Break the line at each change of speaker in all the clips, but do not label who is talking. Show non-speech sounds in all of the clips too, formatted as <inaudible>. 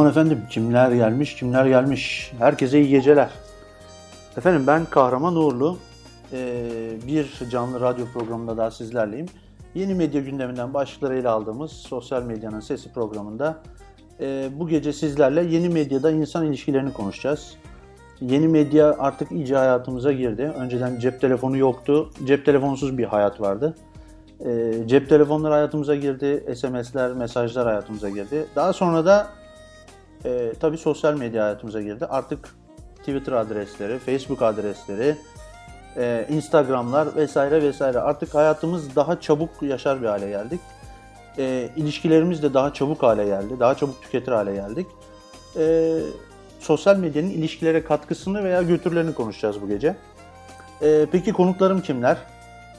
Aman efendim kimler gelmiş kimler gelmiş. Herkese iyi geceler. Efendim ben Kahraman Uğurlu. Ee, bir canlı radyo programında daha sizlerleyim. Yeni medya gündeminden başlıklarıyla aldığımız Sosyal Medyanın Sesi programında e, bu gece sizlerle yeni medyada insan ilişkilerini konuşacağız. Yeni medya artık iyice hayatımıza girdi. Önceden cep telefonu yoktu. Cep telefonsuz bir hayat vardı. E, cep telefonları hayatımıza girdi. SMS'ler, mesajlar hayatımıza girdi. Daha sonra da e, tabii sosyal medya hayatımıza girdi. Artık Twitter adresleri, Facebook adresleri, e, Instagram'lar vesaire vesaire. Artık hayatımız daha çabuk yaşar bir hale geldik. E, ilişkilerimiz de daha çabuk hale geldi. Daha çabuk tüketir hale geldik. E, sosyal medyanın ilişkilere katkısını veya götürlerini konuşacağız bu gece. E, peki konuklarım kimler?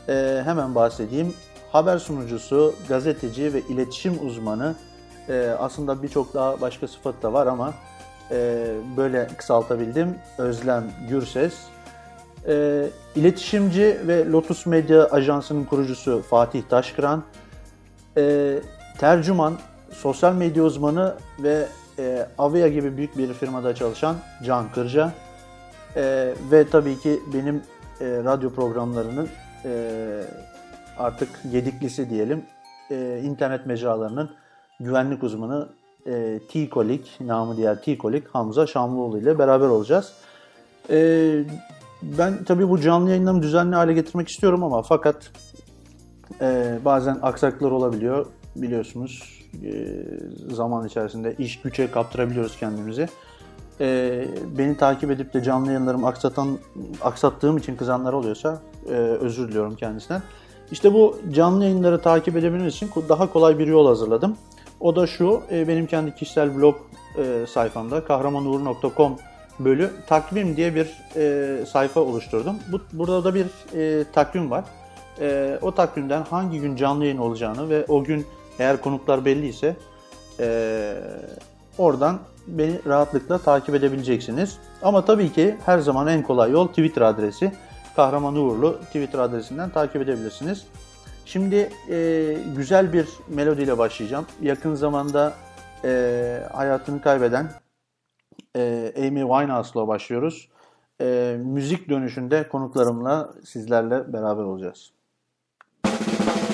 E, hemen bahsedeyim. Haber sunucusu, gazeteci ve iletişim uzmanı e, aslında birçok daha başka sıfat da var ama e, böyle kısaltabildim. Özlem Gürses. E, iletişimci ve Lotus Medya Ajansı'nın kurucusu Fatih Taşkıran. E, tercüman, sosyal medya uzmanı ve e, Avia gibi büyük bir firmada çalışan Can Kırca. E, ve tabii ki benim e, radyo programlarının e, artık yediklisi diyelim. E, internet mecralarının güvenlik uzmanı e, T-Kolik, namı diğer T-Kolik Hamza Şamlıoğlu ile beraber olacağız. E, ben tabii bu canlı yayınlarımı düzenli hale getirmek istiyorum ama fakat e, bazen aksaklıklar olabiliyor biliyorsunuz. E, zaman içerisinde iş güçe kaptırabiliyoruz kendimizi. E, beni takip edip de canlı yayınlarımı aksatan, aksattığım için kızanlar oluyorsa e, özür diliyorum kendisinden. İşte bu canlı yayınları takip edebilmeniz için daha kolay bir yol hazırladım. O da şu, e, benim kendi kişisel blog e, sayfamda kahramanuğur.com bölü takvim diye bir e, sayfa oluşturdum. Bu, burada da bir e, takvim var. E, o takvimden hangi gün canlı yayın olacağını ve o gün eğer konuklar belliyse e, oradan beni rahatlıkla takip edebileceksiniz. Ama tabii ki her zaman en kolay yol Twitter adresi. Kahraman Uğurlu Twitter adresinden takip edebilirsiniz. Şimdi e, güzel bir melodiyle başlayacağım. Yakın zamanda e, hayatını kaybeden e, Amy Winehouse'la başlıyoruz. E, müzik dönüşünde konuklarımla sizlerle beraber olacağız.
Meet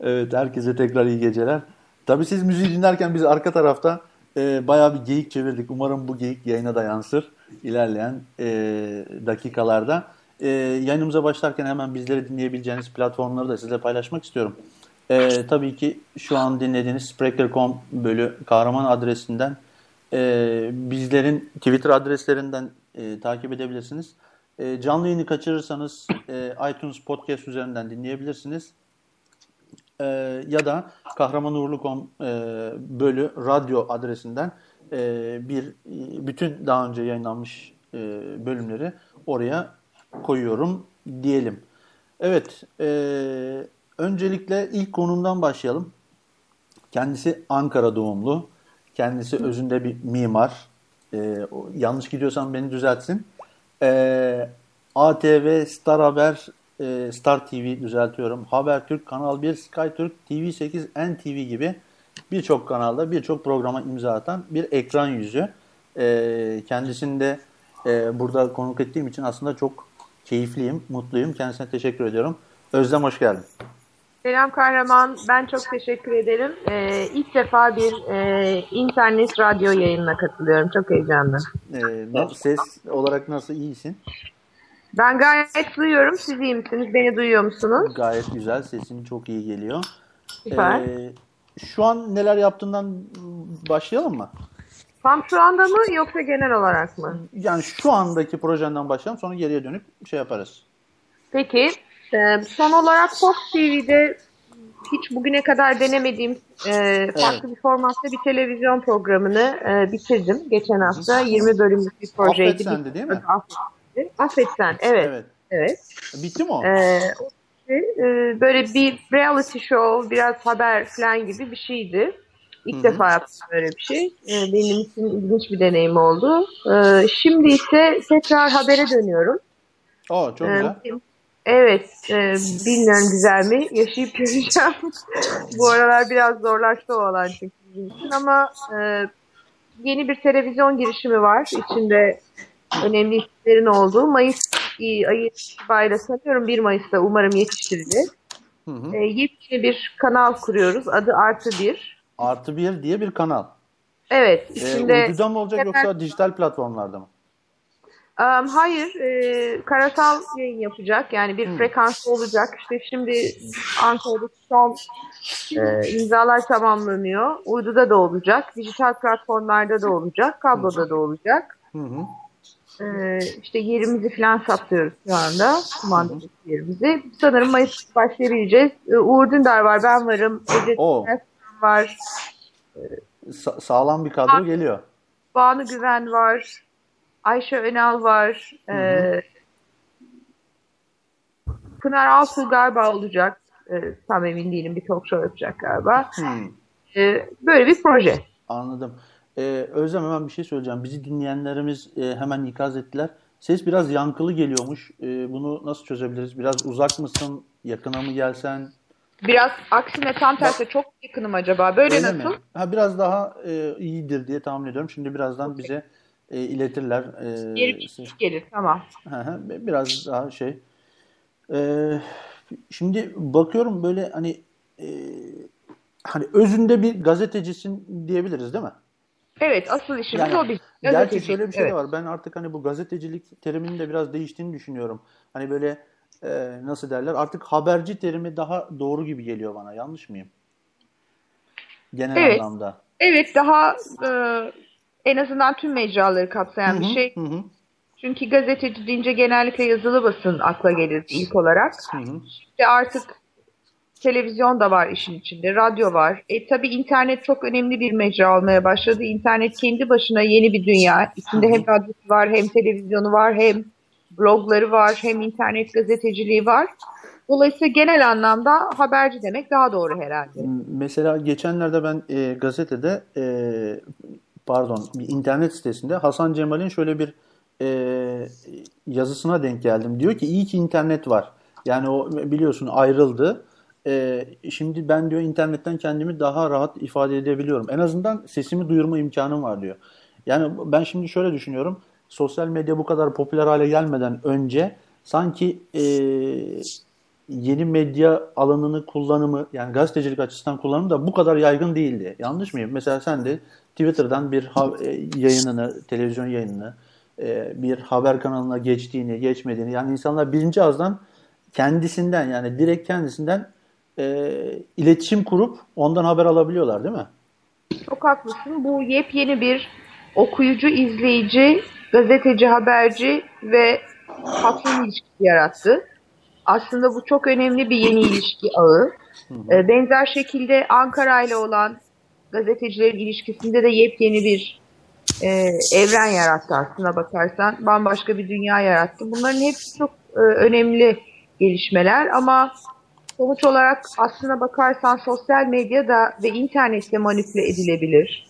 Evet, herkese tekrar iyi geceler. Tabii siz müziği dinlerken biz arka tarafta e, bayağı bir geyik çevirdik. Umarım bu geyik yayına da yansır ilerleyen e, dakikalarda. E, yayınımıza başlarken hemen bizleri dinleyebileceğiniz platformları da sizinle paylaşmak istiyorum. E, tabii ki şu an dinlediğiniz Spreaker.com bölü kahraman adresinden e, bizlerin Twitter adreslerinden e, takip edebilirsiniz. E, canlı yayını kaçırırsanız e, iTunes Podcast üzerinden dinleyebilirsiniz. E, ya da kahramanuğurlu.com e, bölü radyo adresinden e, bir e, bütün daha önce yayınlanmış e, bölümleri oraya koyuyorum diyelim. Evet, e, öncelikle ilk konumdan başlayalım. Kendisi Ankara doğumlu. Kendisi özünde bir mimar. E, yanlış gidiyorsam beni düzeltsin. E, ATV, Star Haber, e, Star TV düzeltiyorum. Habertürk, Kanal 1, SkyTürk, TV8, NTV gibi birçok kanalda birçok programa imza atan bir ekran yüzü. E, kendisini de e, burada konuk ettiğim için aslında çok keyifliyim, mutluyum. Kendisine teşekkür ediyorum. Özlem hoş geldin.
Selam Kahraman. Ben çok teşekkür ederim. Ee, ilk defa bir e, internet radyo yayınına katılıyorum. Çok heyecanlı.
E, na- ses olarak nasıl iyisin?
Ben gayet duyuyorum. Siz iyi misiniz? Beni duyuyor musunuz?
Gayet güzel. Sesin çok iyi geliyor.
Süper.
Ee, şu an neler yaptığından başlayalım mı?
Tam şu anda mı yoksa genel olarak mı?
Yani şu andaki projenden başlayalım sonra geriye dönüp şey yaparız.
Peki. e, son olarak Fox TV'de hiç bugüne kadar denemediğim e, farklı bir formatta bir televizyon programını e, bitirdim. Geçen hafta 20 bölümlük bir projeydi.
Affet Sen'di değil mi?
Affet, Affet Sen. Evet.
Evet.
Evet.
Bitti mi o?
Ee, o şey, e, böyle bir reality show, biraz haber falan gibi bir şeydi. İlk
Hı hı.
defa yaptım böyle bir şey. Ee, benim için ilginç bir deneyim oldu. Ee, şimdi ise tekrar habere dönüyorum.
Aa, çok
Ee,
güzel.
Evet, e, bilmiyorum güzel mi? Yaşayıp göreceğim. <laughs> Bu aralar biraz zorlaştı o alan çünkü için ama e, yeni bir televizyon girişimi var. İçinde önemli isimlerin olduğu. Mayıs e, ayı itibariyle sanıyorum 1 Mayıs'ta umarım yetiştirilir.
Hı hı.
E, yepyeni bir kanal kuruyoruz. Adı Artı Bir.
Artı bir diye bir kanal.
Evet,
Ee,
içinde...
uyduda mı olacak yoksa dijital platformlarda mı?
Am, hayır, e, karasal yayın yapacak. Yani bir frekans olacak. İşte şimdi Ankara'daki son e, imzalar tamamlanıyor. Uyduda da olacak, dijital platformlarda da olacak, kabloda da olacak.
Hı hı.
E, işte yerimizi falan saplıyoruz şu anda, kumandadaki yerimizi. Sanırım Mayıs başlayabileceğiz. E, Uğur Dündar var, ben varım, Ece
Oo.
Var,
Sa- sağlam bir kadro geliyor.
Banu Güven var, Ayşe Önal var, e, Pınar Altuğ galiba olacak. E, tam emin değilim bir talk show yapacak galiba.
Hı.
E, böyle bir proje.
Anladım. Ee, Özlem hemen bir şey söyleyeceğim. Bizi dinleyenlerimiz e, hemen ikaz ettiler. Ses biraz yankılı geliyormuş. Ee, bunu nasıl çözebiliriz? Biraz uzak mısın? Yakına mı gelsen?
Biraz aksine tam tersi çok yakınım acaba. Böyle
Öyle mi?
nasıl?
Ha, biraz daha e, iyidir diye tahmin ediyorum. Şimdi birazdan bize e, iletirler. E,
Geri
ses-
gelir tamam.
Hı Biraz daha şey. Ee, şimdi bakıyorum böyle hani e, hani özünde bir gazetecisin diyebiliriz değil mi?
Evet asıl işimiz
Yani
o bizim.
gerçi şöyle bir şey
evet.
var. Ben artık hani bu gazetecilik teriminin de biraz değiştiğini düşünüyorum. Hani böyle e, nasıl derler? Artık haberci terimi daha doğru gibi geliyor bana. Yanlış mıyım? Genel
Evet.
anlamda.
Evet daha e, en azından tüm mecraları kapsayan
Hı
bir şey.
hı hı,
Çünkü gazeteci deyince genellikle yazılı basın akla gelir ilk olarak.
hı hı.
İşte artık televizyon da var işin içinde, radyo var. E tabii internet çok önemli bir mecra olmaya başladı. İnternet kendi başına yeni bir dünya. İçinde hem radyosu var, hem televizyonu var, hem blogları var, hem internet gazeteciliği var. Dolayısıyla genel anlamda haberci demek daha doğru herhalde.
Mesela geçenlerde ben e, gazetede e, pardon bir internet sitesinde Hasan Cemal'in şöyle bir e, yazısına denk geldim. Diyor ki iyi ki internet var. Yani o biliyorsun ayrıldı. E, şimdi ben diyor internetten kendimi daha rahat ifade edebiliyorum. En azından sesimi duyurma imkanım var diyor. Yani ben şimdi şöyle düşünüyorum. Sosyal medya bu kadar popüler hale gelmeden önce sanki e, yeni medya alanını kullanımı yani gazetecilik açısından kullanımı da bu kadar yaygın değildi. Yanlış mıyım? Mesela sen de Twitter'dan bir e, yayınını, televizyon yayınını, e, bir haber kanalına geçtiğini, geçmediğini yani insanlar birinci ağızdan kendisinden yani direkt kendisinden e, iletişim kurup ondan haber alabiliyorlar değil mi?
Çok haklısın. Bu yepyeni bir okuyucu, izleyici, gazeteci, haberci ve patron ilişkisi yarattı. Aslında bu çok önemli bir yeni ilişki ağı. Ee, Benzer şekilde Ankara ile olan gazetecilerin ilişkisinde de yepyeni bir e, evren yarattı aslına bakarsan. Bambaşka bir dünya yarattı. Bunların hepsi çok e, önemli gelişmeler ama sonuç olarak aslına bakarsan sosyal medyada ve internette manipüle edilebilir.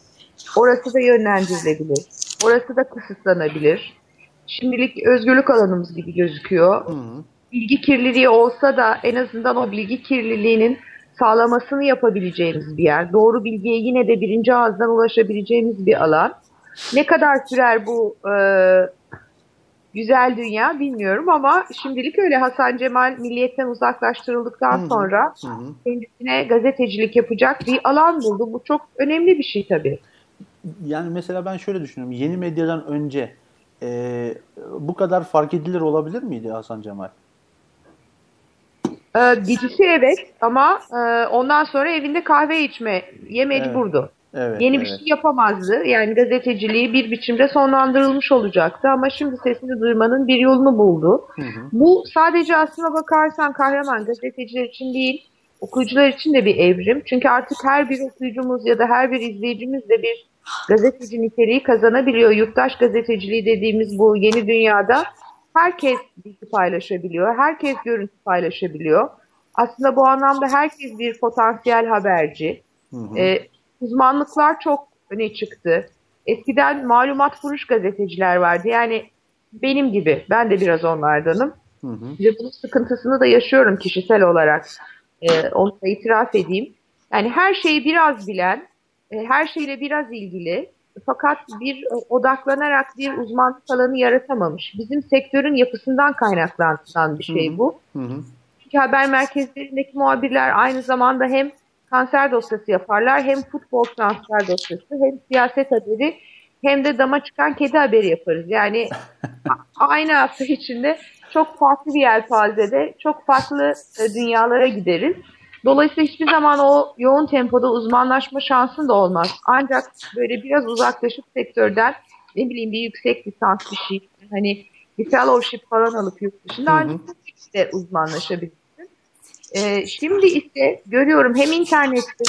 Orası da yönlendirilebilir. Orası da kısıtlanabilir. Şimdilik özgürlük alanımız gibi gözüküyor. Bilgi kirliliği olsa da en azından o bilgi kirliliğinin sağlamasını yapabileceğimiz bir yer. Doğru bilgiye yine de birinci ağızdan ulaşabileceğimiz bir alan. Ne kadar sürer bu e, güzel dünya bilmiyorum ama şimdilik öyle Hasan Cemal milliyetten uzaklaştırıldıktan sonra
Hı hı.
kendisine gazetecilik yapacak bir alan buldu. Bu çok önemli bir şey tabii.
Yani mesela ben şöyle düşünüyorum. Yeni medyadan önce e, bu kadar fark edilir olabilir miydi Hasan Cemal?
Ee, gidişi evet ama e, ondan sonra evinde kahve içmeye mecburdu.
Evet.
Yeni
evet.
bir şey yapamazdı. Yani gazeteciliği bir biçimde sonlandırılmış olacaktı ama şimdi sesini duymanın bir yolunu buldu.
Hı hı.
Bu sadece aslına bakarsan kahraman gazeteciler için değil, okuyucular için de bir evrim. Çünkü artık her bir okuyucumuz ya da her bir izleyicimiz de bir gazeteci niteliği kazanabiliyor. Yurttaş gazeteciliği dediğimiz bu yeni dünyada herkes bilgi paylaşabiliyor, herkes görüntü paylaşabiliyor. Aslında bu anlamda herkes bir potansiyel haberci.
Hı hı.
Ee, uzmanlıklar çok öne çıktı. Eskiden malumat furuş gazeteciler vardı. Yani benim gibi, ben de biraz onlardanım.
Hı hı.
Ve bunun sıkıntısını da yaşıyorum kişisel olarak. Ee, onu da itiraf edeyim. Yani her şeyi biraz bilen, e, her şeyle biraz ilgili fakat bir e, odaklanarak bir uzmanlık alanı yaratamamış. Bizim sektörün yapısından kaynaklanan bir şey bu.
Hı hı.
Çünkü haber merkezlerindeki muhabirler aynı zamanda hem kanser dosyası yaparlar, hem futbol transfer dosyası, hem siyaset haberi, hem de dama çıkan kedi haberi yaparız. Yani <laughs> aynı hafta içinde çok farklı bir yelpazede, çok farklı e, dünyalara gideriz. Dolayısıyla hiçbir zaman o yoğun tempoda uzmanlaşma şansın da olmaz. Ancak böyle biraz uzaklaşıp sektörden ne bileyim bir yüksek lisans bir şey, hani bir fellowship falan alıp yurt dışında ancak bu şekilde Ee, şimdi ise görüyorum hem internette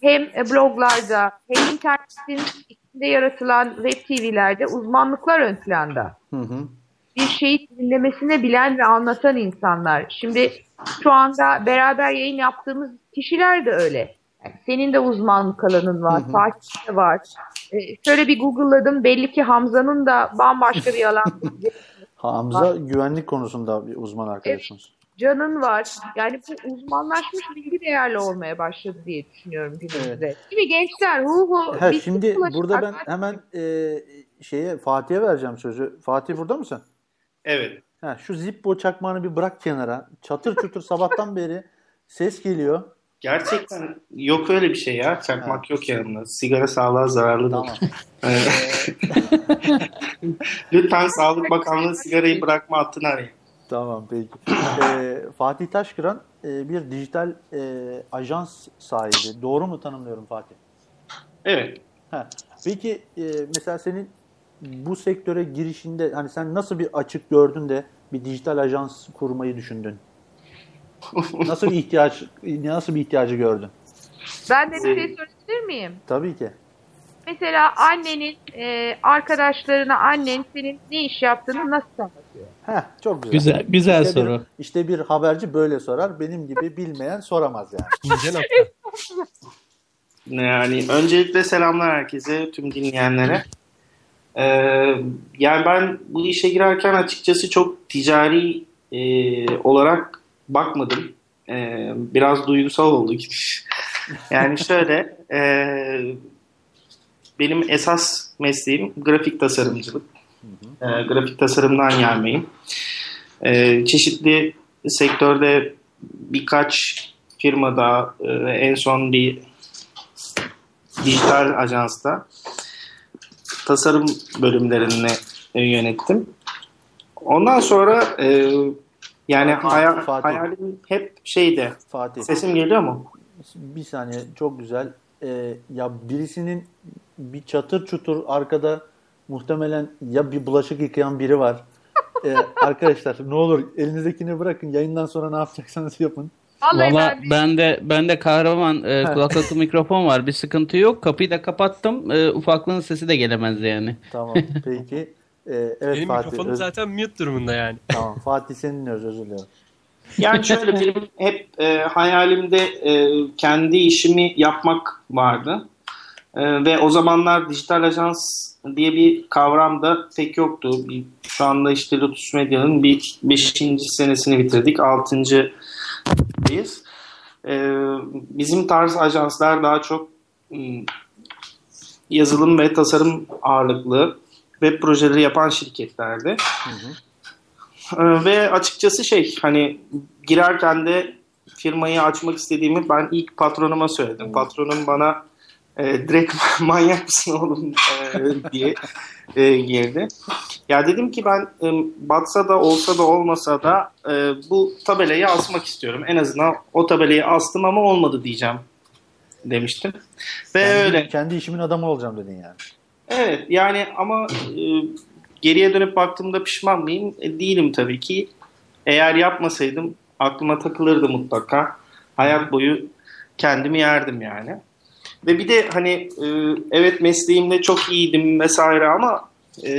hem e, bloglarda hem internetin içinde yaratılan web TV'lerde uzmanlıklar ön planda.
Hı hı.
Bir şeyi dinlemesine bilen ve anlatan insanlar. Şimdi şu anda beraber yayın yaptığımız kişiler de öyle. Yani senin de uzmanlık alanın var,
Hı hı.
Fatih de var. Ee, şöyle bir Google'ladım. Belli ki Hamza'nın da bambaşka bir alan. <laughs>
Hamza güvenlik konusunda bir uzman arkadaşımız.
Can'ın var. Yani bu uzmanlaşmış bilgi değerli olmaya başladı diye düşünüyorum günümüzde. Değil mi gençler? Hu hu.
Ha, şimdi burada ben
arkadaşlar-
hemen e, şeye Fatih'e vereceğim sözü. Fatih burada mısın?
Evet.
Ha, şu Zippo çakmağını bir bırak kenara. Çatır çutur sabahtan beri ses geliyor.
Gerçekten yok öyle bir şey ya. Çakmak yok yanında. Sigara sağlığa zararlı
Tamam. <laughs>
Ee, Lütfen Sağlık Bakanlığı sigarayı bırakma hattını arayın.
Tamam peki. Ee, Fatih Taşkıran e, bir dijital e, ajans sahibi. Doğru mu tanımlıyorum Fatih?
Evet.
Ha. Peki e, mesela senin bu sektöre girişinde hani sen nasıl bir açık gördün de bir dijital ajans kurmayı düşündün? Nasıl bir ihtiyaç nasıl bir ihtiyacı gördün?
Ben de bir şey söyleyebilir miyim?
Tabii ki.
Mesela annenin e, arkadaşlarına annen senin ne iş yaptığını nasıl?
Heh, çok güzel.
Güzel güzel
İşte bir-
soru.
işte bir haberci böyle sorar. Benim gibi bilmeyen soramaz yani. <laughs>
İnce nokta.
Yani öncelikle selamlar herkese, tüm dinleyenlere. Ee, yani ben bu işe girerken açıkçası çok ticari e, olarak bakmadım. Ee, biraz duygusal oldu gidiş. <laughs> Yani şöyle, e, benim esas mesleğim grafik tasarımcılık. Ee, grafik tasarımdan gelmeyim. Ee, çeşitli sektörde birkaç firmada e, en son bir dijital ajansta tasarım bölümlerini e, yönettim. Ondan sonra e, yani
Fatih,
hayal,
Fatih.
hayalim hep şeydi.
Fatih.
Sesim geliyor mu?
Bir saniye çok güzel. Ee, ya birisinin bir çatır çutur arkada muhtemelen ya bir bulaşık yıkayan biri var. Ee, <laughs> arkadaşlar ne olur elinizdekini bırakın yayından sonra ne yapacaksanız yapın.
Vallahi
Valla
ben de-
ben de kahraman e, kulaklıklı mikrofon var. Bir sıkıntı yok. Kapıyı da kapattım. E, ufaklığın sesi de gelemez yani.
Tamam peki. <laughs> Ee, evet
Benim
Fatih.
mikrofonum
öz-
zaten mute durumunda yani.
Tamam Fatih senin öz özür dilerim.
Yani şöyle benim hep e, hayalimde e, kendi işimi yapmak vardı. E, ve o zamanlar dijital ajans diye bir kavram da pek yoktu. Bir- Şu anda işte Lotus Medya'nın bir 5. senesini bitirdik. 6. deyiz. E, bizim tarz ajanslar daha çok m, yazılım ve tasarım ağırlıklı web projeleri yapan şirketlerdi. Ee, Ve açıkçası şey hani girerken de firmayı açmak istediğimi ben ilk patronuma söyledim. Patronum bana e, direkt <laughs> manyak mısın oğlum e, diye e, girdi. Ya dedim ki ben e, batsa da olsa da olmasa da e, bu tabelayı asmak istiyorum. En azından o tabelayı astım ama olmadı diyeceğim demiştim. Ve
Kendi,
öyle.
kendi işimin adamı olacağım dedin yani.
Evet yani ama e, geriye dönüp baktığımda pişman mıyım? E, değilim tabii ki. Eğer yapmasaydım aklıma takılırdı mutlaka. Hayat boyu kendimi yerdim yani. Ve bir de hani e, evet mesleğimde çok iyiydim vesaire ama e,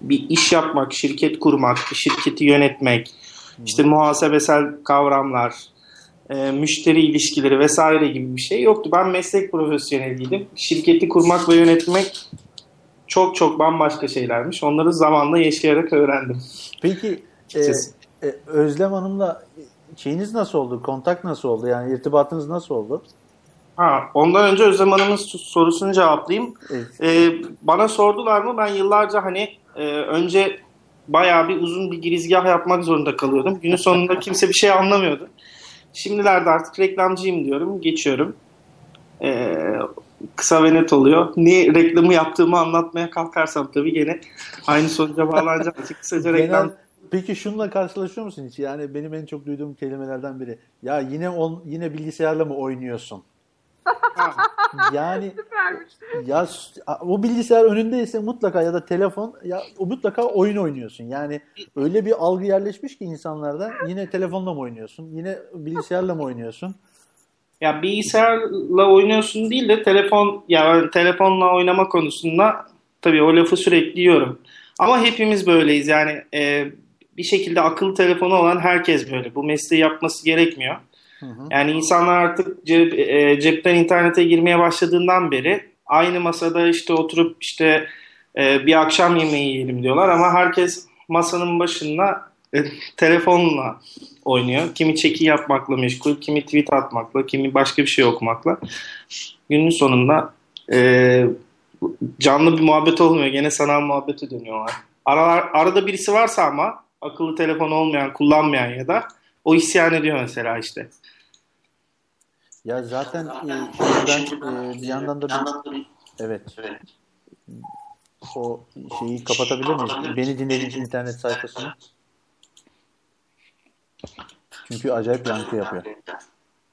bir iş yapmak, şirket kurmak, şirketi yönetmek, işte muhasebesel kavramlar, e, müşteri ilişkileri vesaire gibi bir şey yoktu. Ben meslek profesyoneliydim. Şirketi kurmak ve yönetmek çok çok bambaşka şeylermiş. Onları zamanla yaşayarak öğrendim.
Peki e. E, Özlem Hanım'la şeyiniz nasıl oldu? Kontak nasıl oldu? Yani irtibatınız nasıl oldu?
Ha, ondan önce Özlem Hanım'ın sorusunu cevaplayayım.
Evet.
Ee, bana sordular mı? Ben yıllarca hani e, önce bayağı bir uzun bir girizgah yapmak zorunda kalıyordum. Günün sonunda <laughs> kimse bir şey anlamıyordu. Şimdilerde artık reklamcıyım diyorum. Geçiyorum. Ee, kısa ve net oluyor. Niye reklamı yaptığımı anlatmaya kalkarsam tabii gene aynı sonuca bağlanacak. Kısaca reklam
Genel, peki şununla karşılaşıyor musun hiç? Yani benim en çok duyduğum kelimelerden biri. Ya yine on, yine bilgisayarla mı oynuyorsun? Yani <laughs>
Süpermiş.
ya o bilgisayar önündeyse mutlaka ya da telefon ya o mutlaka oyun oynuyorsun. Yani öyle bir algı yerleşmiş ki insanlarda yine telefonla mı oynuyorsun? Yine bilgisayarla mı oynuyorsun?
Ya bilgisayarla oynuyorsun değil de telefon ya ben telefonla oynama konusunda tabii o lafı sürekli yiyorum. Ama hepimiz böyleyiz yani e, bir şekilde akıllı telefonu olan herkes böyle. Bu mesleği yapması gerekmiyor.
Hı.
Yani insanlar artık cep, e, cepten internete girmeye başladığından beri aynı masada işte oturup işte e, bir akşam yemeği yiyelim diyorlar ama herkes masanın başında e, <laughs> telefonla oynuyor. Kimi çeki yapmakla meşgul, kimi tweet atmakla, kimi başka bir şey okumakla. Günün sonunda e, canlı bir muhabbet olmuyor. Gene sanal muhabbete dönüyorlar. Aralar, arada birisi varsa ama akıllı telefon olmayan, kullanmayan ya da o isyan ediyor mesela işte.
Ya zaten e, <laughs> şimdi ben e, bir yandan da bir, evet o şeyi kapatabilir miyiz? Beni dinlediğiniz internet sayfasını. Çünkü acayip yankı yapıyor.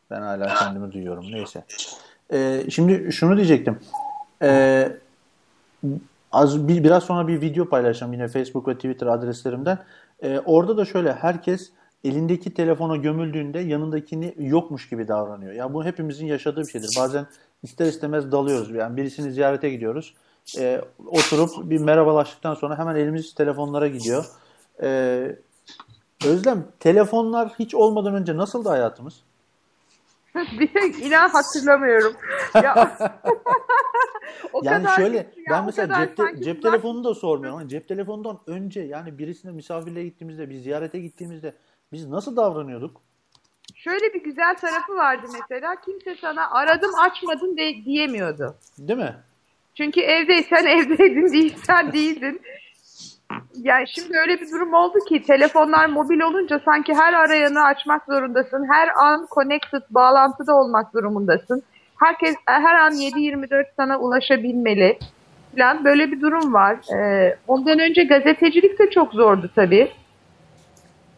Ben hala kendimi duyuyorum. Neyse. E, şimdi şunu diyecektim. E, az bir, biraz sonra bir video paylaşacağım yine Facebook ve Twitter adreslerimden. E, orada da şöyle herkes elindeki telefona gömüldüğünde yanındakini yokmuş gibi davranıyor. Ya bu hepimizin yaşadığı bir şeydir. Bazen ister istemez dalıyoruz. Yani birisini ziyarete gidiyoruz. E, oturup bir merhabalaştıktan sonra hemen elimiz telefonlara gidiyor. E, Özlem, telefonlar hiç olmadan önce nasıldı hayatımız? <laughs>
İnan hatırlamıyorum. Ya, <laughs> o
yani
kadar
şöyle
ya,
ben mesela cep, te- cep telefonunu da sormuyorum. Ama cep telefonundan önce yani birisine misafirliğe gittiğimizde, bir ziyarete gittiğimizde biz nasıl davranıyorduk?
Şöyle bir güzel tarafı vardı mesela. Kimse sana aradım açmadın de, diyemiyordu.
Değil mi?
Çünkü evdeysen <laughs> evdeydin, değilsen değildin. Yani şimdi öyle bir durum oldu ki telefonlar mobil olunca sanki her arayanı açmak zorundasın. Her an connected, bağlantıda olmak durumundasın. Herkes her an 7-24 sana ulaşabilmeli falan böyle bir durum var. Ee, ondan önce gazetecilik de çok zordu tabii.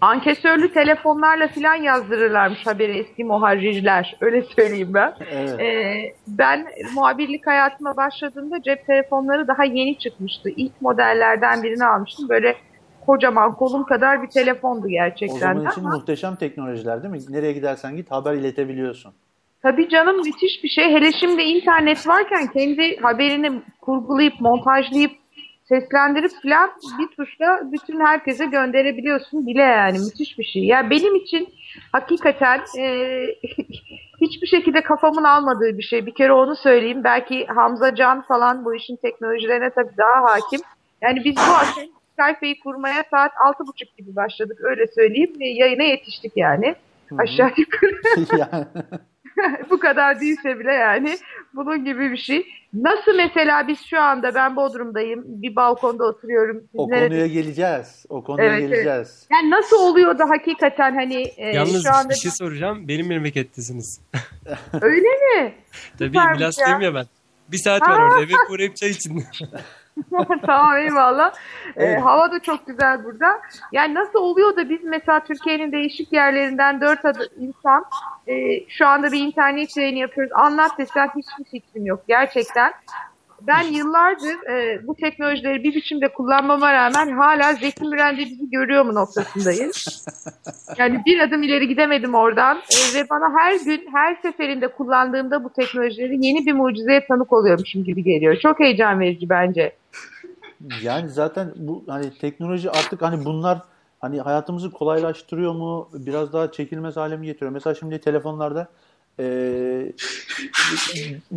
Ankesörlü telefonlarla falan yazdırırlarmış haberi eski muharrirler. <laughs> Öyle söyleyeyim ben.
Evet.
Ee, ben muhabirlik hayatıma başladığımda cep telefonları daha yeni çıkmıştı. İlk modellerden birini almıştım. Böyle kocaman kolum kadar bir telefondu
o
gerçekten.
zaman
de
için
ama
muhteşem teknolojiler değil mi? Nereye gidersen git haber iletebiliyorsun.
tabii canım müthiş bir şey. Hele şimdi internet varken kendi haberini kurgulayıp montajlayıp seslendirip falan bir tuşla bütün herkese gönderebiliyorsun bile yani müthiş bir şey. Ya benim için hakikaten e, <laughs> hiçbir şekilde kafamın almadığı bir şey. Bir kere onu söyleyeyim. Belki Hamza Can falan bu işin teknolojilerine tabii daha hakim. Yani biz bu akşam sayfayı kurmaya saat altı buçuk gibi başladık öyle söyleyeyim. Ve yayına yetiştik yani. Aşağı yukarı <laughs> <laughs> <laughs> bu kadar değilse bile yani bunun gibi bir şey. Nasıl mesela biz şu anda ben Bodrum'dayım bir balkonda oturuyorum. Siz
o
nerede-
konuya geleceğiz. O konuya
Evet, evet.
geleceğiz.
Yani nasıl oluyor da hakikaten hani e,
Yalnız
şu anda
bir şey soracağım. Benim memlekettesiniz.
öyle mi? <laughs>
Tabii
Süpermiş
Milas'tayım
ya.
ya ben. Bir saat var <laughs> orada. Eve uğrayıp çay için. <laughs>
tamam eyvallah. Ee,
Evet.
hava da çok güzel burada. Yani nasıl oluyor da biz mesela Türkiye'nin değişik yerlerinden dört adı insan e, şu anda bir internet yayını yapıyoruz. Anlat desen hiçbir fikrim yok gerçekten. Ben yıllardır e, bu teknolojileri bir biçimde kullanmama rağmen hala Zeki Müren de bizi görüyor mu noktasındayım. Yani bir adım ileri gidemedim oradan E, ve bana her gün her seferinde kullandığımda bu teknolojileri yeni bir mucizeye tanık oluyormuşum gibi geliyor. Çok heyecan verici bence.
Yani zaten bu hani teknoloji artık hani bunlar hani hayatımızı kolaylaştırıyor mu? Biraz daha çekilmez hale mi getiriyor? Mesela şimdi telefonlarda eee,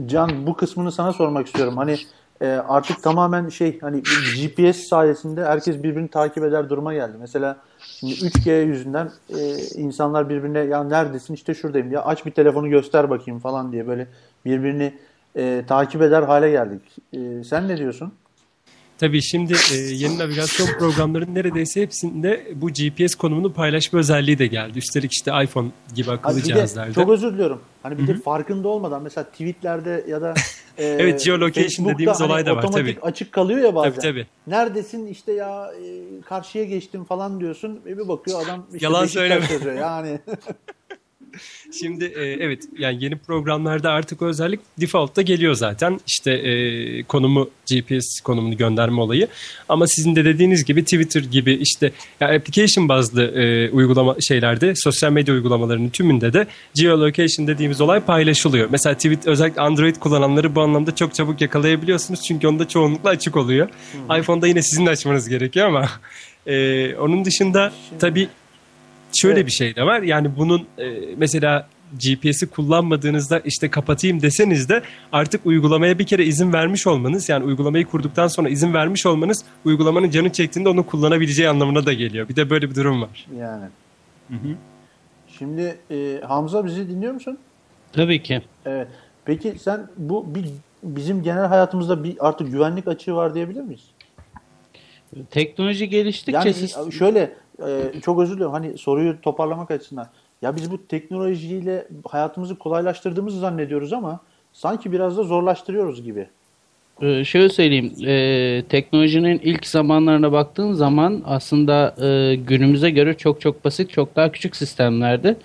Can bu kısmını sana sormak istiyorum. Hani e, artık tamamen şey hani GPS sayesinde herkes birbirini takip eder duruma geldi. Mesela şimdi 3G yüzünden e, insanlar birbirine ya neredesin işte şuradayım ya aç bir telefonu göster bakayım falan diye böyle birbirini e, takip eder hale geldik. E, sen ne diyorsun?
Tabii şimdi e, yeni navigasyon programlarının neredeyse hepsinde bu GPS konumunu paylaşma özelliği de geldi. Üstelik işte iPhone gibi
Abi
akıllı
de
cihazlarda.
çok özür diliyorum. Hani bir de farkında olmadan mesela tweetlerde ya da <laughs> e,
Evet, geolocation dediğimiz
hani
olay da var,
otomatik
tabii.
açık kalıyor ya bazen.
Tabii tabii.
Neredesin işte ya e, karşıya geçtim falan diyorsun. E bir bakıyor adam işte
Yalan söyleme.
Yani <laughs> <laughs>
Şimdi e, evet yani yeni programlarda artık özellik default'ta geliyor zaten. İşte e, konumu GPS konumunu gönderme olayı. Ama sizin de dediğiniz gibi Twitter gibi işte ya application bazlı e, uygulama şeylerde sosyal medya uygulamalarının tümünde de geolocation dediğimiz olay paylaşılıyor. Mesela tweet özellikle Android kullananları bu anlamda çok çabuk yakalayabiliyorsunuz. Çünkü onda çoğunlukla açık oluyor. iPhone'da yine sizin de açmanız gerekiyor ama <laughs> e, onun dışında tabii şöyle
Evet.
bir şey de var. Yani bunun e, mesela GPS'i kullanmadığınızda işte kapatayım deseniz de artık uygulamaya bir kere izin vermiş olmanız yani uygulamayı kurduktan sonra izin vermiş olmanız uygulamanın canı çektiğinde onu kullanabileceği anlamına da geliyor. Bir de böyle bir durum var.
yani. Şimdi e, Hamza bizi dinliyor musun?
Tabii ki.
Evet. Peki sen bu bir bizim genel hayatımızda bir artık güvenlik açığı var diyebilir miyiz?
Teknoloji geliştikçe
Yani
siz-
şöyle e, çok özür diliyorum hani soruyu toparlamak açısından. Ya biz bu teknolojiyle hayatımızı kolaylaştırdığımızı zannediyoruz ama sanki biraz da zorlaştırıyoruz gibi.
Ee, şöyle söyleyeyim, e, teknolojinin ilk zamanlarına baktığın zaman aslında e, günümüze göre çok çok basit, çok daha küçük sistemlerdi.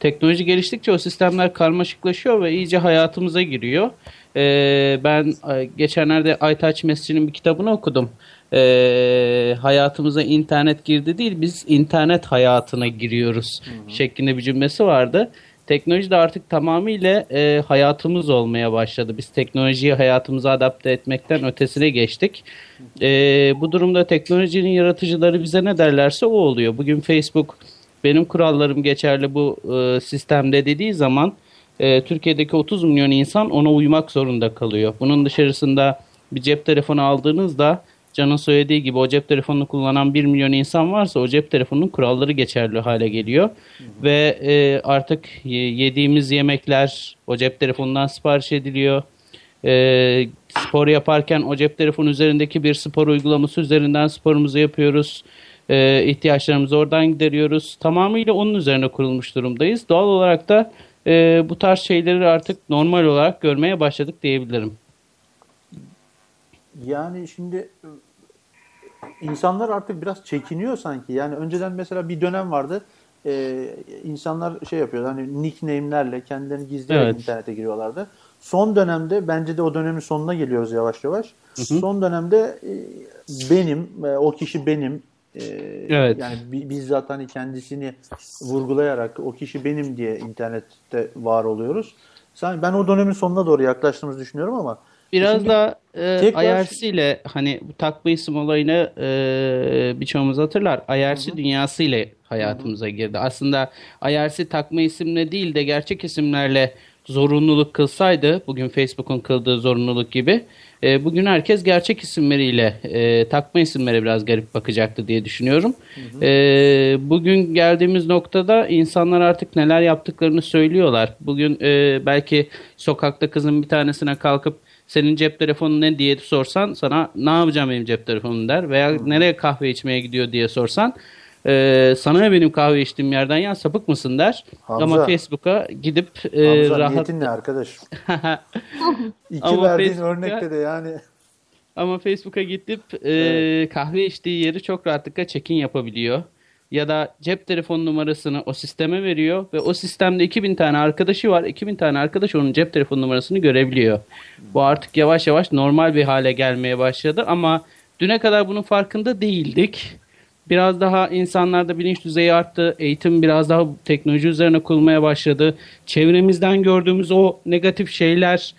Teknoloji geliştikçe o sistemler karmaşıklaşıyor ve iyice hayatımıza giriyor. E, ben geçenlerde Aytaç Mescid'in bir kitabını okudum. E, hayatımıza internet girdi değil, biz internet hayatına giriyoruz şeklinde bir cümlesi vardı. Teknoloji de artık tamamıyla e, hayatımız olmaya başladı. Biz teknolojiyi hayatımıza adapte etmekten ötesine geçtik. E, bu durumda teknolojinin yaratıcıları bize ne derlerse o oluyor. Bugün Facebook benim kurallarım geçerli bu e, sistemde dediği zaman e, Türkiye'deki 30 milyon insan ona uymak zorunda kalıyor. Bunun dışarısında bir cep telefonu aldığınızda Can'ın söylediği gibi o cep telefonunu kullanan 1 milyon insan varsa o cep telefonunun kuralları geçerli hale geliyor. Ve e, artık ye- yediğimiz yemekler o cep telefonundan sipariş ediliyor. E, spor yaparken o cep telefonu üzerindeki bir spor uygulaması üzerinden sporumuzu yapıyoruz. E, ihtiyaçlarımızı oradan gideriyoruz. Tamamıyla onun üzerine kurulmuş durumdayız. Doğal olarak da e, bu tarz şeyleri artık normal olarak görmeye başladık diyebilirim.
Yani şimdi insanlar artık biraz çekiniyor sanki. Yani önceden mesela bir dönem vardı. e, insanlar şey yapıyordu hani nickname'lerle kendilerini gizleyerek
Evet.
internete giriyorlardı. Son dönemde bence de o dönemin sonuna geliyoruz yavaş yavaş. Son dönemde e, benim, e, o kişi benim e,
Evet.
yani bi- bizzat hani kendisini vurgulayarak o kişi benim diye internette var oluyoruz. Sen, ben o dönemin sonuna doğru yaklaştığımızı düşünüyorum ama
Biraz
Şimdi
da e,
tekrar-
IRC ile hani bu takma isim olayını e, birçoğumuz hatırlar. IRC dünyası ile hayatımıza girdi. Aslında IRC takma isimle değil de gerçek isimlerle zorunluluk kılsaydı bugün Facebook'un kıldığı zorunluluk gibi e, bugün herkes gerçek isimleriyle e, takma isimlere biraz garip bakacaktı diye düşünüyorum. E, bugün geldiğimiz noktada insanlar artık neler yaptıklarını söylüyorlar. Bugün e, belki sokakta kızın bir tanesine kalkıp senin cep telefonun ne diye sorsan sana ne yapacağım benim cep telefonum der veya nereye kahve içmeye gidiyor diye sorsan e, sana benim kahve içtiğim yerden ya sapık mısın der.
Hamza.
Ama Facebook'a gidip e,
Hamza
rahat
niyetin ne arkadaş? <laughs> İki
Ama
verdiğin
Facebook'ta-
örnekte de yani
Ama Facebook'a gidip e,
Evet.
kahve içtiği yeri çok rahatlıkla check-in yapabiliyor. Ya da cep telefon numarasını o sisteme veriyor ve o sistemde 2000 tane arkadaşı var. 2000 tane arkadaş onun cep telefon numarasını görebiliyor. Bu artık yavaş yavaş normal bir hale gelmeye başladı ama düne kadar bunun farkında değildik. Biraz daha insanlarda bilinç düzeyi arttı. Eğitim biraz daha teknoloji üzerine kurulmaya başladı. Çevremizden gördüğümüz o negatif şeyler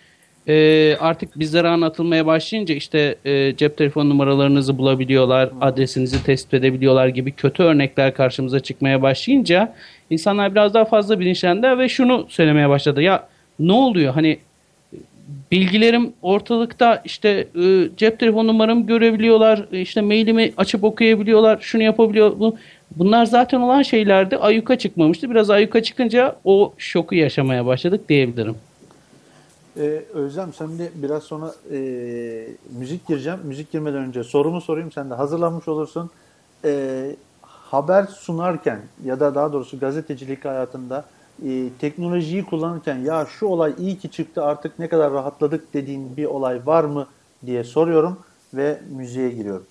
e, artık bizlere anlatılmaya başlayınca işte e, cep telefon numaralarınızı bulabiliyorlar, adresinizi tespit edebiliyorlar gibi kötü örnekler karşımıza çıkmaya başlayınca insanlar biraz daha fazla bilinçlendi ve şunu söylemeye başladı. Ya ne oluyor hani bilgilerim ortalıkta işte e, cep telefon numaramı görebiliyorlar, e, işte mailimi açıp okuyabiliyorlar, şunu yapabiliyor. Bu, bunlar zaten olan şeylerdi. Ayyuka çıkmamıştı. Biraz ayyuka çıkınca o şoku yaşamaya başladık diyebilirim.
Ee, Özlem sen de biraz sonra e, müzik gireceğim. Müzik girmeden önce sorumu sorayım. Sen de hazırlanmış olursun. Ee, haber sunarken ya da daha doğrusu gazetecilik hayatında e, teknolojiyi kullanırken ya şu olay iyi ki çıktı artık ne kadar rahatladık dediğin bir olay var mı diye soruyorum ve müziğe giriyorum.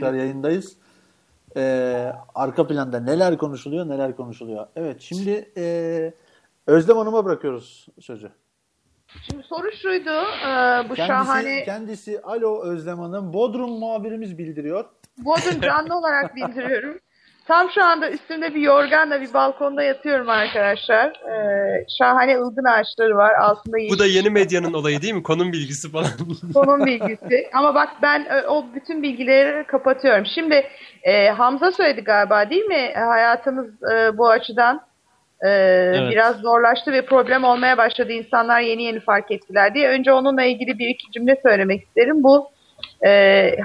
Tekrar yayındayız. Ee, arka planda neler konuşuluyor neler konuşuluyor. Evet şimdi e, Özlem Hanım'a bırakıyoruz sözü.
Şimdi soru şuydu. e, bu
Kendisi,
şahane
kendisi alo Özlem Hanım Bodrum muhabirimiz bildiriyor.
Bodrum canlı olarak bildiriyorum. Tam şu anda üstümde bir yorganla bir balkonda yatıyorum arkadaşlar. Ee, şahane ılgın ağaçları var. Altında
Bu da yeni medyanın olayı değil mi? Konum bilgisi falan. <laughs>
konum bilgisi. Ama bak ben e, o bütün bilgileri kapatıyorum. Şimdi e, Hamza söyledi galiba değil mi? Hayatımız e, bu açıdan e, biraz zorlaştı ve problem olmaya başladı. İnsanlar yeni yeni fark ettiler diye. Önce onunla ilgili bir iki cümle söylemek isterim. Bu e,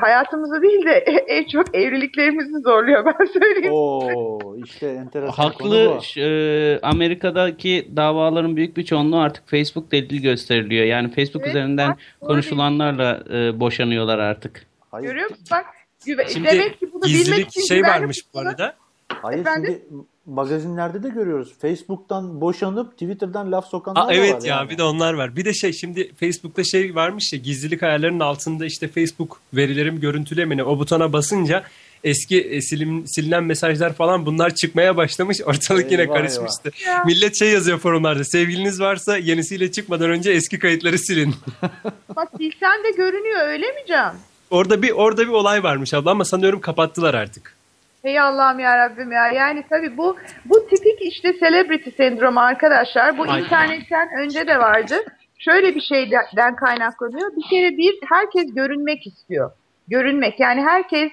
hayatımızı değil de <laughs> en çok evliliklerimizi zorluyor ben söyleyeyim.
Oo işte enteresan konu
Haklı. e, Amerika'daki davaların büyük bir çoğunluğu artık Facebook delil gösteriliyor. Yani Facebook
Evet,
üzerinden
bak,
konuşulanlarla e, boşanıyorlar artık.
Hayır,
Görüyor musun? Bak güve-
Şimdi
demek ki bunu bilmek
gizlilik
için
şey varmış bu arada.
hayır
Efendim?
şimdi magazinlerde de görüyoruz. Facebook'tan boşanıp Twitter'dan laf sokanlar
Aa,
da
evet
var
ya
yani.
bir de onlar var. Bir de şey şimdi Facebook'ta şey varmış ya gizlilik ayarlarının altında işte Facebook verilerim görüntülemeni o butona basınca eski e, silim, silinen mesajlar falan bunlar çıkmaya başlamış. <laughs> Ortalık yine
Eyvah,
karışmıştı.
Ya.
Millet şey yazıyor forumlarda. Sevgiliniz varsa yenisiyle çıkmadan önce eski kayıtları silin. <laughs>
Bak bilsen de görünüyor öyle mi Can?
orada bir orada bir olay varmış abla ama sanıyorum kapattılar artık.
Hey Allah'ım ya Rabbim ya. Yani tabii bu bu tipik işte celebrity sendromu arkadaşlar. Bu
Aynen.
internetten önce de vardı. Şöyle bir şeyden kaynaklanıyor. Bir kere bir herkes görünmek istiyor. Görünmek. Yani herkes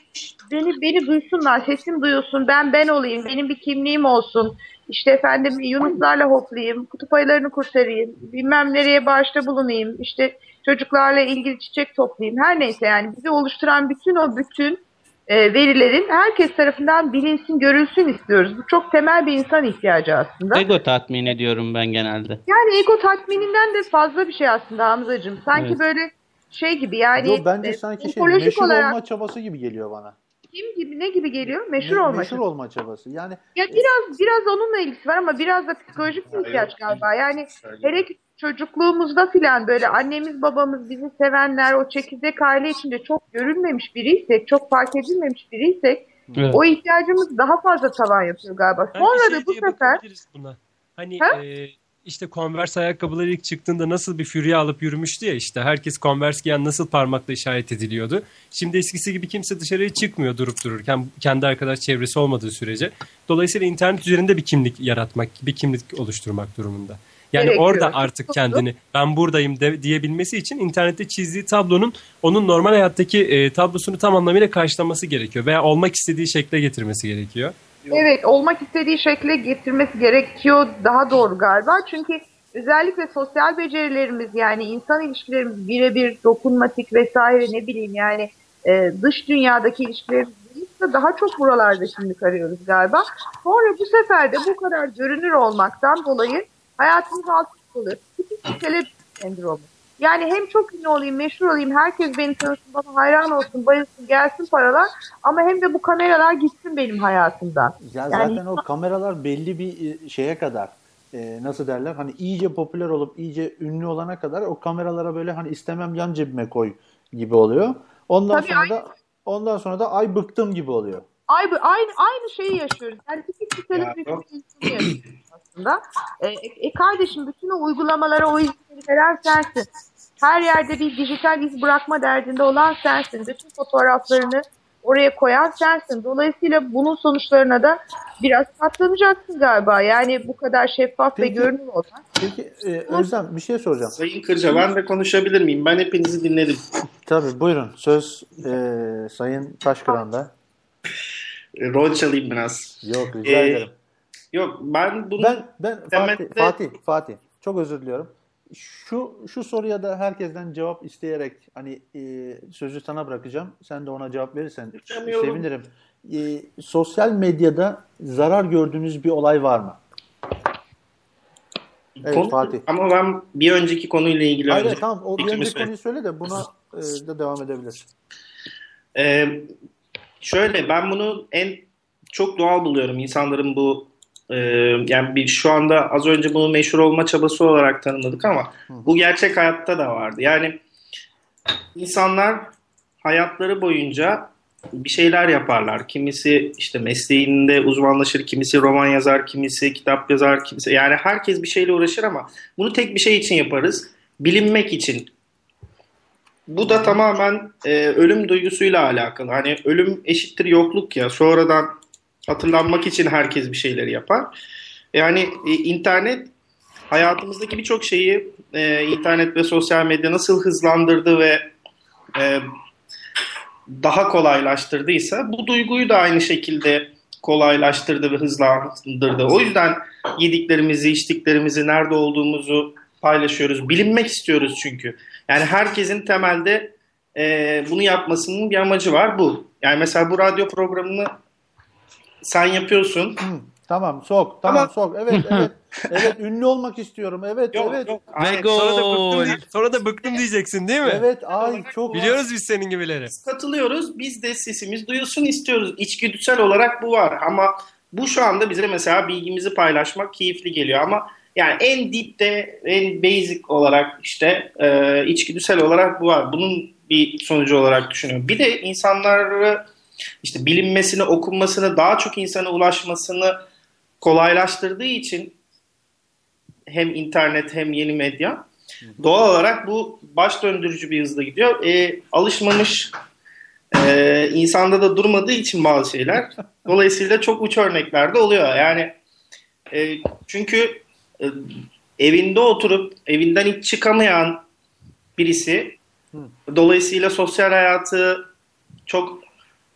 beni beni duysunlar, sesim duyulsun, ben ben olayım, benim bir kimliğim olsun. İşte efendim Yunuslarla hoplayayım, kutup ayılarını kurtarayım, bilmem nereye bağışta bulunayım, işte çocuklarla ilgili çiçek toplayayım. Her neyse yani bizi oluşturan bütün o bütün e, verilerin herkes tarafından bilinsin, görülsün istiyoruz. Bu çok temel bir insan ihtiyacı aslında.
Ego tatmin ediyorum ben genelde.
Yani ego tatmininden de fazla bir şey aslında Hamzacığım. Sanki
Evet.
böyle şey gibi yani
Yo, bence
e,
sanki şey meşhur
olarak
olma çabası gibi geliyor bana.
kim gibi ne gibi geliyor? Meşhur
Me-
olmak.
Meşhur olma çabası. Yani
Ya biraz biraz onunla ilgisi var ama biraz da psikolojik bir ihtiyaç galiba. Yani hele ki çocukluğumuzda filan böyle annemiz babamız bizi sevenler o çekirdek aile içinde çok görülmemiş biriysek, çok fark edilmemiş biriysek
Evet.
o ihtiyacımız daha fazla tavan yapıyor galiba.
Belki
Sonra
şey
da bu sefer
buna. Hani
Ha?
e, işte Converse ayakkabıları ilk çıktığında nasıl bir fürye alıp yürümüştü ya işte herkes Converse giyen nasıl parmakla işaret ediliyordu. Şimdi eskisi gibi kimse dışarıya çıkmıyor durup dururken kendi arkadaş çevresi olmadığı sürece. Dolayısıyla internet üzerinde bir kimlik yaratmak, bir kimlik oluşturmak durumunda. Yani
Gerekiyor.
orada artık kendini ben buradayım de, diyebilmesi için internette çizdiği tablonun onun normal hayattaki e, tablosunu tam anlamıyla karşılaması gerekiyor veya olmak istediği şekle getirmesi gerekiyor.
Evet, olmak istediği şekle getirmesi gerekiyor daha doğru galiba. Çünkü özellikle sosyal becerilerimiz yani insan ilişkilerimiz birebir dokunmatik vesaire ne bileyim yani e, dış dünyadaki ilişkilerimiz değilse daha çok buralarda şimdi arıyoruz galiba. Sonra bu sefer de bu kadar görünür olmaktan dolayı hayatımız alt üst olur. Tipik bir celebrity sendromu. Yani hem çok ünlü olayım, meşhur olayım, herkes beni tanısın, bana hayran olsun, bayılsın, gelsin paralar ama hem de bu kameralar gitsin benim hayatımdan.
Ya
Yani-
zaten o kameralar belli bir e, şeye kadar e, nasıl derler hani iyice popüler olup iyice ünlü olana kadar o kameralara böyle hani istemem yan cebime koy gibi oluyor. Ondan
Tabii,
sonra da ondan sonra da ay bıktım gibi oluyor.
Ay, aynı aynı şeyi yaşıyoruz. Yani bir
Ya,
aslında. E, e, kardeşim bütün o uygulamalara o izleri veren sensin. Her yerde bir dijital iz bırakma derdinde olan sensin. Bütün fotoğraflarını oraya koyan sensin. Dolayısıyla bunun sonuçlarına da biraz katlanacaksın galiba. Yani bu kadar şeffaf ve
Peki.
görünür olmak.
Peki e, Özlem bir şey soracağım.
Sayın Kırca ben de konuşabilir miyim? Ben hepinizi dinledim.
Tabii buyurun söz e, Sayın Taşkıran'da.
E, Rol çalayım biraz.
Yok rica
Ee,
ederim.
Yok ben bunu
Ben ben Fatih,
Temelde-
Fatih Fatih çok özür diliyorum. Şu şu soruya da herkesten cevap isteyerek hani e, sözü sana bırakacağım. Sen de ona cevap verirsen sevinirim. E, sosyal medyada zarar gördüğünüz bir olay var mı? Evet,
konu-
Fatih.
ama ben bir önceki konuyla ilgili
Hayır,
önce
tamam o bir önceki
söyleyeyim.
konuyu söyle de buna e, de devam edebilirsin.
Ee, şöyle ben bunu en çok doğal buluyorum insanların bu e, yani bir şu anda az önce bunu meşhur olma çabası olarak tanımladık ama bu gerçek hayatta da vardı. Yani insanlar hayatları boyunca bir şeyler yaparlar. Kimisi işte mesleğinde uzmanlaşır, kimisi roman yazar, kimisi kitap yazar, kimisi yani herkes bir şeyle uğraşır ama bunu tek bir şey için yaparız. Bilinmek için. Bu da tamamen e, ölüm duygusuyla alakalı. Hani ölüm eşittir yokluk ya. Sonradan hatırlanmak için herkes bir şeyleri yapar. Yani e, internet hayatımızdaki birçok şeyi e, internet ve sosyal medya nasıl hızlandırdı ve e, daha kolaylaştırdıysa bu duyguyu da aynı şekilde kolaylaştırdı ve hızlandırdı. O yüzden yediklerimizi, içtiklerimizi, nerede olduğumuzu paylaşıyoruz. Bilinmek istiyoruz çünkü. Yani herkesin temelde e, bunu yapmasının bir amacı var bu. Yani mesela bu radyo programını sen yapıyorsun.
Hı, <clears throat> tamam sok. Tamam
Ama-
sok. Evet <laughs> evet. Evet ünlü olmak istiyorum. Evet
Yok
evet.
yok.
Ve
Hayır,
sonra da bıktım, diye- sonra da bıktım diyeceksin değil mi?
Evet ay çok
Biliyoruz biz senin gibileri.
katılıyoruz. Biz de sesimiz duyulsun istiyoruz. İçgüdüsel olarak bu var ama bu şu anda bize mesela bilgimizi paylaşmak keyifli geliyor ama yani en dipte, en basic olarak işte e, içgüdüsel olarak bu var. Bunun bir sonucu olarak düşünüyorum. Bir de insanları işte bilinmesini, okunmasını, daha çok insana ulaşmasını kolaylaştırdığı için hem internet hem yeni medya doğal olarak bu baş döndürücü bir hızla gidiyor. E, alışmamış e, insanda da durmadığı için bazı şeyler <laughs> dolayısıyla çok uç örneklerde oluyor. Yani e, çünkü e, evinde oturup evinden hiç çıkamayan birisi dolayısıyla sosyal hayatı çok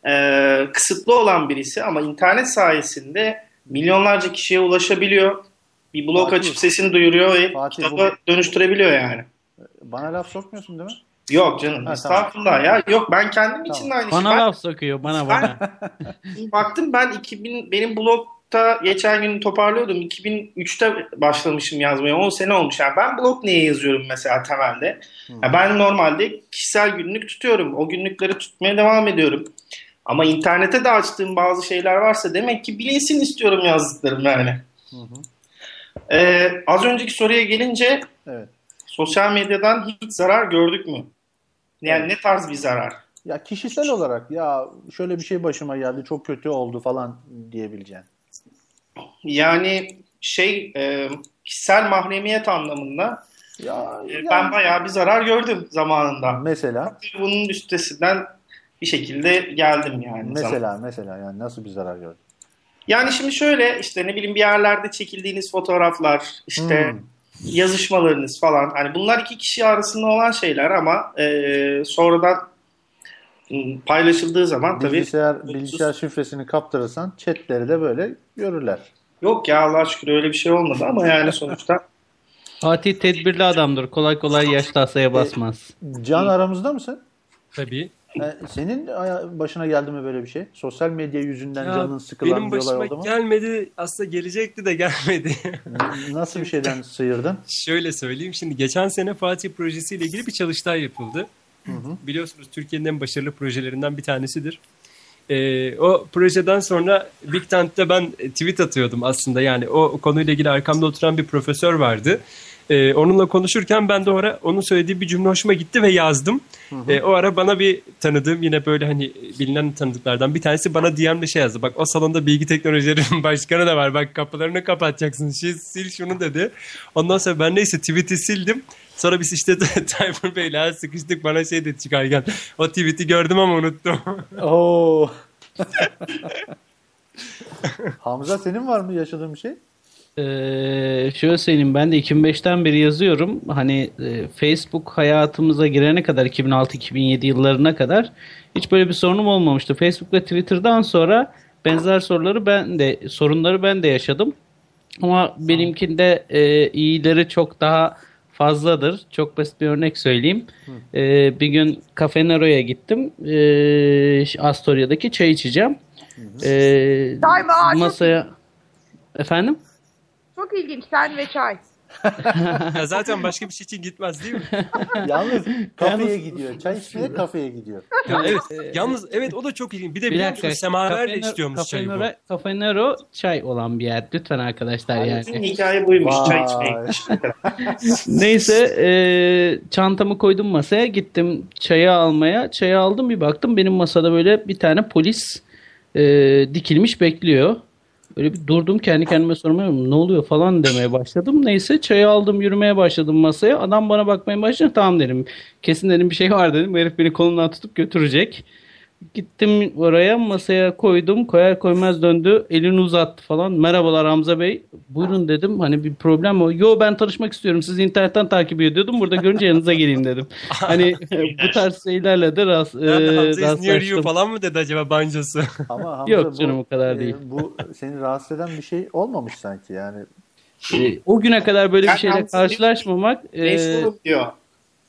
e, kısıtlı olan birisi ama internet sayesinde milyonlarca kişiye ulaşabiliyor. Bir blog
Fatih.
açıp sesini duyuruyor ve
Fatih,
kitaba dönüştürebiliyor yani.
Bana laf sokmuyorsun değil mi?
Yok canım
Ha,
estağfurullah ya. Yok ben kendim için de aynı şey.
Bana
Ben-
laf sokuyor bana bana. <laughs>
Baktım ben 2000 benim blogda geçen gün toparlıyordum. 2003'te başlamışım yazmaya. 10 sene olmuş. Yani ben blog niye yazıyorum mesela temelde? Ya ben normalde kişisel günlük tutuyorum. O günlükleri tutmaya devam ediyorum. Ama internete de açtığım bazı şeyler varsa demek ki bilinsin istiyorum yazdıklarım yani. Ee, az önceki soruya gelince
Evet.
sosyal medyadan hiç zarar gördük mü? Yani ne tarz bir zarar?
Ya kişisel olarak ya şöyle bir şey başıma geldi çok kötü oldu falan diyebileceğin.
Yani şey e, kişisel mahremiyet anlamında
Ya,
e,
ya
ben bayağı bir zarar gördüm zamanında.
mesela
Bunun üstesinden bir şekilde geldim yani. zaman-
mesela mesela yani nasıl bir zarar gördün?
Yani şimdi şöyle işte ne bileyim bir yerlerde çekildiğiniz fotoğraflar, işte
Hmm.
yazışmalarınız falan. Hani bunlar iki kişi arasında olan şeyler ama e, sonradan paylaşıldığı zaman tabii
Bilgisayar, bilgisayar şifresini kaptırırsan chatleri de böyle görürler.
yok ya Allah şükür öyle bir şey olmadı ama yani sonuçta <laughs>
Fatih tedbirli adamdır. Kolay kolay yaş tasaya basmaz.
Can aramızda mısın?
Tabii.
E, Senin başına geldi mi böyle bir şey? Sosyal medya yüzünden
Ya,
canın sıkılan
benim
bir olay
başıma
oldu mu?
gelmedi. Aslında gelecekti de gelmedi.
Nasıl bir şeyden <laughs> sıyırdın?
Şöyle söyleyeyim. Şimdi geçen sene Fatih projesiyle ilgili bir çalıştay yapıldı. Biliyorsunuz Türkiye'nin en başarılı projelerinden bir tanesidir. Ee, o projeden sonra Big Tent'te ben tweet atıyordum aslında. Yani o, o konuyla ilgili arkamda oturan bir profesör vardı. Ee, onunla konuşurken ben de o ara onun söylediği bir cümle hoşuma gitti ve yazdım. Ee, o ara bana bir tanıdığım yine böyle hani bilinen tanıdıklardan bir tanesi bana DM'de şey yazdı. Bak o salonda bilgi teknolojilerinin <laughs> başkanı da var. Bak kapılarını kapatacaksın. Sil, sil şunu dedi. Ondan sonra ben neyse tweet'i sildim. Sonra biz işte <laughs> Tayfur Bey'le sıkıştık bana şey dedi çıkarken. O tweet'i gördüm ama unuttum.
Oo. <laughs> Hamza senin var mı yaşadığın bir şey?
Ee, şöyle söyleyeyim ben de 2005'ten beri yazıyorum. Hani e, Facebook hayatımıza girene kadar 2006-2007 yıllarına kadar hiç böyle bir sorunum olmamıştı. Facebook ve Twitter'dan sonra benzer soruları ben de sorunları ben de yaşadım. Ama benimkinde e, iyileri çok daha fazladır. Çok basit bir örnek söyleyeyim. E, bir gün Cafe Nero'ya gittim. E, Astoria'daki çay içeceğim. E, masaya efendim?
Çok ilginç. Sen ve çay.
ya zaten başka bir şey için gitmez değil mi? <laughs>
Yalnız kafeye gidiyor. Çay içmeye kafeye gidiyor.
Ya evet. Yalnız evet o da çok ilginç. Bir de
Bir
biliyor
dakika.
musunuz semaverle içiyormuş çayı bu.
Nero- Cafe Nero çay olan bir yer. Lütfen arkadaşlar
bütün
yani.
hikaye buymuş çay içmeye. <laughs>
Neyse e, çantamı koydum masaya. Gittim çayı almaya. Çayı aldım bir baktım benim masada böyle bir tane polis e, dikilmiş bekliyor. Böyle bir durdum kendi kendime sormaya ne oluyor falan demeye başladım. Neyse çayı aldım yürümeye başladım masaya. Adam bana bakmaya başladı. Tamam dedim. Kesin dedim bir şey var dedim. Herif beni kolundan tutup götürecek. Gittim oraya masaya koydum. Koyar koymaz döndü. Elini uzattı falan. Merhabalar Hamza Bey. Buyurun dedim. Hani bir problem mi? Yo ben tanışmak istiyorum. Sizi internetten takip ediyordum. Burada görünce yanınıza geleyim dedim. <laughs> Hani bu tarz şeylerle de rast, e, rastlaştım.
falan mı dedi acaba bancosu? <laughs>
Ama Hamza
Yok canım, o kadar
e,
değil.
Bu seni rahatsız eden bir şey olmamış sanki yani.
E, o güne kadar böyle bir şeyle karşılaşmamak e,
diyor.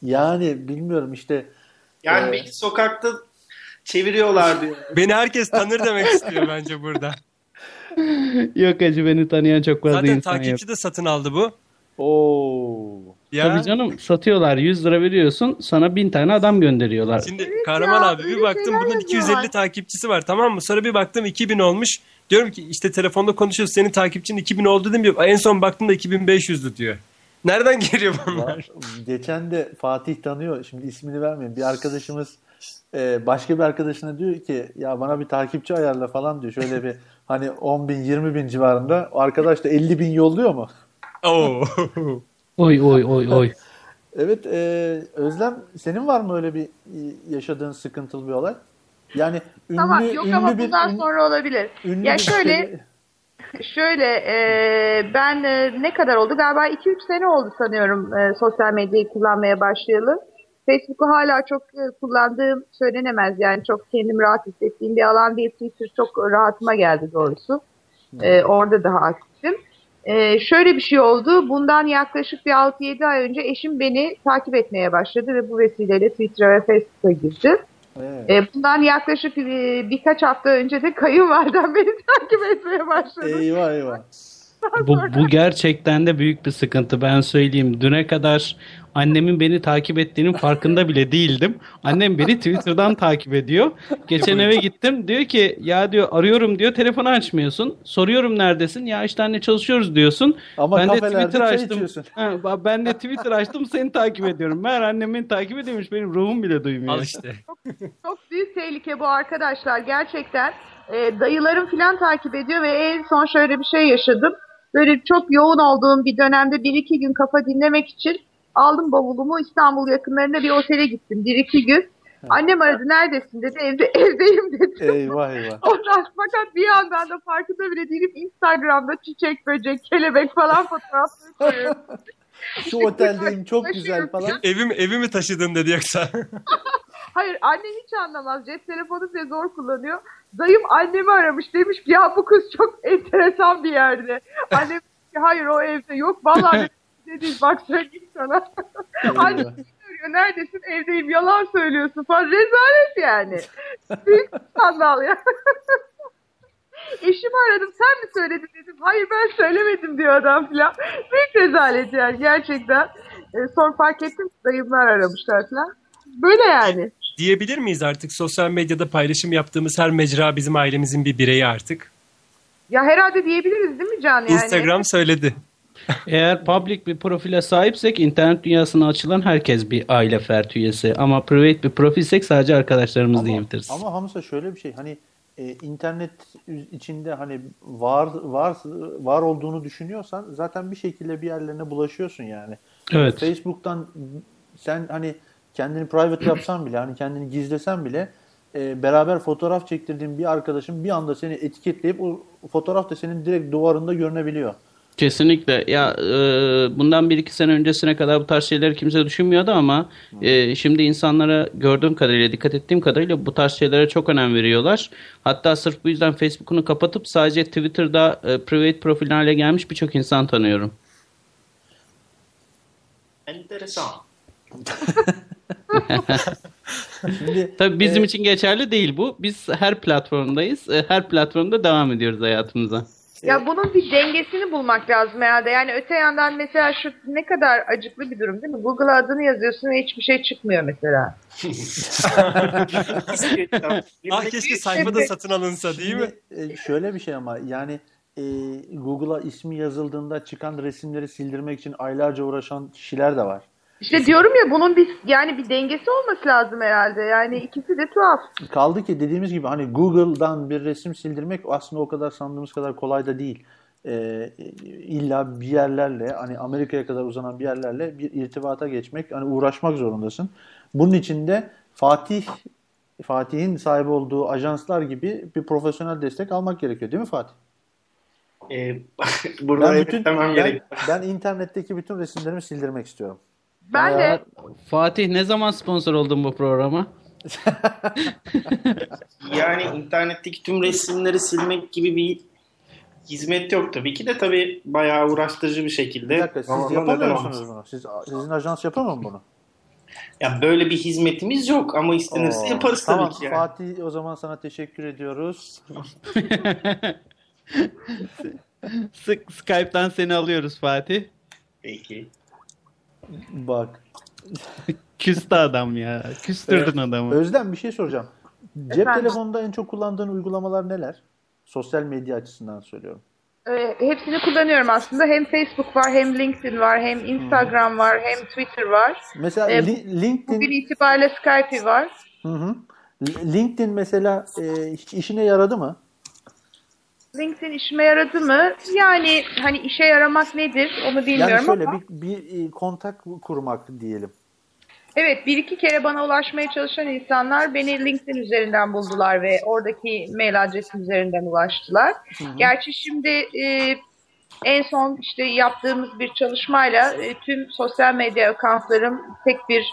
Yani bilmiyorum işte
Yani
Ee,
belki sokakta çeviriyorlar diyor.
Beni herkes tanır demek istiyor bence burada.
Yok acı beni tanıyan çok fazla
Zaten
insan yok.
takipçi de satın aldı bu.
Oo.
Ya.
Tabii canım satıyorlar 100 lira veriyorsun sana 1000 tane adam gönderiyorlar.
Şimdi Kahraman
ya,
abi bir baktım bunun
yazıyorlar.
250 takipçisi var tamam mı? Sonra bir baktım 2000 olmuş. Diyorum ki işte telefonda konuşuyoruz senin takipçin 2000 oldu değil mi? En son baktığımda 2500'dü diyor. Nereden geliyor bunlar?
Var. Geçen de Fatih tanıyor. Şimdi ismini vermeyeyim. Bir arkadaşımız e, başka bir arkadaşına diyor ki ya bana bir takipçi ayarla falan diyor. Şöyle bir <laughs> hani 10 bin 20 bin civarında. O arkadaş da 50 bin yolluyor mu?
Oo. <laughs>
Oy oy oy oy.
Evet e, Özlem senin var mı öyle bir e, yaşadığın sıkıntılı bir olay? Yani ünlü,
Tamam yok
ünlü
ama
bir,
bundan
ün-
sonra olabilir.
ünlü
ya
bir
şöyle
şey- <laughs>
Şöyle e, ben e, ne kadar oldu? Galiba 2-3 sene oldu sanıyorum e, sosyal medyayı kullanmaya başlayalı. Facebook'u hala çok e, kullandığım söylenemez. Yani çok kendim rahat hissettiğim bir alan değil. Twitter çok rahatıma geldi doğrusu. E, orada daha aktifim. E, şöyle bir şey oldu. Bundan yaklaşık bir 6-7 ay önce eşim beni takip etmeye başladı ve bu vesileyle Twitter'a ve Facebook'a girdi.
Evet.
E, bundan yaklaşık e, birkaç hafta önce de kayınvalidem <laughs> beni takip etmeye başladı.
Eyvah eyvah.
Bu, bu gerçekten de büyük bir sıkıntı ben söyleyeyim. Düne kadar annemin beni takip ettiğinin farkında bile değildim. Annem beni Twitter'dan takip ediyor. Geçen eve gittim. Diyor ki ya diyor arıyorum diyor telefonu açmıyorsun. Soruyorum neredesin? Ya işte anne çalışıyoruz diyorsun.
Ama
ben de Twitter açtım. Ha, ben de Twitter açtım seni takip ediyorum. Meğer annem beni takip ediyormuş benim ruhum bile duymuyor.
Al işte.
Çok büyük tehlike bu arkadaşlar gerçekten. E, dayılarım filan takip ediyor ve en son şöyle bir şey yaşadım. Böyle çok yoğun olduğum bir dönemde bir iki gün kafa dinlemek için aldım bavulumu İstanbul yakınlarında bir otele gittim bir iki gün. Annem aradı neredesin dedi evde <laughs> evdeyim dedi.
Eyvah eyvah.
Ondan fakat bir yandan da farkında bile değilim Instagram'da çiçek, böcek, kelebek falan fotoğrafları koyuyorum. <laughs>
Şu oteldeyim çok güzel falan.
Evim evimi taşıdın dedi yoksa. <laughs>
Hayır annem hiç anlamaz. Cep telefonu bile zor kullanıyor. Dayım annemi aramış demiş ki ya bu kız çok enteresan bir yerde. Annem hayır o evde yok. Vallahi değil bak söyleyeyim sana. Annem soruyor neredesin evdeyim yalan söylüyorsun falan. Rezalet yani. Büyük skandal ya. <laughs> Eşimi aradım sen mi söyledin dedim. Hayır ben söylemedim diyor adam filan. Büyük rezalet yani gerçekten. E, sonra fark ettim dayımlar aramışlar filan. Böyle yani.
Diyebilir miyiz artık sosyal medyada paylaşım yaptığımız her mecra bizim ailemizin bir bireyi artık?
Ya herhalde diyebiliriz değil mi Can yani?
Instagram söyledi.
Eğer public bir profile sahipsek internet dünyasına açılan herkes bir aile fert üyesi. Ama private bir profilsek sadece arkadaşlarımız
Ama,
diyebiliriz.
ama Hamza şöyle bir şey hani e, internet içinde hani var var var olduğunu düşünüyorsan zaten bir şekilde bir yerlerine bulaşıyorsun yani.
Evet.
Facebook'tan sen hani kendini private yapsan bile hani kendini gizlesen bile e, beraber fotoğraf çektirdiğin bir arkadaşın bir anda seni etiketleyip o fotoğraf da senin direkt duvarında görünebiliyor.
Kesinlikle. Ya e, bundan bir iki sene öncesine kadar bu tarz şeyleri kimse düşünmüyordu ama e, şimdi insanlara gördüğüm kadarıyla, dikkat ettiğim kadarıyla bu tarz şeylere çok önem veriyorlar. Hatta sırf bu yüzden Facebook'unu kapatıp sadece Twitter'da e, private profil hale gelmiş birçok insan tanıyorum.
Enteresan.
Şimdi <laughs>
Tabii bizim
e,
için geçerli değil bu. Biz her platformdayız. E, her platformda devam ediyoruz hayatımıza.
Ya bunun bir dengesini bulmak lazım herhalde. Yani öte yandan mesela şu ne kadar acıklı bir durum değil mi? Google'a adını yazıyorsun ve hiçbir şey çıkmıyor mesela. <laughs>
Ah keşke sayfada satın alınsa değil mi?
Şimdi, e, şöyle bir şey ama yani e, Google'a ismi yazıldığında çıkan resimleri sildirmek için aylarca uğraşan kişiler de var.
İşte diyorum ya bunun bir yani bir dengesi olması lazım herhalde. Yani ikisi de tuhaf.
Kaldı ki dediğimiz gibi hani Google'dan bir resim sildirmek aslında o kadar sandığımız kadar kolay da değil. Ee, illa bir yerlerle hani Amerika'ya kadar uzanan bir yerlerle bir irtibata geçmek hani uğraşmak zorundasın. Bunun için de Fatih Fatih'in sahibi olduğu ajanslar gibi bir profesyonel destek almak gerekiyor değil mi Fatih?
Ee, <laughs> burada
Ben bütün ben,
gerek.
ben internetteki bütün resimlerimi sildirmek istiyorum.
Ben de
Fatih ne zaman sponsor oldun bu programa? <laughs>
Yani internetteki tüm resimleri silmek gibi bir hizmet yok tabii ki de tabii bayağı uğraştırıcı bir şekilde.
Bir dakika siz
Ama
yapamıyor musunuz bunu? Siz, sizin ajans yapamıyor mu bunu?
Ya böyle bir hizmetimiz yok ama istenirse
Oo,
yaparız
tamam,
tabii ki. Yani.
Fatih o zaman sana teşekkür ediyoruz. <laughs>
Sık Skype'tan seni alıyoruz Fatih.
Peki.
Bak.
Küstü adam ya. Küstürdün adamı.
Özlem bir şey soracağım. Cep
Efendim?
telefonunda en çok kullandığın uygulamalar neler? Sosyal medya açısından söylüyorum.
Ee, hepsini kullanıyorum aslında. Hem Facebook var, hem LinkedIn var, hem Instagram var, hem Twitter var.
Mesela Li- LinkedIn
Bugün itibariyle Skype var.
Hı hı. Li- LinkedIn mesela e, işine yaradı mı?
LinkedIn işime yaradı mı? Yani hani işe yaramak nedir onu bilmiyorum
Yani şöyle
ama
bir, bir e, kontak kurmak diyelim.
evet bir iki kere bana ulaşmaya çalışan insanlar beni LinkedIn üzerinden buldular ve oradaki mail adresim üzerinden ulaştılar. Gerçi şimdi e, en son işte yaptığımız bir çalışmayla e, tüm sosyal medya accountlarım tek bir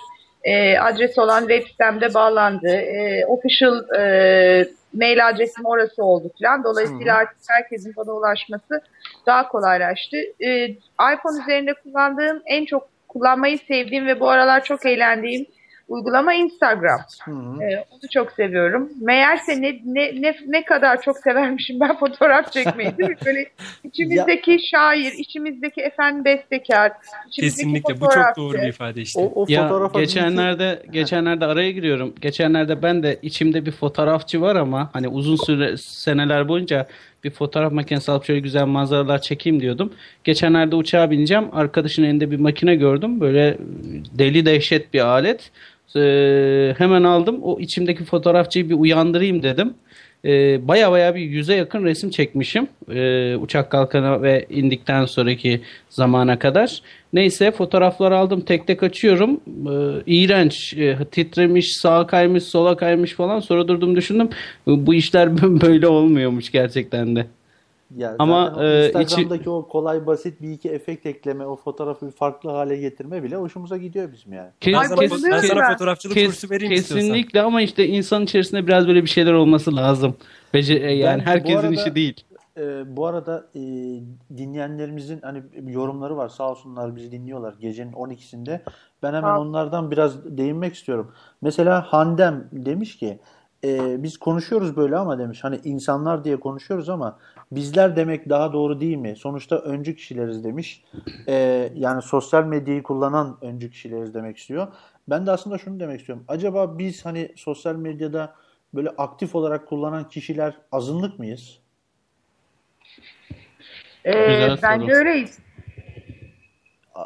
e, adres olan web sitemde bağlandı. E, official e, mail adresim orası oldu falan. Dolayısıyla artık herkesin bana ulaşması daha kolaylaştı. E, iPhone üzerinde kullandığım en çok kullanmayı sevdiğim ve bu aralar çok eğlendiğim uygulama Instagram.
Hı hı.
E, onu çok seviyorum. Meğerse ne, ne, ne, ne kadar çok severmişim ben <laughs> fotoğraf çekmeyi değil mi? Böyle içimizdeki şair, içimizdeki efendim bestekar, içimizdeki
Kesinlikle bu çok doğru bir ifade işte.
O, o
Ya geçenlerde geçenlerde araya giriyorum. Geçenlerde ben de içimde bir fotoğrafçı var ama hani uzun süre seneler boyunca bir fotoğraf makinesi alıp şöyle güzel manzaralar çekeyim diyordum. Geçenlerde uçağa bineceğim. Arkadaşın elinde bir makine gördüm. Böyle deli dehşet bir alet. Ee, hemen aldım. O içimdeki fotoğrafçıyı bir uyandırayım dedim. Ee, baya baya bir yüze yakın resim çekmişim. Ee, uçak kalkana ve indikten sonraki zamana kadar. Neyse fotoğraflar aldım tek tek açıyorum. Ee, iğrenç. Ee, titremiş, sağa kaymış, sola kaymış falan. Sonra durdum düşündüm. Bu işler <laughs> böyle olmuyormuş gerçekten de.
Ya
Ama, e,
Instagram'daki o kolay basit bir iki efekt ekleme, o fotoğrafı bir farklı hale getirme bile hoşumuza gidiyor bizim yani.
Kes-
Ben sana,
Ay,
ben sana fotoğrafçılık
kes-
kursu vereyim istiyorsan.
kesinlikle ama işte insan içerisinde biraz böyle bir şeyler olması lazım. Bece e, yani
Ben
herkesin
arada-
işi değil.
Ee, bu arada e, dinleyenlerimizin hani yorumları var sağ olsunlar bizi dinliyorlar gecenin 12'sinde. Ben hemen
ol.
onlardan biraz değinmek istiyorum. Mesela Handem demiş ki e, biz konuşuyoruz böyle ama demiş hani insanlar diye konuşuyoruz ama bizler demek daha doğru değil mi? Sonuçta öncü kişileriz demiş. E, yani sosyal medyayı kullanan öncü kişileriz demek istiyor. Ben de aslında şunu demek istiyorum. Acaba biz hani sosyal medyada böyle aktif olarak kullanan kişiler azınlık mıyız?
Ee, bence öyleyiz.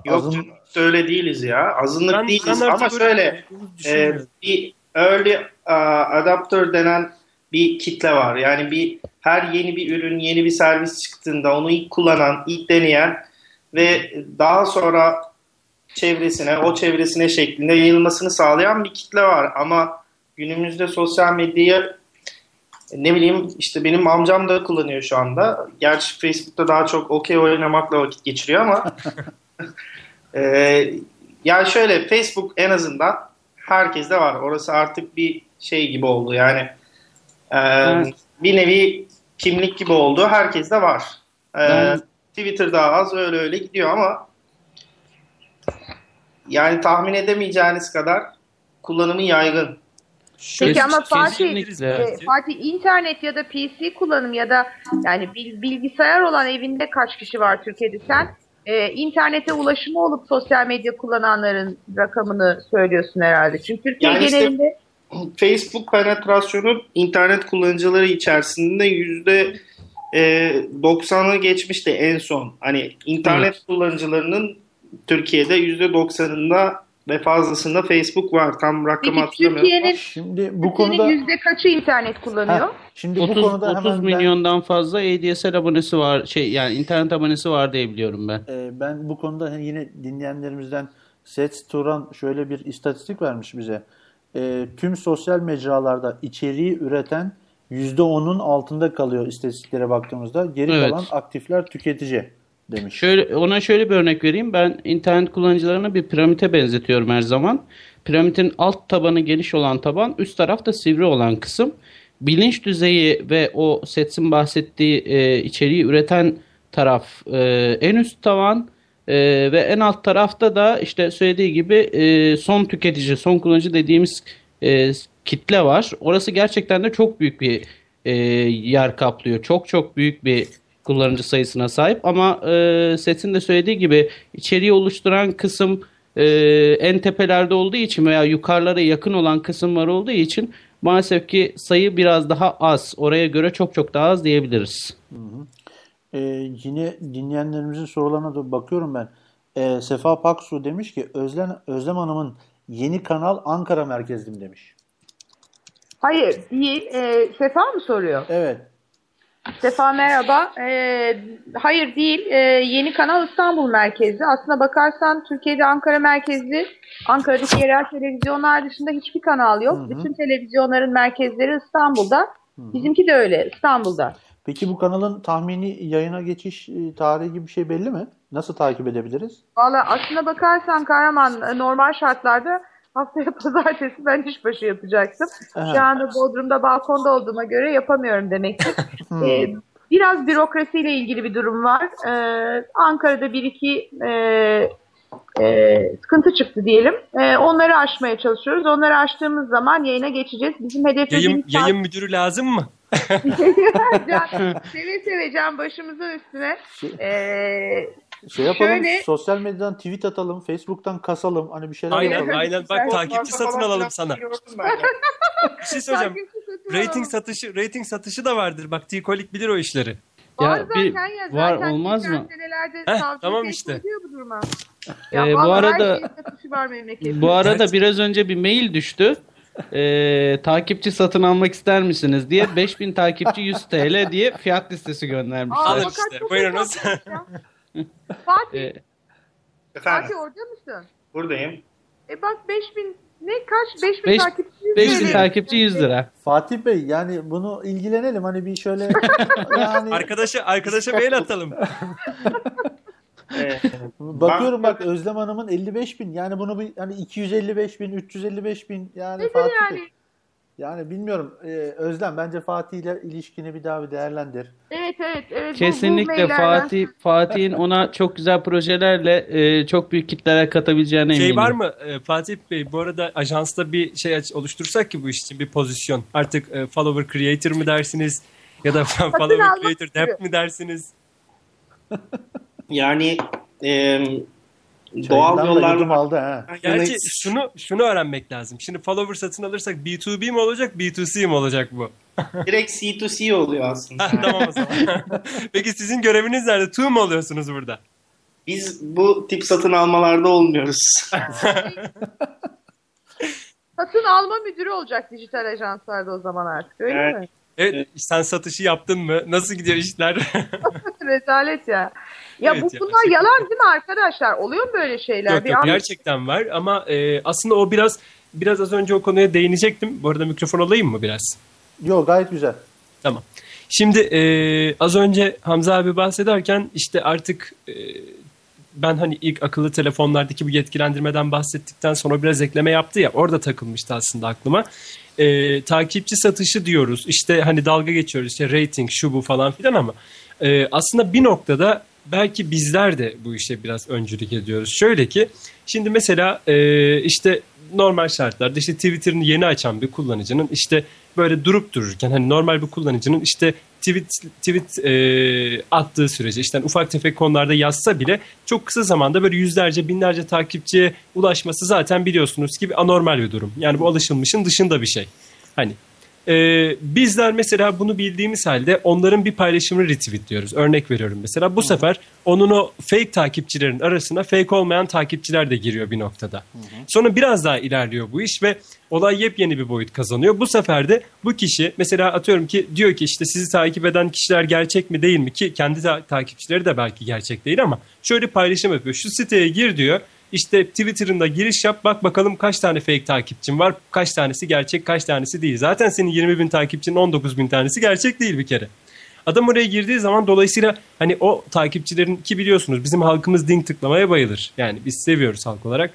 Yok
Azın-
canım, öyle değiliz ya. Azınlık
Ben-
değiliz
ben
ama şöyle e, bir early uh, adapter denen bir kitle var. Yani bir her yeni bir ürün, yeni bir servis çıktığında onu ilk kullanan, ilk deneyen ve daha sonra çevresine, o çevresine şeklinde yayılmasını sağlayan bir kitle var. Ama günümüzde sosyal medyayı ne bileyim işte benim amcam da kullanıyor şu anda. Gerçi Facebook'ta daha çok okey oynamakla vakit geçiriyor ama <laughs> ee, yani şöyle Facebook en azından herkeste var. Orası artık bir şey gibi oldu yani. Ee,
Evet.
Bir nevi kimlik gibi oldu. Herkeste var. Ee,
Ben-
Twitter daha az öyle öyle gidiyor ama yani tahmin edemeyeceğiniz kadar kullanımı yaygın.
Şöyle
Peki ama
bir şey
Fatih, e. Fatih internet ya da PC kullanım ya da yani bil- bilgisayar olan evinde kaç kişi var Türkiye'de sen? E, internete ulaşımı olup sosyal medya kullananların rakamını söylüyorsun herhalde. Çünkü Türkiye
Yani işte-
genelinde
Facebook penetrasyonu internet kullanıcıları içerisinde yüzde e, 90'ı geçmişti en son. Hani internet kullanıcılarının Türkiye'de yüzde 90'ında ve fazlasında Facebook var. Tam rakamı
peki
hatırlamıyorum.
Türkiye'nin
Şimdi bu
Türkiye'nin
konuda
yüzde kaçı internet kullanıyor?
Heh, şimdi bu
30
konuda
30
hemen ben,
milyondan fazla ADSL abonesi var. Şey yani internet abonesi var diye biliyorum ben.
e, ben bu konuda yine dinleyenlerimizden Seth Turan şöyle bir istatistik vermiş bize. E, tüm sosyal mecralarda içeriği üreten %10'un altında kalıyor istatistiklere baktığımızda. Geri
Evet.
kalan aktifler tüketici demiş.
Şöyle ona şöyle bir örnek vereyim. Ben internet kullanıcılarını bir piramite benzetiyorum her zaman. Piramidin alt tabanı geniş olan taban, üst tarafta sivri olan kısım. Bilinç düzeyi ve o Seth'in bahsettiği e, içeriği üreten taraf e, en üst tavan. Ee, ve en alt tarafta da işte söylediği gibi e, son tüketici, son kullanıcı dediğimiz e, kitle var. Orası gerçekten de çok büyük bir e, yer kaplıyor. Çok çok büyük bir kullanıcı sayısına sahip ama e, Set'in de söylediği gibi içeriği oluşturan kısım e, en tepelerde olduğu için veya yukarılara yakın olan kısımlar olduğu için maalesef ki sayı biraz daha az. Oraya göre çok çok daha az diyebiliriz.
Ee, yine dinleyenlerimizin sorularına da bakıyorum ben. Ee, Sefa Paksu demiş ki Özlem, Özlem Hanım'ın yeni kanal Ankara merkezli mi demiş.
Hayır değil. E, Sefa mı soruyor?
Evet.
Sefa merhaba. Ee, hayır değil. Ee, yeni kanal İstanbul merkezli. Aslına bakarsan Türkiye'de Ankara merkezli. Ankara'daki yerel televizyonlar dışında hiçbir kanal yok. Bütün televizyonların merkezleri İstanbul'da. Bizimki de öyle İstanbul'da.
Peki bu kanalın tahmini yayına geçiş e, tarihi gibi bir şey belli mi? Nasıl takip edebiliriz?
Valla aslına bakarsan Kahraman e, normal şartlarda haftaya <laughs> pazartesi ben işbaşı yapacaktım.
Aha.
Şu anda Bodrum'da balkonda olduğuma göre yapamıyorum demektir. Ee, <laughs> biraz bürokrasiyle ilgili bir durum var. Ee, Ankara'da bir iki e, e, sıkıntı çıktı diyelim. E, onları aşmaya çalışıyoruz. Onları aştığımız zaman yayına geçeceğiz. Bizim
Yayın,
hedeflediğimiz
yayın müdürü lazım mı?
Can, <laughs> seve seve can başımızın üstüne. Ee,
Şey yapalım,
Şöyle-
sosyal medyadan tweet atalım, Facebook'tan kasalım, hani bir şeyler
Aynen
yapalım.
aynen bak <laughs> takipçi satın alalım sana. Bir şey söyleyeceğim. Rating satışı rating satışı da vardır. Bak T-Kolik bilir o işleri.
Var
Ya
zaten
bir-
ya,
var,
zaten
olmaz
geçen
mı?
senelerde
Heh, tamam işte.
bu duruma.
Ee,
Ya
bu arada-
var.
Bu arada
Gerçi-
biraz önce bir mail düştü. Ee, takipçi satın almak ister misiniz diye 5000 takipçi 100 TL diye fiyat listesi
Aa,
göndermişler.
Alın işte, buyurunuz. <laughs>
Fatih,
Ee,
Efendim
Fatih orada mısın?
buradayım.
E bak 5000 ne kaç? 5000
Beş-
takipçi.
5000
yüz
takipçi 100 lira.
Fatih Bey yani bunu ilgilenelim hani bir şöyle <laughs> yani
Arkadaşa arkadaşa mail atalım.
Ee,
bakıyorum bak Özlem Hanım'ın 55 bin yani bunu bir hani 255 bin 355 bin yani
Nedir
Fatih
yani?
Bey. Yani bilmiyorum Ee, Özlem bence Fatih ile ilişkini bir daha bir değerlendir.
Evet evet. evet. Bu- bu
Kesinlikle
maillerden-
Fatih Fatih'in <laughs> ona çok güzel projelerle e, çok büyük kitlere katabileceğine eminim.
Şey var mı e, Fatih Bey bu arada ajansta bir şey oluştursak ki bu iş için bir pozisyon. Artık e, follower creator mı dersiniz ya da <laughs> follower creator dep mi dersiniz?
yani e, doğal yollarla
aldı ha.
Gerçi şunu şunu öğrenmek lazım. Şimdi follower satın alırsak B2B mi olacak B2C mi olacak bu? <laughs>
direkt C2C oluyor aslında. <laughs>
Tamam o zaman. <laughs> Peki sizin göreviniz nerede? Tu mu oluyorsunuz burada?
Biz bu tip satın almalarda olmuyoruz.
Satın alma müdürü olacak dijital ajanslarda o zaman artık öyle
Evet.
mi?
Evet, sen satışı yaptın mı? Nasıl gidiyor işler? <laughs>
Rezalet ya. Ya
Evet
bu
ya,
bunlar yalan değil mi arkadaşlar? Oluyor mu böyle şeyler?
yok
Bir
yok
an-
gerçekten var ama e, aslında o biraz biraz az önce o konuya değinecektim. Bu arada mikrofon alayım mı biraz?
Yok gayet güzel.
Tamam. Şimdi e, az önce Hamza abi bahsederken işte artık e, ben hani ilk akıllı telefonlardaki bu yetkilendirmeden bahsettikten sonra biraz ekleme yaptı ya orada takılmıştı aslında aklıma. E, takipçi satışı diyoruz işte hani dalga geçiyoruz işte rating şu bu falan filan ama e, aslında bir noktada belki bizler de bu işe biraz öncülük ediyoruz. Şöyle ki şimdi mesela e, işte normal şartlarda işte Twitter'ını yeni açan bir kullanıcının işte böyle durup dururken hani normal bir kullanıcının işte tweet tweet e, attığı sürece işte hani ufak tefek konularda yazsa bile çok kısa zamanda böyle yüzlerce binlerce takipçiye ulaşması zaten biliyorsunuz ki anormal bir durum. Yani bu alışılmışın dışında bir şey. Hani ee, bizler mesela bunu bildiğimiz halde onların bir paylaşımını retweetliyoruz. Örnek veriyorum mesela. Bu sefer onun o fake takipçilerin arasına fake olmayan takipçiler de giriyor bir noktada. Sonra biraz daha ilerliyor bu iş ve olay yepyeni bir boyut kazanıyor. Bu sefer de bu kişi mesela atıyorum ki diyor ki işte sizi takip eden kişiler gerçek mi değil mi ki kendi ta- takipçileri de belki gerçek değil ama şöyle paylaşım yapıyor. Şu siteye gir diyor. İşte Twitter'ında giriş yap bak bakalım kaç tane fake takipçin var. Kaç tanesi gerçek kaç tanesi değil. Zaten senin 20 bin takipçinin 19 bin tanesi gerçek değil bir kere. Adam oraya girdiği zaman dolayısıyla hani o takipçilerin ki biliyorsunuz bizim halkımız ding tıklamaya bayılır. Yani biz seviyoruz halk olarak.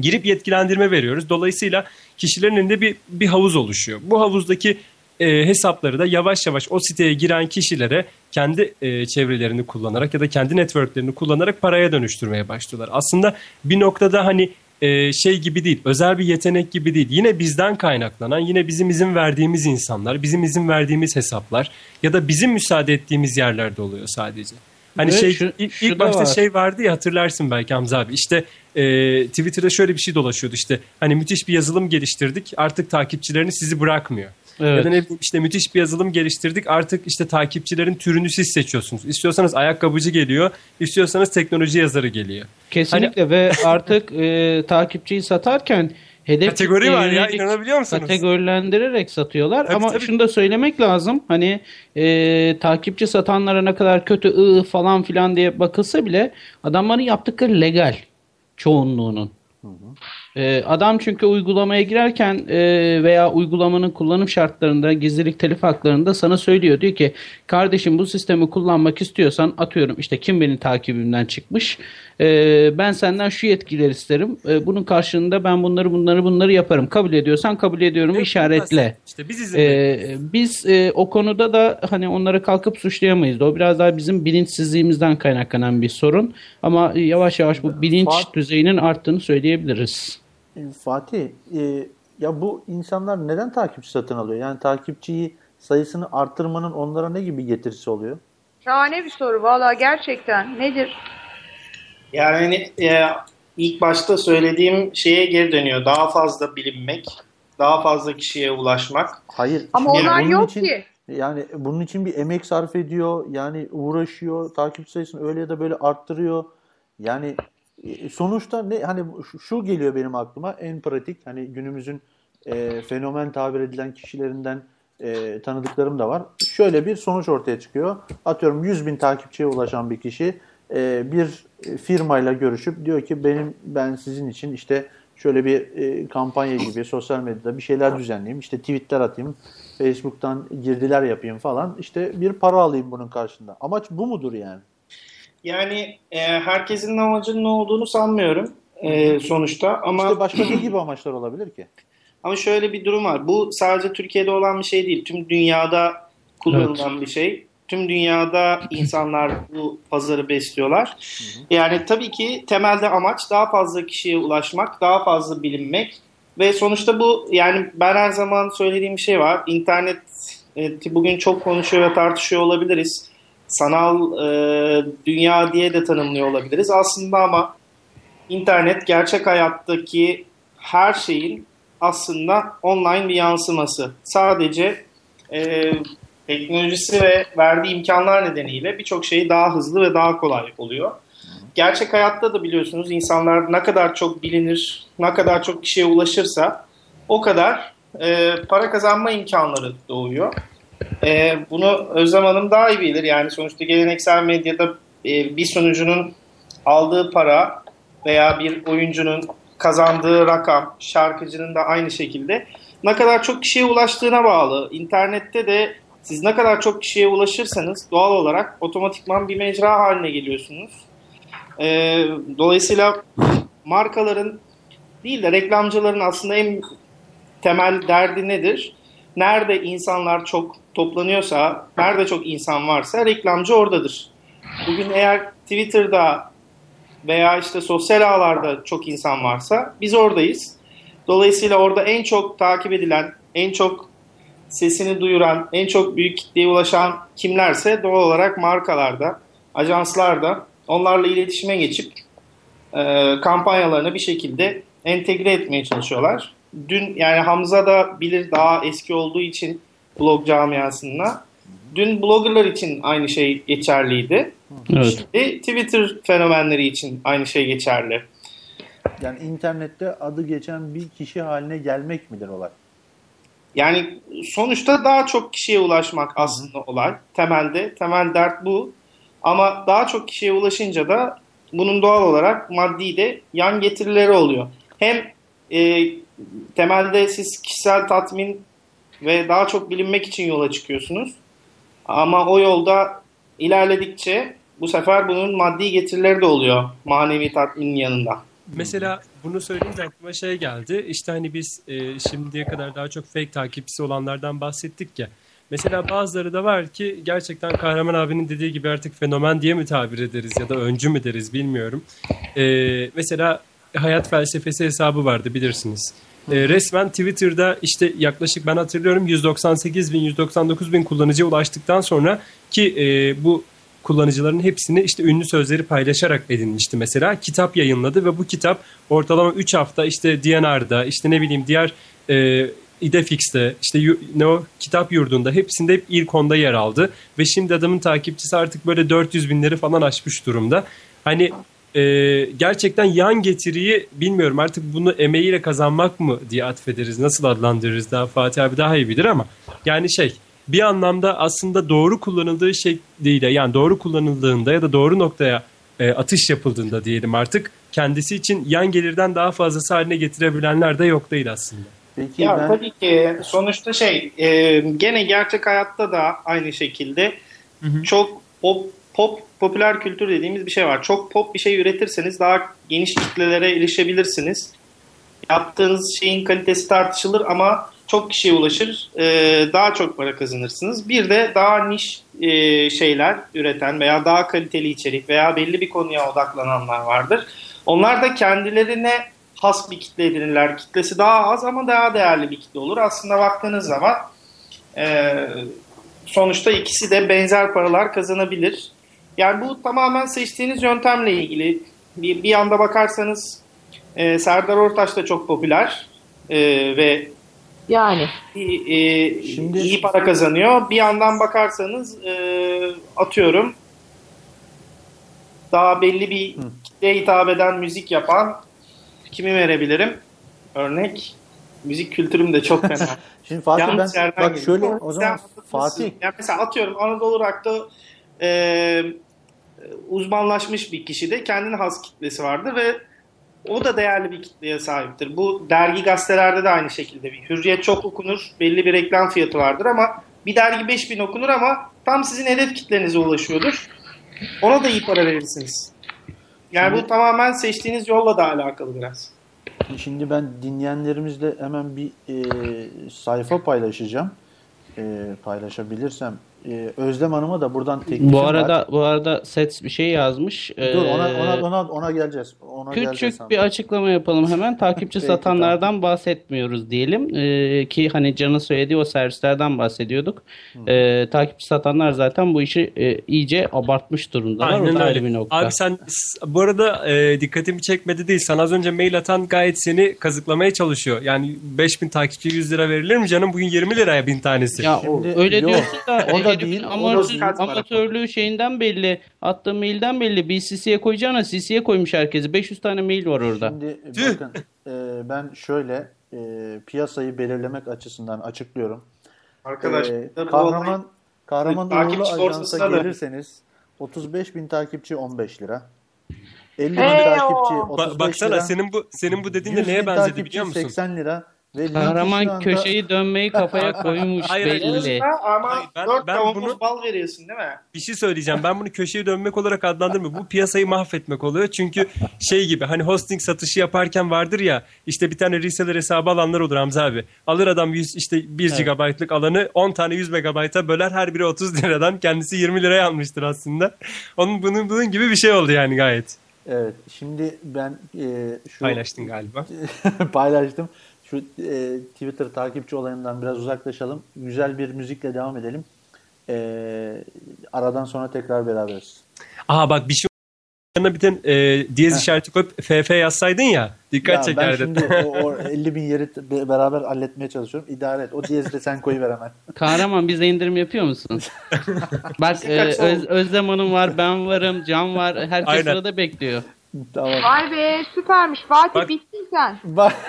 Girip yetkilendirme veriyoruz. Dolayısıyla kişilerin elinde bir, bir havuz oluşuyor. Bu havuzdaki e, hesapları da yavaş yavaş o siteye giren kişilere kendi e, çevrelerini kullanarak ya da kendi networklerini kullanarak paraya dönüştürmeye başlıyorlar. Aslında bir noktada hani e, şey gibi değil, özel bir yetenek gibi değil. Yine bizden kaynaklanan, yine bizim izin verdiğimiz insanlar, bizim izin verdiğimiz hesaplar ya da bizim müsaade ettiğimiz yerlerde oluyor sadece. Hani
Evet,
şey
şu-
ilk,
şu
başta
var.
şey vardı ya hatırlarsın belki Hamza abi. İşte e, Twitter'da şöyle bir şey dolaşıyordu işte. Hani müthiş bir yazılım geliştirdik. Artık takipçilerini sizi bırakmıyor.
Evet.
Ya da ne bileyim işte müthiş bir yazılım geliştirdik. Artık işte takipçilerin türünü siz seçiyorsunuz. İstiyorsanız ayakkabıcı geliyor, istiyorsanız teknoloji yazarı geliyor.
Kesinlikle ve artık e, takipçiyi satarken hedef
Kategori var ya, inanabiliyor musunuz?
Kategorilendirerek satıyorlar
Tabii,
ama
tabii.
şunu da söylemek lazım. Hani e, takipçi satanlara ne kadar kötü ı falan filan diye bakılsa bile adamların yaptıkları legal çoğunluğunun. E, adam çünkü uygulamaya girerken e, veya uygulamanın kullanım şartlarında gizlilik telif haklarında sana söylüyor. Diyor ki kardeşim bu sistemi kullanmak istiyorsan atıyorum işte kim benim takibimden çıkmış. E, ben senden şu yetkiler isterim. E, bunun karşılığında ben bunları bunları bunları yaparım. Kabul ediyorsan kabul ediyorum işaretle.
İşte biz izin
Ee, biz o konuda da hani onları kalkıp suçlayamayız. O biraz daha bizim bilinçsizliğimizden kaynaklanan bir sorun. Ama yavaş yavaş bu bilinç düzeyinin arttığını söyleyebiliriz.
E, Fatih, e, ya bu insanlar neden takipçi satın alıyor? Yani takipçiyi sayısını arttırmanın onlara ne gibi getirisi oluyor?
Şahane bir soru valla gerçekten. Nedir?
Yani e, ilk başta söylediğim şeye geri dönüyor. Daha fazla bilinmek, daha fazla kişiye ulaşmak.
Hayır.
Ama
şimdi
onlar
bunun
yok
için-
ki.
Yani bunun için bir emek sarf ediyor. Yani uğraşıyor. Takipçi sayısını öyle ya da böyle arttırıyor. Yani sonuçta ne hani şu, geliyor benim aklıma en pratik hani günümüzün e, fenomen tabir edilen kişilerinden e, tanıdıklarım da var. Şöyle bir sonuç ortaya çıkıyor. Atıyorum 100 bin takipçiye ulaşan bir kişi e, bir firmayla görüşüp diyor ki benim ben sizin için işte şöyle bir e, kampanya gibi sosyal medyada bir şeyler düzenleyeyim. işte tweetler atayım. Facebook'tan girdiler yapayım falan. İşte bir para alayım bunun karşında. Amaç bu mudur yani?
Yani e, herkesin amacının ne olduğunu sanmıyorum e, sonuçta ama
İşte başka ne gibi amaçlar olabilir ki? <clears throat>
ama şöyle bir durum var. Bu sadece Türkiye'de olan bir şey değil. Tüm dünyada kullanılan bir şey. Tüm dünyada <clears throat> insanlar bu pazarı besliyorlar. Yani tabii ki temelde amaç daha fazla kişiye ulaşmak, daha fazla bilinmek ve sonuçta bu yani ben her zaman söylediğim bir şey var. İnternet e, bugün çok konuşuyor ve tartışıyor olabiliriz. Sanal e, dünya diye de tanımlıyor olabiliriz. Aslında ama internet gerçek hayattaki her şeyin aslında online bir yansıması. Sadece e, teknolojisi ve verdiği imkanlar nedeniyle birçok şey daha hızlı ve daha kolay oluyor. Gerçek hayatta da biliyorsunuz insanlar ne kadar çok bilinir, ne kadar çok kişiye ulaşırsa o kadar e, para kazanma imkanları doğuyor. E, bunu Özlem Hanım daha iyi bilir. Yani sonuçta geleneksel medyada e, bir sunucunun aldığı para veya bir oyuncunun kazandığı rakam, şarkıcının da aynı şekilde ne kadar çok kişiye ulaştığına bağlı. İnternette de siz ne kadar çok kişiye ulaşırsanız doğal olarak otomatikman bir mecra haline geliyorsunuz. Ee, dolayısıyla markaların değil de reklamcıların aslında en temel derdi nedir? Nerede insanlar çok toplanıyorsa, nerede çok insan varsa reklamcı oradadır. Bugün eğer Twitter'da veya işte sosyal ağlarda çok insan varsa biz oradayız. Dolayısıyla orada en çok takip edilen, en çok sesini duyuran, en çok büyük kitleye ulaşan kimlerse doğal olarak markalarda, ajanslarda onlarla iletişime geçip e, kampanyalarını bir şekilde entegre etmeye çalışıyorlar. Dün yani Hamza da bilir daha eski olduğu için blog camiasında. Dün bloggerlar için aynı şey geçerliydi.
Evet.
Şimdi Twitter fenomenleri için aynı şey geçerli.
Yani internette adı geçen bir kişi haline gelmek midir olay?
Yani sonuçta daha çok kişiye ulaşmak aslında olay. Temelde, temel dert bu. Ama daha çok kişiye ulaşınca da bunun doğal olarak maddi de yan getirileri oluyor. Hem e, temelde siz kişisel tatmin ve daha çok bilinmek için yola çıkıyorsunuz. Ama o yolda ilerledikçe bu sefer bunun maddi getirileri de oluyor manevi tatminin yanında.
mesela bunu söyleyince aklıma şey geldi. İşte hani biz e, şimdiye kadar daha çok fake takipçisi olanlardan bahsettik ya. Mesela bazıları da var ki gerçekten Kahraman abinin dediği gibi artık fenomen diye mi tabir ederiz ya da öncü mü deriz bilmiyorum. E, mesela hayat felsefesi hesabı vardı bilirsiniz. E, resmen Twitter'da işte yaklaşık ben hatırlıyorum 198 bin 199 bin kullanıcıya ulaştıktan sonra ki e, bu kullanıcıların hepsini işte ünlü sözleri paylaşarak edinmişti mesela. Kitap yayınladı ve bu kitap ortalama 3 hafta işte DNR'da işte ne bileyim diğer e, İdefix'te işte ne o kitap yurdunda hepsinde hep ilk onda yer aldı. Ve şimdi adamın takipçisi artık böyle 400 binleri falan aşmış durumda. Hani e, gerçekten yan getiriyi bilmiyorum artık bunu emeğiyle kazanmak mı diye atfederiz. Nasıl adlandırırız daha Fatih abi daha iyi bilir ama yani şey bir anlamda aslında doğru kullanıldığı şekliyle yani doğru kullanıldığında ya da doğru noktaya e, atış yapıldığında diyelim artık kendisi için yan gelirden daha fazlası haline getirebilenler de yok değil aslında.
Peki
Ya
ben
tabii ki sonuçta şey e, gene gerçek hayatta da aynı şekilde çok pop, pop popüler kültür dediğimiz bir şey var. Çok pop bir şey üretirseniz daha geniş kitlelere erişebilirsiniz. Yaptığınız şeyin kalitesi tartışılır ama çok kişiye ulaşır. e, daha çok para kazanırsınız. Bir de daha niş e, şeyler üreten veya daha kaliteli içerik veya belli bir konuya odaklananlar vardır. Onlar da kendilerine has bir kitle edinirler. Kitlesi daha az ama daha değerli bir kitle olur. Aslında baktığınız zaman e, sonuçta ikisi de benzer paralar kazanabilir. Yani bu tamamen seçtiğiniz yöntemle ilgili. Bir, bir yanda bakarsanız e, Serdar Ortaç da çok popüler e, ve
Yani.
e,
Şimdi-
iyi para kazanıyor. Bir yandan bakarsanız e, atıyorum daha belli bir kitleye hitap eden müzik yapan kimi verebilirim? Örnek müzik kültürüm de çok fena. <laughs>
şimdi Fatih ben
Yanlış yerden
bak
geliyor.
şöyle o zaman. Fatih
Yani mesela atıyorum Anadolu Rock'ta e, uzmanlaşmış bir kişi de kendine has kitlesi vardır ve o da değerli bir kitleye sahiptir. Bu dergi gazetelerde de aynı şekilde bir. Hürriyet çok okunur. Belli bir reklam fiyatı vardır ama bir dergi 5000 okunur ama tam sizin hedef kitlenize ulaşıyordur. Ona da iyi para verirsiniz. Yani bu tamamen seçtiğiniz yolla da alakalı biraz.
Şimdi ben dinleyenlerimizle hemen bir e, sayfa paylaşacağım. E, paylaşabilirsem. E, Özlem Hanım'a da buradan teklifim
Bu
var.
arada bu arada Sets bir şey yazmış.
Dur ona,
Ee,
ona, ona, ona geleceğiz. Ona geleceğiz
Küçük
hemen.
bir açıklama yapalım hemen. Takipçi <laughs>
Peki,
satanlardan bahsetmiyoruz diyelim. Ee, ki hani Can'ın söylediği o servislerden bahsediyorduk. Ee, takipçi satanlar zaten bu işi e, iyice abartmış durumdalar.
Aynen
o da ayrı
öyle.
bir nokta.
Abi sen bu arada e, dikkatimi çekmedi değil. Sana az önce mail atan gayet seni kazıklamaya çalışıyor. Yani 5000 takipçi 100 lira verilir mi canım? Bugün 20 liraya bin tanesi.
Ya
Şimdi-
öyle
yok,
diyorsun da
da değil,
amatör- amatörlüğü şeyinden belli. Attığı mailden belli. Bir CC'ye koyacağına CC'ye koymuş herkesi. 500 tane mail var orada.
Şimdi
Tüh.
bakın e, ben şöyle e, piyasayı belirlemek açısından açıklıyorum.
Arkadaşlar
E, kahraman kahraman
Takipçi
uğurlu ajansa gelirseniz 35 bin takipçi 15 lira. 50 bin
Hey
takipçi
o.
35
Ba- baksana
lira.
senin bu senin bu dediğin de
100
neye
bin
benzedi
takipçi
biliyor musun?
80 lira. Ve şu
Kahraman
anda-
köşeyi dönmeyi kafaya koymuş
Hayır, hayır.
belli.
Ha, ama
Hayır, ben-
4
ben bunu-
bal veriyorsun değil mi?
Bir şey söyleyeceğim. Ben bunu köşeye dönmek olarak adlandırmıyorum. Bu piyasayı mahvetmek oluyor. Çünkü şey gibi hani hosting satışı yaparken vardır ya işte bir tane reseller hesabı alanlar olur Hamza abi. Alır adam 100 işte 1 GB'lık alanı 10 tane 100 MB'a böler her biri 30 liradan kendisi 20 liraya almıştır aslında. Onun bunun bunun gibi bir şey oldu yani gayet.
Evet. Şimdi ben e, şu
Paylaştın galiba. <laughs>
paylaştım. Şu e, Twitter takipçi olayından biraz uzaklaşalım. Güzel bir müzikle devam edelim. E, aradan sonra tekrar beraberiz.
Aa bak bir şey yanına bir tane e, diyez işareti koyup FF yazsaydın ya dikkat
Ya ben
çekerdi.
şimdi o, o <laughs> 50 bin yeri beraber halletmeye çalışıyorum. İdare et. O diyezi de sen koyuver hemen. <laughs>
Kahraman bize indirim yapıyor musun? <laughs> Bak e, Öz-? Özlem Hanım var, ben varım, Can var. Herkes
Aynen.
sırada bekliyor.
Tamam.
Vay be süpermiş. Fatih
Bak-
bittin sen.
Bak, <laughs>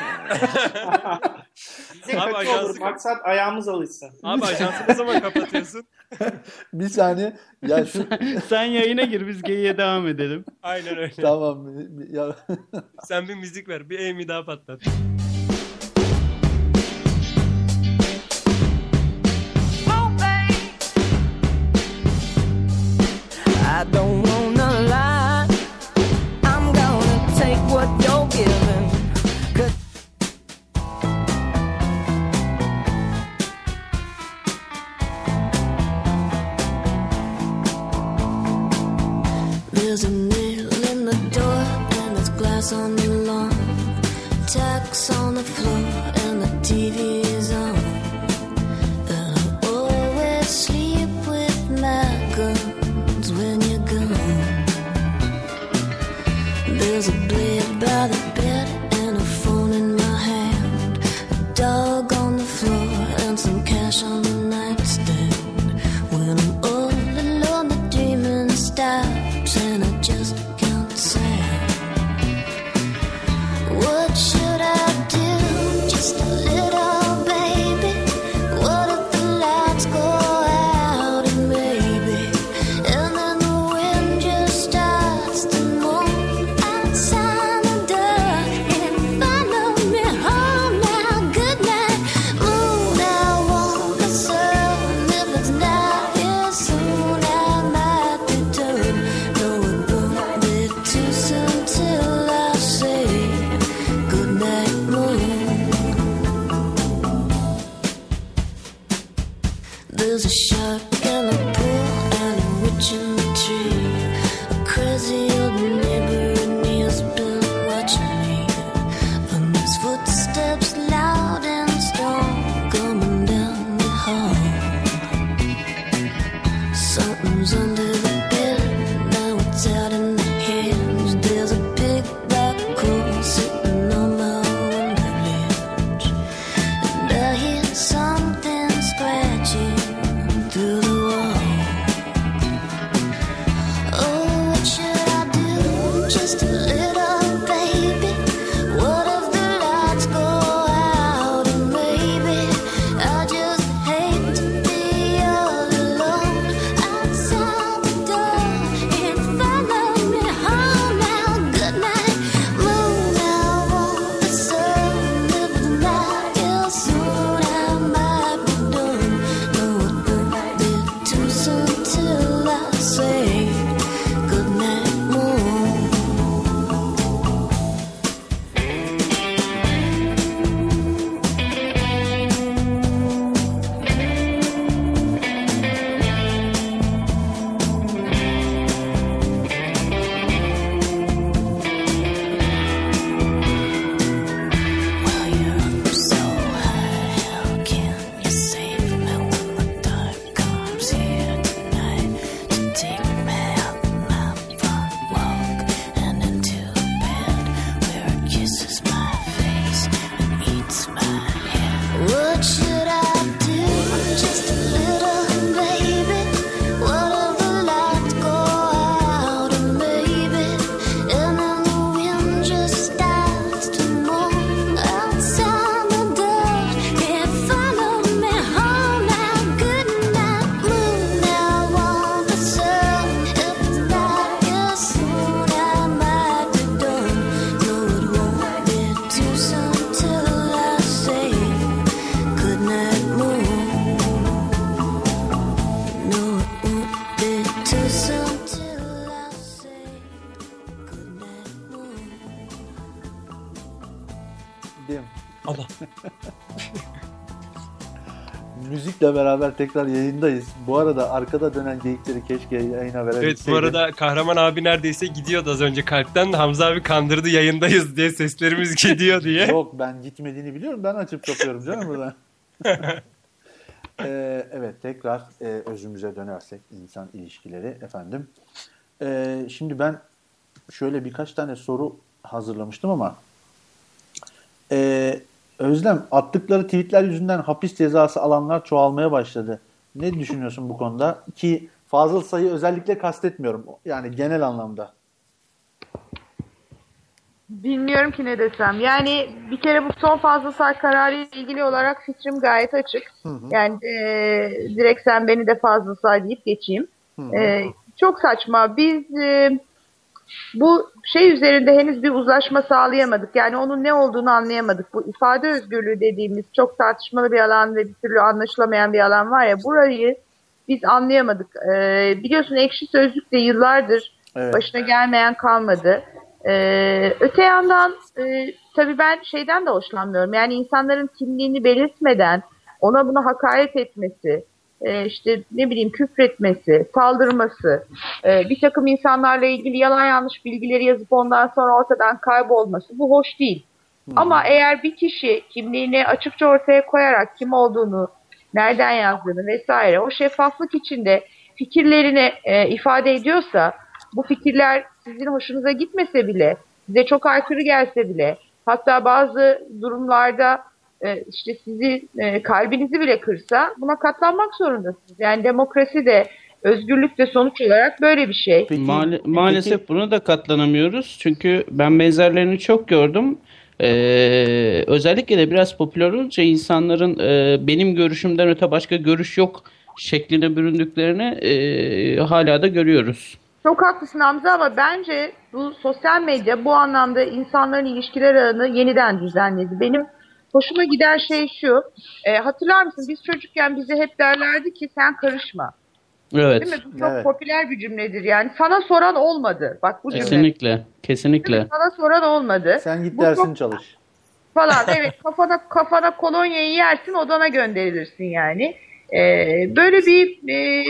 Bize
Abi
kaçı olur.
ajansı-
Maksat ayağımız alışsın.
Abi ajansı ne zaman kapatıyorsun? <laughs>
bir saniye. Ya şu
Sen yayına gir biz geyiğe devam edelim.
Aynen öyle.
tamam. Ya,
Sen bir müzik ver. Bir Amy daha patlat.
Oh. I don't
on
Müzikle beraber tekrar yayındayız. Bu arada arkada dönen geyikleri keşke yayına verebilseydim.
Evet bu arada Kahraman abi neredeyse gidiyordu az önce kalpten. Hamza abi kandırdı yayındayız diye seslerimiz gidiyor diye. <laughs>
Yok ben gitmediğini biliyorum. Ben açıp kapıyorum canım buradan. <laughs> <laughs> Ee, evet tekrar e, özümüze dönersek insan ilişkileri efendim. Ee, şimdi ben şöyle birkaç tane soru hazırlamıştım ama ee, Özlem attıkları tweetler yüzünden hapis cezası alanlar çoğalmaya başladı. Ne düşünüyorsun bu konuda? Ki fazıl sayı özellikle kastetmiyorum. Yani genel anlamda.
Bilmiyorum ki ne desem. Yani bir kere bu son fazla say kararı ile ilgili olarak fikrim gayet açık. Yani e, direkt sen beni de fazla say deyip geçeyim. E, çok saçma. Biz e, bu şey üzerinde henüz bir uzlaşma sağlayamadık. Yani onun ne olduğunu anlayamadık. Bu ifade özgürlüğü dediğimiz çok tartışmalı bir alan ve bir türlü anlaşılamayan bir alan var ya burayı biz anlayamadık. E, biliyorsun ekşi sözlük de yıllardır
Evet.
başına gelmeyen kalmadı. Ee, öte yandan e, tabii ben şeyden de hoşlanmıyorum. Yani insanların kimliğini belirtmeden ona buna hakaret etmesi, e, işte ne bileyim küfretmesi, saldırması, e, bir takım insanlarla ilgili yalan yanlış bilgileri yazıp ondan sonra ortadan kaybolması bu hoş değil. Ama eğer bir kişi kimliğini açıkça ortaya koyarak kim olduğunu, nereden yazdığını vesaire o şeffaflık içinde fikirlerini e, ifade ediyorsa bu fikirler sizin hoşunuza gitmese bile, size çok aykırı gelse bile, hatta bazı durumlarda e, işte sizi e, kalbinizi bile kırsa buna katlanmak zorundasınız. Yani demokrasi de özgürlük de sonuç olarak böyle bir şey.
Peki, peki-
maalesef buna da katlanamıyoruz. Çünkü ben benzerlerini çok gördüm. Ee, özellikle de biraz popüler olunca insanların e, benim görüşümden öte başka görüş yok şekline büründüklerini e, hala da görüyoruz.
Çok haklısın Hamza ama bence bu sosyal medya bu anlamda insanların ilişkiler ağını yeniden düzenledi. Benim hoşuma giden şey şu, e, hatırlar mısın biz çocukken bize hep derlerdi ki sen karışma.
Evet.
Değil mi? Bu çok
Evet.
popüler bir cümledir yani. Sana soran olmadı. Bak bu cümle.
Kesinlikle. Kesinlikle.
Sana soran olmadı.
Sen git
Bu
dersin
çok-
çalış.
falan. Evet <laughs> kafana kafana kolonyayı yersin odana gönderilirsin yani. Ee, böyle bir e,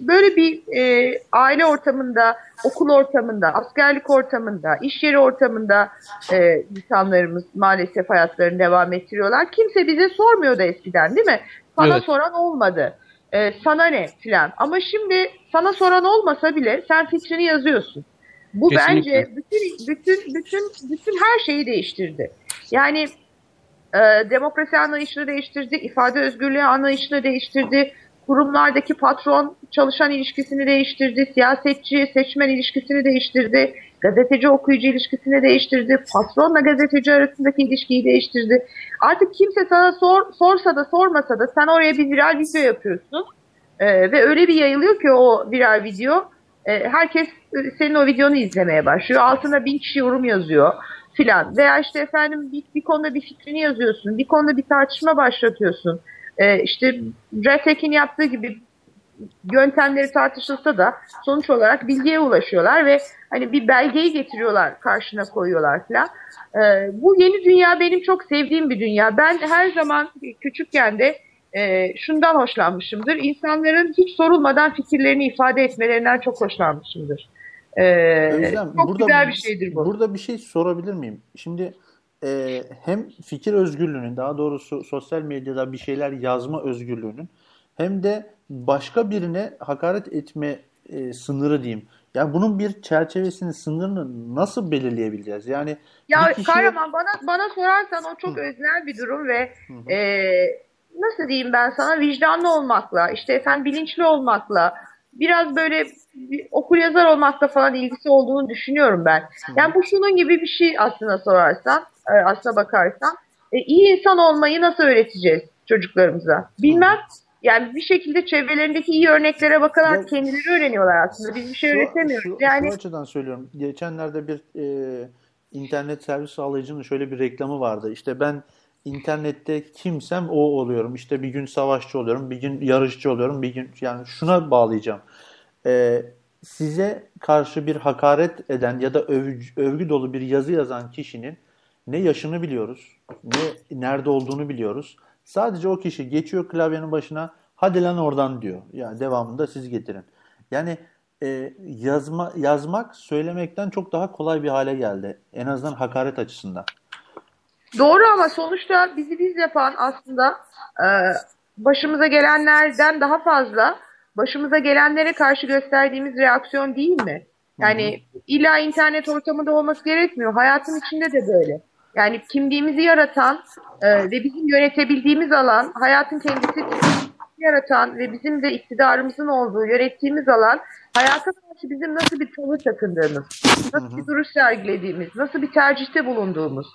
böyle bir e, aile ortamında, okul ortamında, askerlik ortamında, iş yeri ortamında e, insanlarımız maalesef hayatlarını devam ettiriyorlar. Kimse bize sormuyordu eskiden değil mi? Sana
Evet.
soran olmadı. Ee, sana ne filan. Ama şimdi sana soran olmasa bile sen fikrini yazıyorsun. Bu
Kesinlikle.
bence bütün bütün bütün bütün her şeyi değiştirdi. Yani e, demokrasi anlayışını değiştirdi, ifade özgürlüğü anlayışını değiştirdi, kurumlardaki patron çalışan ilişkisini değiştirdi, siyasetçi seçmen ilişkisini değiştirdi, gazeteci okuyucu ilişkisini değiştirdi, patronla gazeteci arasındaki ilişkiyi değiştirdi. Artık kimse sana sor, sorsa da sormasa da sen oraya bir viral video yapıyorsun E, ve öyle bir yayılıyor ki o viral video e, herkes e, senin o videonu izlemeye başlıyor. Altına bin kişi yorum yazıyor filan. Veya işte efendim bir, bir konuda bir fikrini yazıyorsun. Bir konuda bir tartışma başlatıyorsun. E, işte Retek'in yaptığı gibi yöntemleri tartışılsa da sonuç olarak bilgiye ulaşıyorlar ve hani bir belgeyi getiriyorlar karşına koyuyorlar filan. E, bu yeni dünya benim çok sevdiğim bir dünya. Ben her zaman küçükken de e, şundan hoşlanmışımdır. İnsanların hiç sorulmadan fikirlerini ifade etmelerinden çok hoşlanmışımdır. E,
Özlem,
çok
burada,
güzel bir şeydir bu.
Burada bir şey sorabilir miyim? Şimdi e, hem fikir özgürlüğünün, daha doğrusu sosyal medyada bir şeyler yazma özgürlüğünün hem de başka birine hakaret etme e, sınırı diyeyim. Yani bunun bir çerçevesini, sınırını nasıl belirleyebileceğiz? Yani
Ya
kişiye-
kahraman bana bana sorarsan o çok öznel bir durum ve e, nasıl diyeyim ben sana vicdanlı olmakla işte efendim bilinçli olmakla biraz böyle bir okur yazar olmakla falan ilgisi olduğunu düşünüyorum ben. Yani bu şunun gibi bir şey aslına sorarsan, e, aslına bakarsan. E, iyi insan olmayı nasıl öğreteceğiz çocuklarımıza? Bilmem. Yani bir şekilde çevrelerindeki iyi örneklere bakarak
Ya-
kendileri öğreniyorlar aslında. Biz bir şey
Şu-
öğretemiyoruz.
Şu,
yani
şu açıdan söylüyorum. Geçenlerde bir e, internet servis sağlayıcının şöyle bir reklamı vardı. İşte ben internette kimsem o oluyorum. İşte bir gün savaşçı oluyorum, bir gün yarışçı oluyorum, bir gün yani şuna bağlayacağım. E, size karşı bir hakaret eden ya da övgü, övgü dolu bir yazı yazan kişinin ne yaşını biliyoruz, ne nerede olduğunu biliyoruz. Sadece o kişi geçiyor klavyenin başına, hadi lan oradan diyor. Yani devamında siz getirin. Yani e, yazma yazmak söylemekten çok daha kolay bir hale geldi. En azından hakaret açısından.
Doğru ama sonuçta bizi biz yapan aslında e, başımıza gelenlerden daha fazla başımıza gelenlere karşı gösterdiğimiz reaksiyon değil mi? Yani illa internet ortamında olması gerekmiyor. Hayatın içinde de böyle. Yani kimliğimizi yaratan e, ve bizim yönetebildiğimiz alan, hayatın kendisi yaratan ve bizim de iktidarımızın olduğu, yönettiğimiz alan hayata karşı bizim nasıl bir tavır takındığımız, nasıl bir duruş sergilediğimiz, nasıl bir tercihte bulunduğumuz.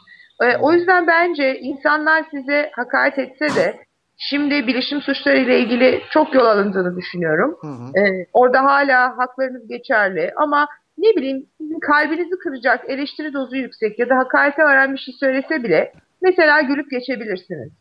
Ee, o yüzden bence insanlar size hakaret etse de şimdi bilişim suçları ile ilgili çok yol alındığını düşünüyorum. Ee, orada hala haklarınız geçerli ama ne bileyim sizin kalbinizi kıracak eleştiri dozu yüksek ya da hakarete varan bir şey söylese bile mesela gülüp geçebilirsiniz.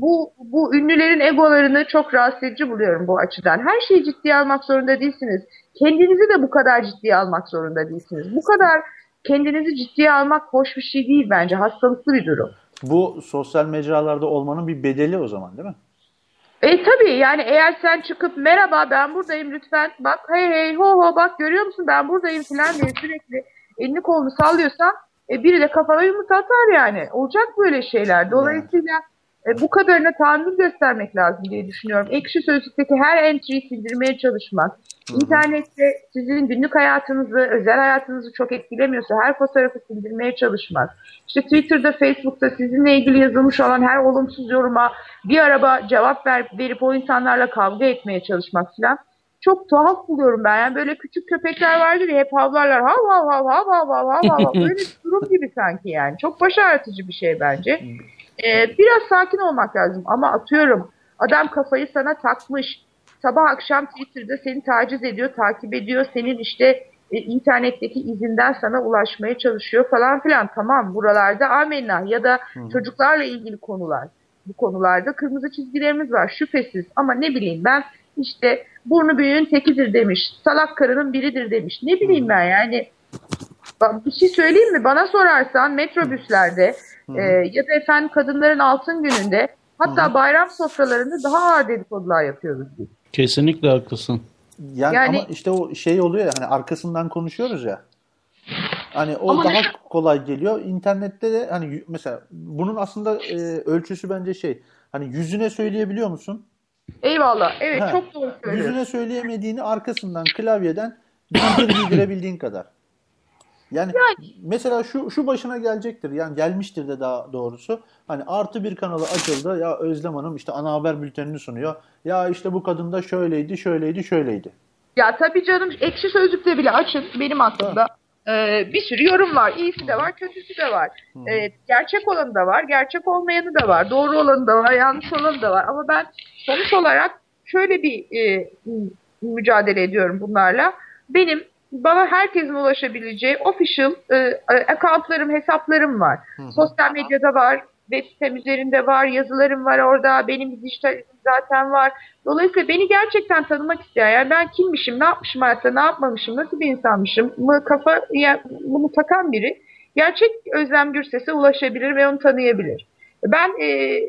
Bu, bu ünlülerin egolarını çok rahatsız edici buluyorum bu açıdan. Her şeyi ciddiye almak zorunda değilsiniz. Kendinizi de bu kadar ciddiye almak zorunda değilsiniz. Bu kadar kendinizi ciddiye almak hoş bir şey değil bence. Hastalıklı bir durum.
Bu sosyal mecralarda olmanın bir bedeli o zaman değil mi?
E tabii yani eğer sen çıkıp merhaba ben buradayım lütfen bak hey hey ho ho bak görüyor musun ben buradayım falan diye sürekli elini kolunu sallıyorsan e, biri de kafana yumurta atar yani. Olacak böyle şeyler. Dolayısıyla e, bu kadarına tahammül göstermek lazım diye düşünüyorum. Ekşi Sözlük'teki her entry'yi sildirmeye çalışmak, internette sizin günlük hayatınızı, özel hayatınızı çok etkilemiyorsa her fotoğrafı sildirmeye çalışmak, işte Twitter'da, Facebook'ta sizinle ilgili yazılmış olan her olumsuz yoruma bir araba cevap ver, verip o insanlarla kavga etmeye çalışmak falan çok tuhaf buluyorum ben. Yani böyle küçük köpekler vardır ya hep havlarlar. Hav hav hav hav hav hav hav hav. Böyle bir durum gibi sanki yani. Çok baş ağrıtıcı bir şey bence. Ee, biraz sakin olmak lazım ama atıyorum adam kafayı sana takmış. Sabah akşam Twitter'da seni taciz ediyor, takip ediyor. Senin işte e, internetteki izinden sana ulaşmaya çalışıyor falan filan. Tamam buralarda amenna ya da çocuklarla ilgili konular. Bu konularda kırmızı çizgilerimiz var şüphesiz ama ne bileyim ben işte burnu büyüğün tekidir demiş. Salak karının biridir demiş. Ne bileyim ben yani. Bak, Bir şey söyleyeyim mi? Bana sorarsan metrobüslerde e, ya da efendim kadınların altın gününde hatta bayram sofralarında daha ağır dedikodular yapıyoruz biz.
Kesinlikle haklısın.
Yani,
Yani-
ama işte o şey oluyor ya hani arkasından konuşuyoruz ya. Hani o
Ama
daha
ne-
kolay geliyor. İnternette de hani mesela bunun aslında e, ölçüsü bence şey. Hani yüzüne söyleyebiliyor musun?
Eyvallah. Evet
Ha,
çok doğru söylüyorsun.
Yüzüne söyleyemediğini arkasından klavyeden bildir bildirebildiğin <clears throat> kadar. Yani, mesela şu şu başına gelecektir. Yani gelmiştir de daha doğrusu. Hani artı bir kanalı açıldı. Ya Özlem Hanım işte ana haber bültenini sunuyor. Ya işte bu kadın da şöyleydi, şöyleydi, şöyleydi.
Ya tabii canım ekşi sözlükte bile açın benim aklımda. Ee, bir sürü yorum var. İyisi de var, kötüsü de var. Ee, gerçek olanı da var, gerçek olmayanı da var. Doğru olanı da var, yanlış olanı da var. Ama ben sonuç olarak şöyle bir e, mücadele ediyorum bunlarla. Benim bana herkesin ulaşabileceği official e, accountlarım, hesaplarım var. Sosyal medyada var, web sitem üzerinde var, yazılarım var orada, benim dijital zaten var. Dolayısıyla beni gerçekten tanımak isteyen, yani ben kimmişim, ne yapmışım hayatta, ne yapmamışım, nasıl bir insanmışım, mı kafa ya, bunu takan biri gerçek Özlem Gürses'e ulaşabilir ve onu tanıyabilir. Ben e,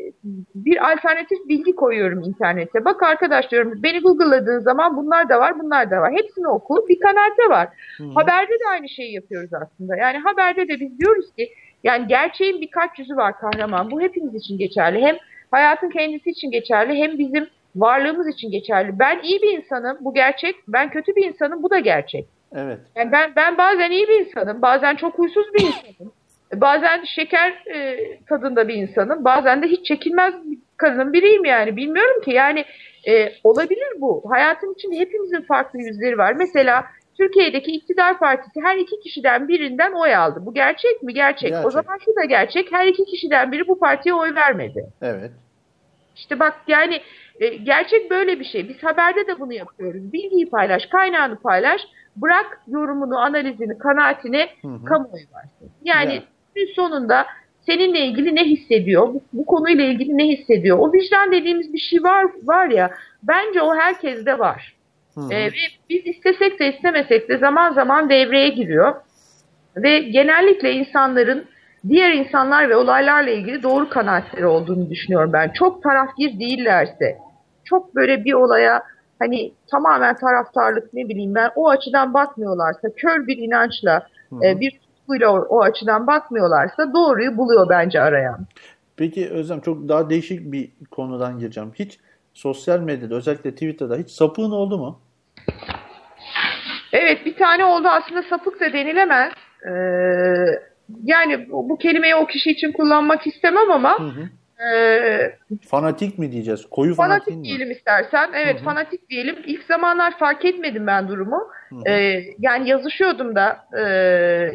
bir alternatif bilgi koyuyorum internete. Bak arkadaş diyorum beni Google'ladığın zaman bunlar da var, bunlar da var. Hepsini oku. Bir kanalde var. Haberde de aynı şeyi yapıyoruz aslında. Yani haberde de biz diyoruz ki yani gerçeğin birkaç yüzü var kahraman. Bu hepimiz için geçerli. Hem hayatın kendisi için geçerli hem bizim varlığımız için geçerli. Ben iyi bir insanım, bu gerçek. Ben kötü bir insanım, bu da gerçek.
Evet.
Yani ben ben bazen iyi bir insanım, bazen çok huysuz bir insanım. Bazen şeker e, tadında bir insanım, bazen de hiç çekilmez bir kadının biriyim yani. Bilmiyorum ki yani e, olabilir bu. Hayatın içinde hepimizin farklı yüzleri var. Mesela Türkiye'deki iktidar partisi her iki kişiden birinden oy aldı. Bu gerçek mi? Gerçek.
Gerçek.
O zaman şu da gerçek. Her iki kişiden biri bu partiye oy vermedi.
Evet.
İşte bak yani e, gerçek böyle bir şey. Biz haberde de bunu yapıyoruz. Bilgiyi paylaş, kaynağını paylaş. Bırak yorumunu, analizini, kanaatini kamuoyu varsın. Yani
Yani.
Günün sonunda seninle ilgili ne hissediyor? Bu, bu konuyla ilgili ne hissediyor? O vicdan dediğimiz bir şey var var ya. Bence o herkeste var.
Hı hı.
E, ve biz istesek de istemesek de zaman zaman devreye giriyor. Ve genellikle insanların diğer insanlar ve olaylarla ilgili doğru kanaatleri olduğunu düşünüyorum ben. Çok tarafgir değillerse, çok böyle bir olaya hani tamamen taraftarlık ne bileyim ben o açıdan bakmıyorlarsa, kör bir inançla, e, bir tutkuyla o, o açıdan bakmıyorlarsa doğruyu buluyor bence arayan.
Peki Özlem çok daha değişik bir konudan gireceğim. Hiç sosyal medyada özellikle Twitter'da hiç sapığın oldu mu?
Evet bir tane oldu aslında sapık da denilemez. Ee, yani bu, bu kelimeyi o kişi için kullanmak istemem ama
Hı hı.
e,
Fanatik mi diyeceğiz? Koyu fanatik,
fanatik
mi?
diyelim istersen. Evet fanatik diyelim. İlk zamanlar fark etmedim ben durumu. Ee, yani yazışıyordum da e,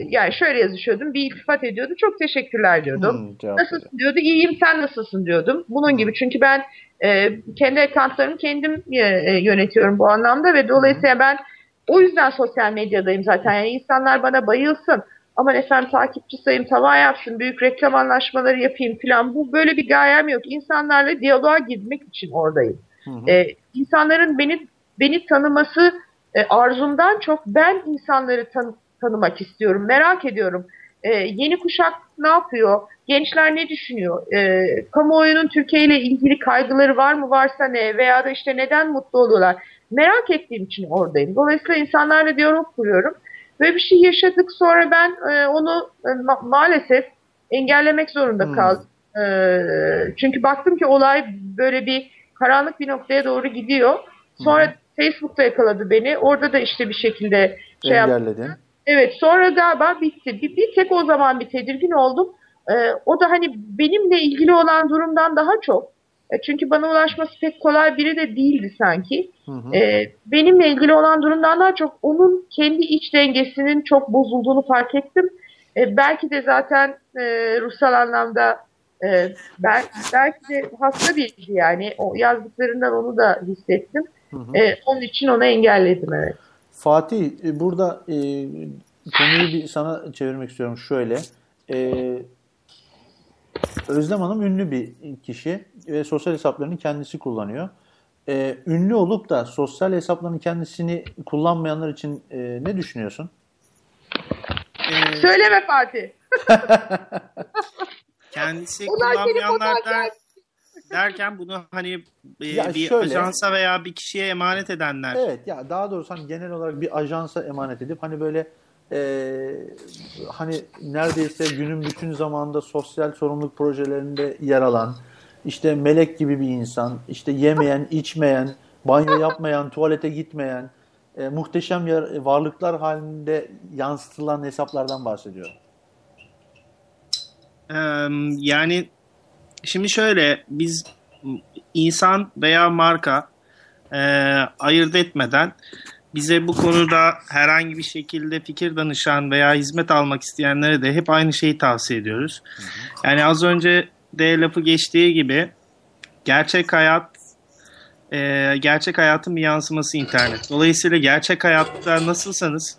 yani şöyle yazışıyordum. Bir iltifat ediyordu. Çok teşekkürler diyordum.
Hı.
Nasılsın diyordu. İyiyim sen nasılsın diyordum. Bunun gibi. Çünkü ben e, kendi accountlarımı kendim e, e, yönetiyorum bu anlamda ve dolayısıyla ben o yüzden sosyal medyadayım zaten. Yani insanlar bana bayılsın. Aman efendim takipçi sayım tavan yapsın, büyük reklam anlaşmaları yapayım falan. Bu böyle bir gayem yok. İnsanlarla diyaloğa girmek için oradayım. Ee, insanların beni beni tanıması e, arzumdan çok ben insanları tan- tanımak istiyorum. Merak ediyorum. E, yeni kuşak ne yapıyor? Gençler ne düşünüyor? E, kamuoyunun Türkiye ile ilgili kaygıları var mı? Varsa ne? Veya da işte neden mutlu oluyorlar? Merak ettiğim için oradayım. Dolayısıyla insanlarla diyalog kuruyorum. Böyle bir şey yaşadık sonra ben e, onu e, ma- maalesef engellemek zorunda
Hmm.
kaldım. E, çünkü baktım ki olay böyle bir karanlık bir noktaya doğru gidiyor. Sonra Facebook'ta yakaladı beni. Orada da işte bir şekilde şey yaptı.
Engelledin.
Evet sonra galiba bitti. Bir, bir tek o zaman bir tedirgin oldum. Ee, o da hani benimle ilgili olan durumdan daha çok. E, çünkü bana ulaşması pek kolay biri de değildi sanki.
Hı hı.
Ee, benimle ilgili olan durumdan daha çok onun kendi iç dengesinin çok bozulduğunu fark ettim. E, belki de zaten e, ruhsal anlamda e, bel- belki de hasta biriydi yani. O yazdıklarından onu da hissettim.
Hı hı.
E, onun için onu engelledim evet.
Fatih e, burada e, konuyu bir sana çevirmek istiyorum şöyle. E, Özlem Hanım ünlü bir kişi ve sosyal hesaplarını kendisi kullanıyor. E, ünlü olup da sosyal hesaplarını kendisini kullanmayanlar için e, ne düşünüyorsun?
Ee,
Söyleme Fatih.
kendisi
Onlar seni
kullanmayanlar
fotoğraf
der, derken bunu hani e,
Ya
bir
şöyle-
ajansa veya bir kişiye emanet edenler.
Evet ya daha doğrusu hani genel olarak bir ajansa emanet edip hani böyle e, hani neredeyse günün bütün zamanında sosyal sorumluluk projelerinde yer alan işte melek gibi bir insan işte yemeyen içmeyen banyo yapmayan tuvalete gitmeyen e, muhteşem yar- varlıklar halinde yansıtılan hesaplardan bahsediyorum.
Yani şimdi şöyle biz insan veya marka e, ayırt etmeden bize bu konuda herhangi bir şekilde fikir danışan veya hizmet almak isteyenlere de hep aynı şeyi tavsiye ediyoruz. Yani az önce de lafı geçtiği gibi gerçek hayat e, gerçek hayatın bir yansıması internet. Dolayısıyla gerçek hayatta nasılsanız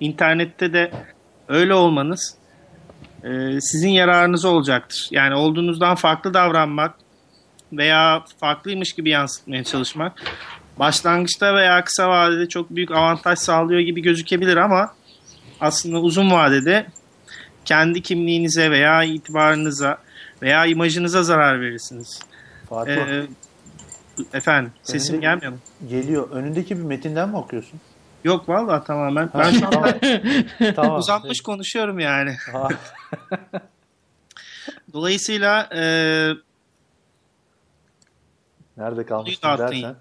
internette de öyle olmanız e, sizin yararınıza olacaktır. Yani olduğunuzdan farklı davranmak veya farklıymış gibi yansıtmaya çalışmak başlangıçta veya kısa vadede çok büyük avantaj sağlıyor gibi gözükebilir ama aslında uzun vadede kendi kimliğinize veya itibarınıza veya imajınıza zarar verirsiniz.
Fatih
Ee, efendim sesim
Önünde-
gelmiyor mu?
geliyor. Önündeki bir metinden mi okuyorsun?
Yok vallahi tamamen. Ben şu anda
tamam. <laughs>
uzanmış konuşuyorum yani. <laughs> Dolayısıyla e,
Nerede kalmıştın dersen.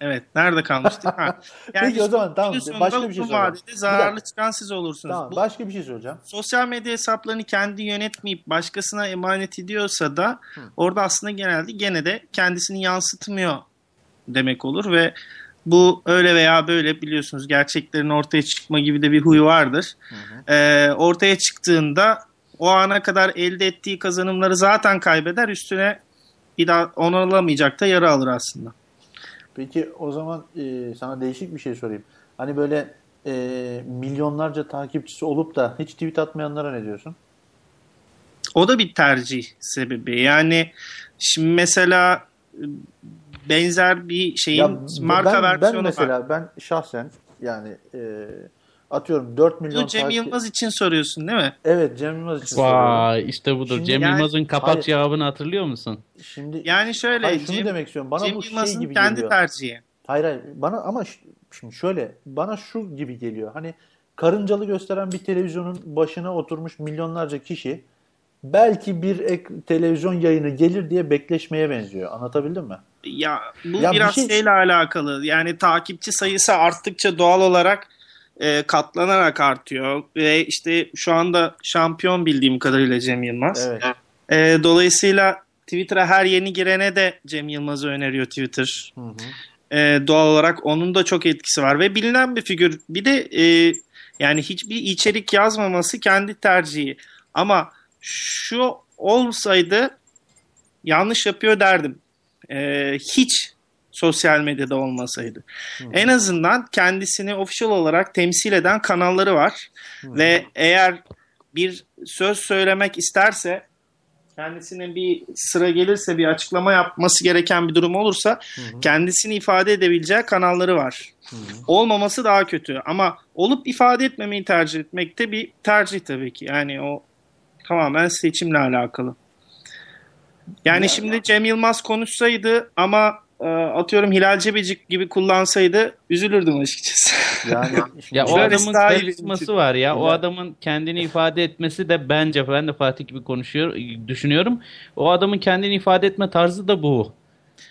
evet nerede kalmıştık? Ha. <laughs>
Peki o zaman tamam başka bir şey soracağım.
vadede zararlı çıkan siz olursunuz.
Tamam
Bu
başka bir şey soracağım.
sosyal medya hesaplarını kendi yönetmeyip başkasına emanet ediyorsa da orada aslında genelde gene de kendisini yansıtmıyor demek olur ve bu öyle veya böyle biliyorsunuz gerçeklerin ortaya çıkma gibi de bir huyu vardır. Ee, ortaya çıktığında o ana kadar elde ettiği kazanımları zaten kaybeder üstüne bir daha onarılamayacak da yara alır aslında.
Peki o zaman e, sana değişik bir şey sorayım. Hani böyle e, milyonlarca takipçisi olup da hiç tweet atmayanlara ne diyorsun?
O da bir tercih sebebi. Yani şimdi mesela e, benzer bir şeyin
Ya
marka
ben, ben
versiyonu
mesela
var.
ben şahsen yani e, atıyorum 4 milyon
Bunu Cem
takip-
Yılmaz için soruyorsun değil mi?
Evet Cem Yılmaz için soruyorum.
Vay işte budur.
Şimdi
Cem
yani-
Yılmaz'ın kapat
Hayır.
cevabını hatırlıyor musun?
Şimdi
Yani şöyle
hayır, şunu
Cem,
demek istiyorum. Bana
Cem
bu şey
Yılmaz'ın
gibi
kendi
geliyor.
tercihi.
Hayır hayır bana ama şimdi şöyle bana şu gibi geliyor. Hani karıncalı gösteren bir televizyonun başına oturmuş milyonlarca kişi belki bir ek, televizyon yayını gelir diye bekleşmeye benziyor. Anlatabildim mi?
Ya bu
Ya bir
biraz
şey-
şeyle alakalı. Yani takipçi sayısı arttıkça doğal olarak e, katlanarak artıyor ve işte şu anda şampiyon bildiğim kadarıyla Cem Yılmaz.
Evet.
E, dolayısıyla Twitter'a her yeni girene de Cem Yılmaz'ı öneriyor Twitter.
Hı hı.
E, doğal olarak onun da çok etkisi var ve bilinen bir figür. Bir de e, yani hiçbir içerik yazmaması kendi tercihi. Ama şu olsaydı yanlış yapıyor derdim. E, hiç sosyal medyada olmasaydı. En azından kendisini official olarak temsil eden kanalları var. Ve eğer bir söz söylemek isterse kendisine bir sıra gelirse bir açıklama yapması gereken bir durum olursa kendisini ifade edebileceği kanalları var. Olmaması daha kötü ama olup ifade etmemeyi tercih etmek de bir tercih tabii ki. Yani o tamamen seçimle alakalı. Yani şimdi Cem Yılmaz konuşsaydı ama e, atıyorum Hilal Cebecik gibi kullansaydı üzülürdüm açıkçası. <laughs>
Yani
Ya o adamın karizması var ya. O
Ya-
adamın kendini ifade etmesi de bence ben de Fatih gibi konuşuyor düşünüyorum. O adamın kendini ifade etme tarzı da bu.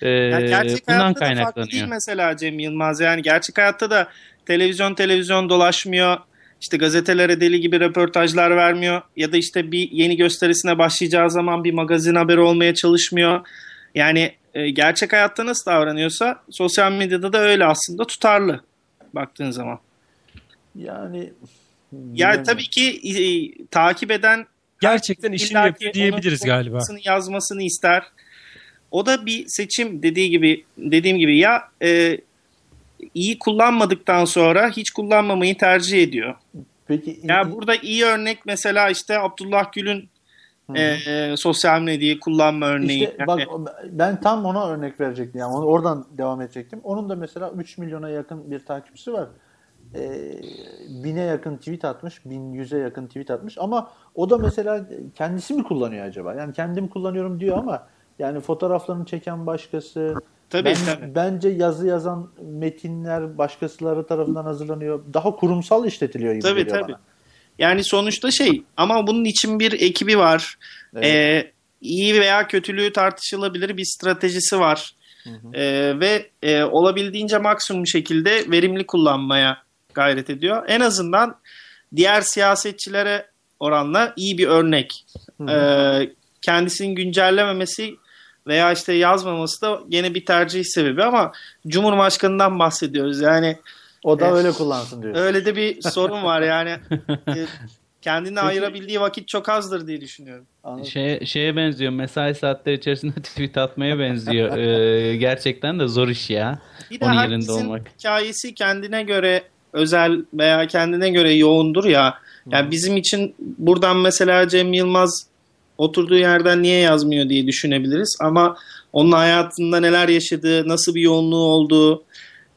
Ee,
Yani gerçek
bundan
hayatta da farklı değil mesela Cem Yılmaz. Yani gerçek hayatta da televizyon televizyon dolaşmıyor. İşte gazetelere deli gibi röportajlar vermiyor. Ya da işte bir yeni gösterisine başlayacağı zaman bir magazin haberi olmaya çalışmıyor. Yani e, gerçek hayatta nasıl davranıyorsa sosyal medyada da öyle aslında tutarlı baktığın zaman.
yani
Yani
bilemiyorum.
tabii ki e, takip eden
Gerçekten işini yapıyor diyebiliriz
onun
galiba.
yazmasını ister. O da bir seçim dediği gibi dediğim gibi ya e, iyi kullanmadıktan sonra hiç kullanmamayı tercih ediyor.
Peki
Ya burada iyi örnek mesela işte Abdullah Gül'ün e, e, sosyal medyayı kullanma örneği.
İşte
Yani
bak ben tam ona örnek verecektim. Yani oradan devam edecektim. Onun da mesela 3 milyona yakın bir takipçisi var. Ee, bine yakın tweet atmış, 1100'e yakın tweet atmış ama o da mesela kendisi mi kullanıyor acaba? Yani kendim kullanıyorum diyor ama yani fotoğraflarını çeken başkası.
Tabii,
Ben-
tabii.
Bence yazı yazan metinler başkasıları tarafından hazırlanıyor. Daha kurumsal işletiliyor gibi
Tabii,
geliyor
tabii.
bana.
Yani sonuçta şey ama bunun için bir ekibi var.
Evet.
Ee, iyi veya kötülüğü tartışılabilir bir stratejisi var. Ee, ve e, olabildiğince maksimum şekilde verimli kullanmaya gayret ediyor. En azından diğer siyasetçilere oranla iyi bir örnek. Ee, kendisini güncellememesi veya işte yazmaması da gene bir tercih sebebi ama Cumhurbaşkanından bahsediyoruz. Yani
O da
Evet.
öyle kullansın diyor.
öyle de bir sorun var yani. <laughs> Ee, kendine ayırabildiği vakit çok azdır diye düşünüyorum.
Şeye, şeye benziyor. Mesai saatleri içerisinde <laughs> tweet atmaya benziyor. Ee, gerçekten de zor iş ya.
Bir de
Onun yerinde olmak.
hikayesi kendine göre özel veya kendine göre yoğundur ya. Yani bizim için buradan mesela Cem Yılmaz oturduğu yerden niye yazmıyor diye düşünebiliriz. Ama onun hayatında neler yaşadığı, nasıl bir yoğunluğu olduğu,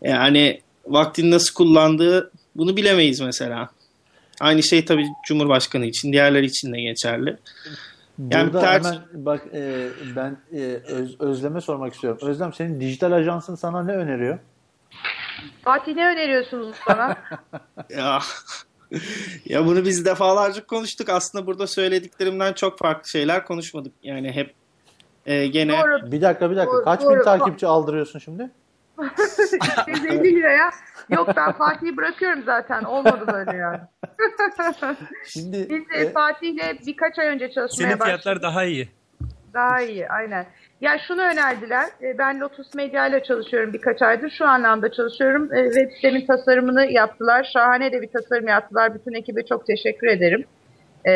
yani vaktini nasıl kullandığı bunu bilemeyiz mesela. Aynı şey tabii Cumhurbaşkanı için, diğerleri için de geçerli. Yani
Burada
tercih-
hemen bak e, ben e, Öz- Özlem'e sormak istiyorum. Özlem senin dijital ajansın sana ne öneriyor?
Fatih ne öneriyorsunuz bana? <laughs>
Ya <laughs> ya bunu biz defalarca konuştuk. Aslında burada söylediklerimden çok farklı şeyler konuşmadık. Yani hep e, gene
Doğru.
Bir dakika bir dakika.
Doğru,
Kaç
doğru.
bin takipçi aldırıyorsun şimdi? <laughs>
150 liraya. Yok ben Fatih'i bırakıyorum zaten. Olmadı böyle yani. <laughs>
Şimdi
Biz
e,
e, Fatih'le birkaç ay önce çalışmaya
Senin
başladık.
fiyatlar daha iyi.
Daha iyi aynen. Ya şunu önerdiler. e, Ben Lotus Medya ile çalışıyorum birkaç aydır. Şu anlamda çalışıyorum. E, Web sitemin tasarımını yaptılar. Şahane de bir tasarım yaptılar. Bütün ekibe çok teşekkür ederim. E,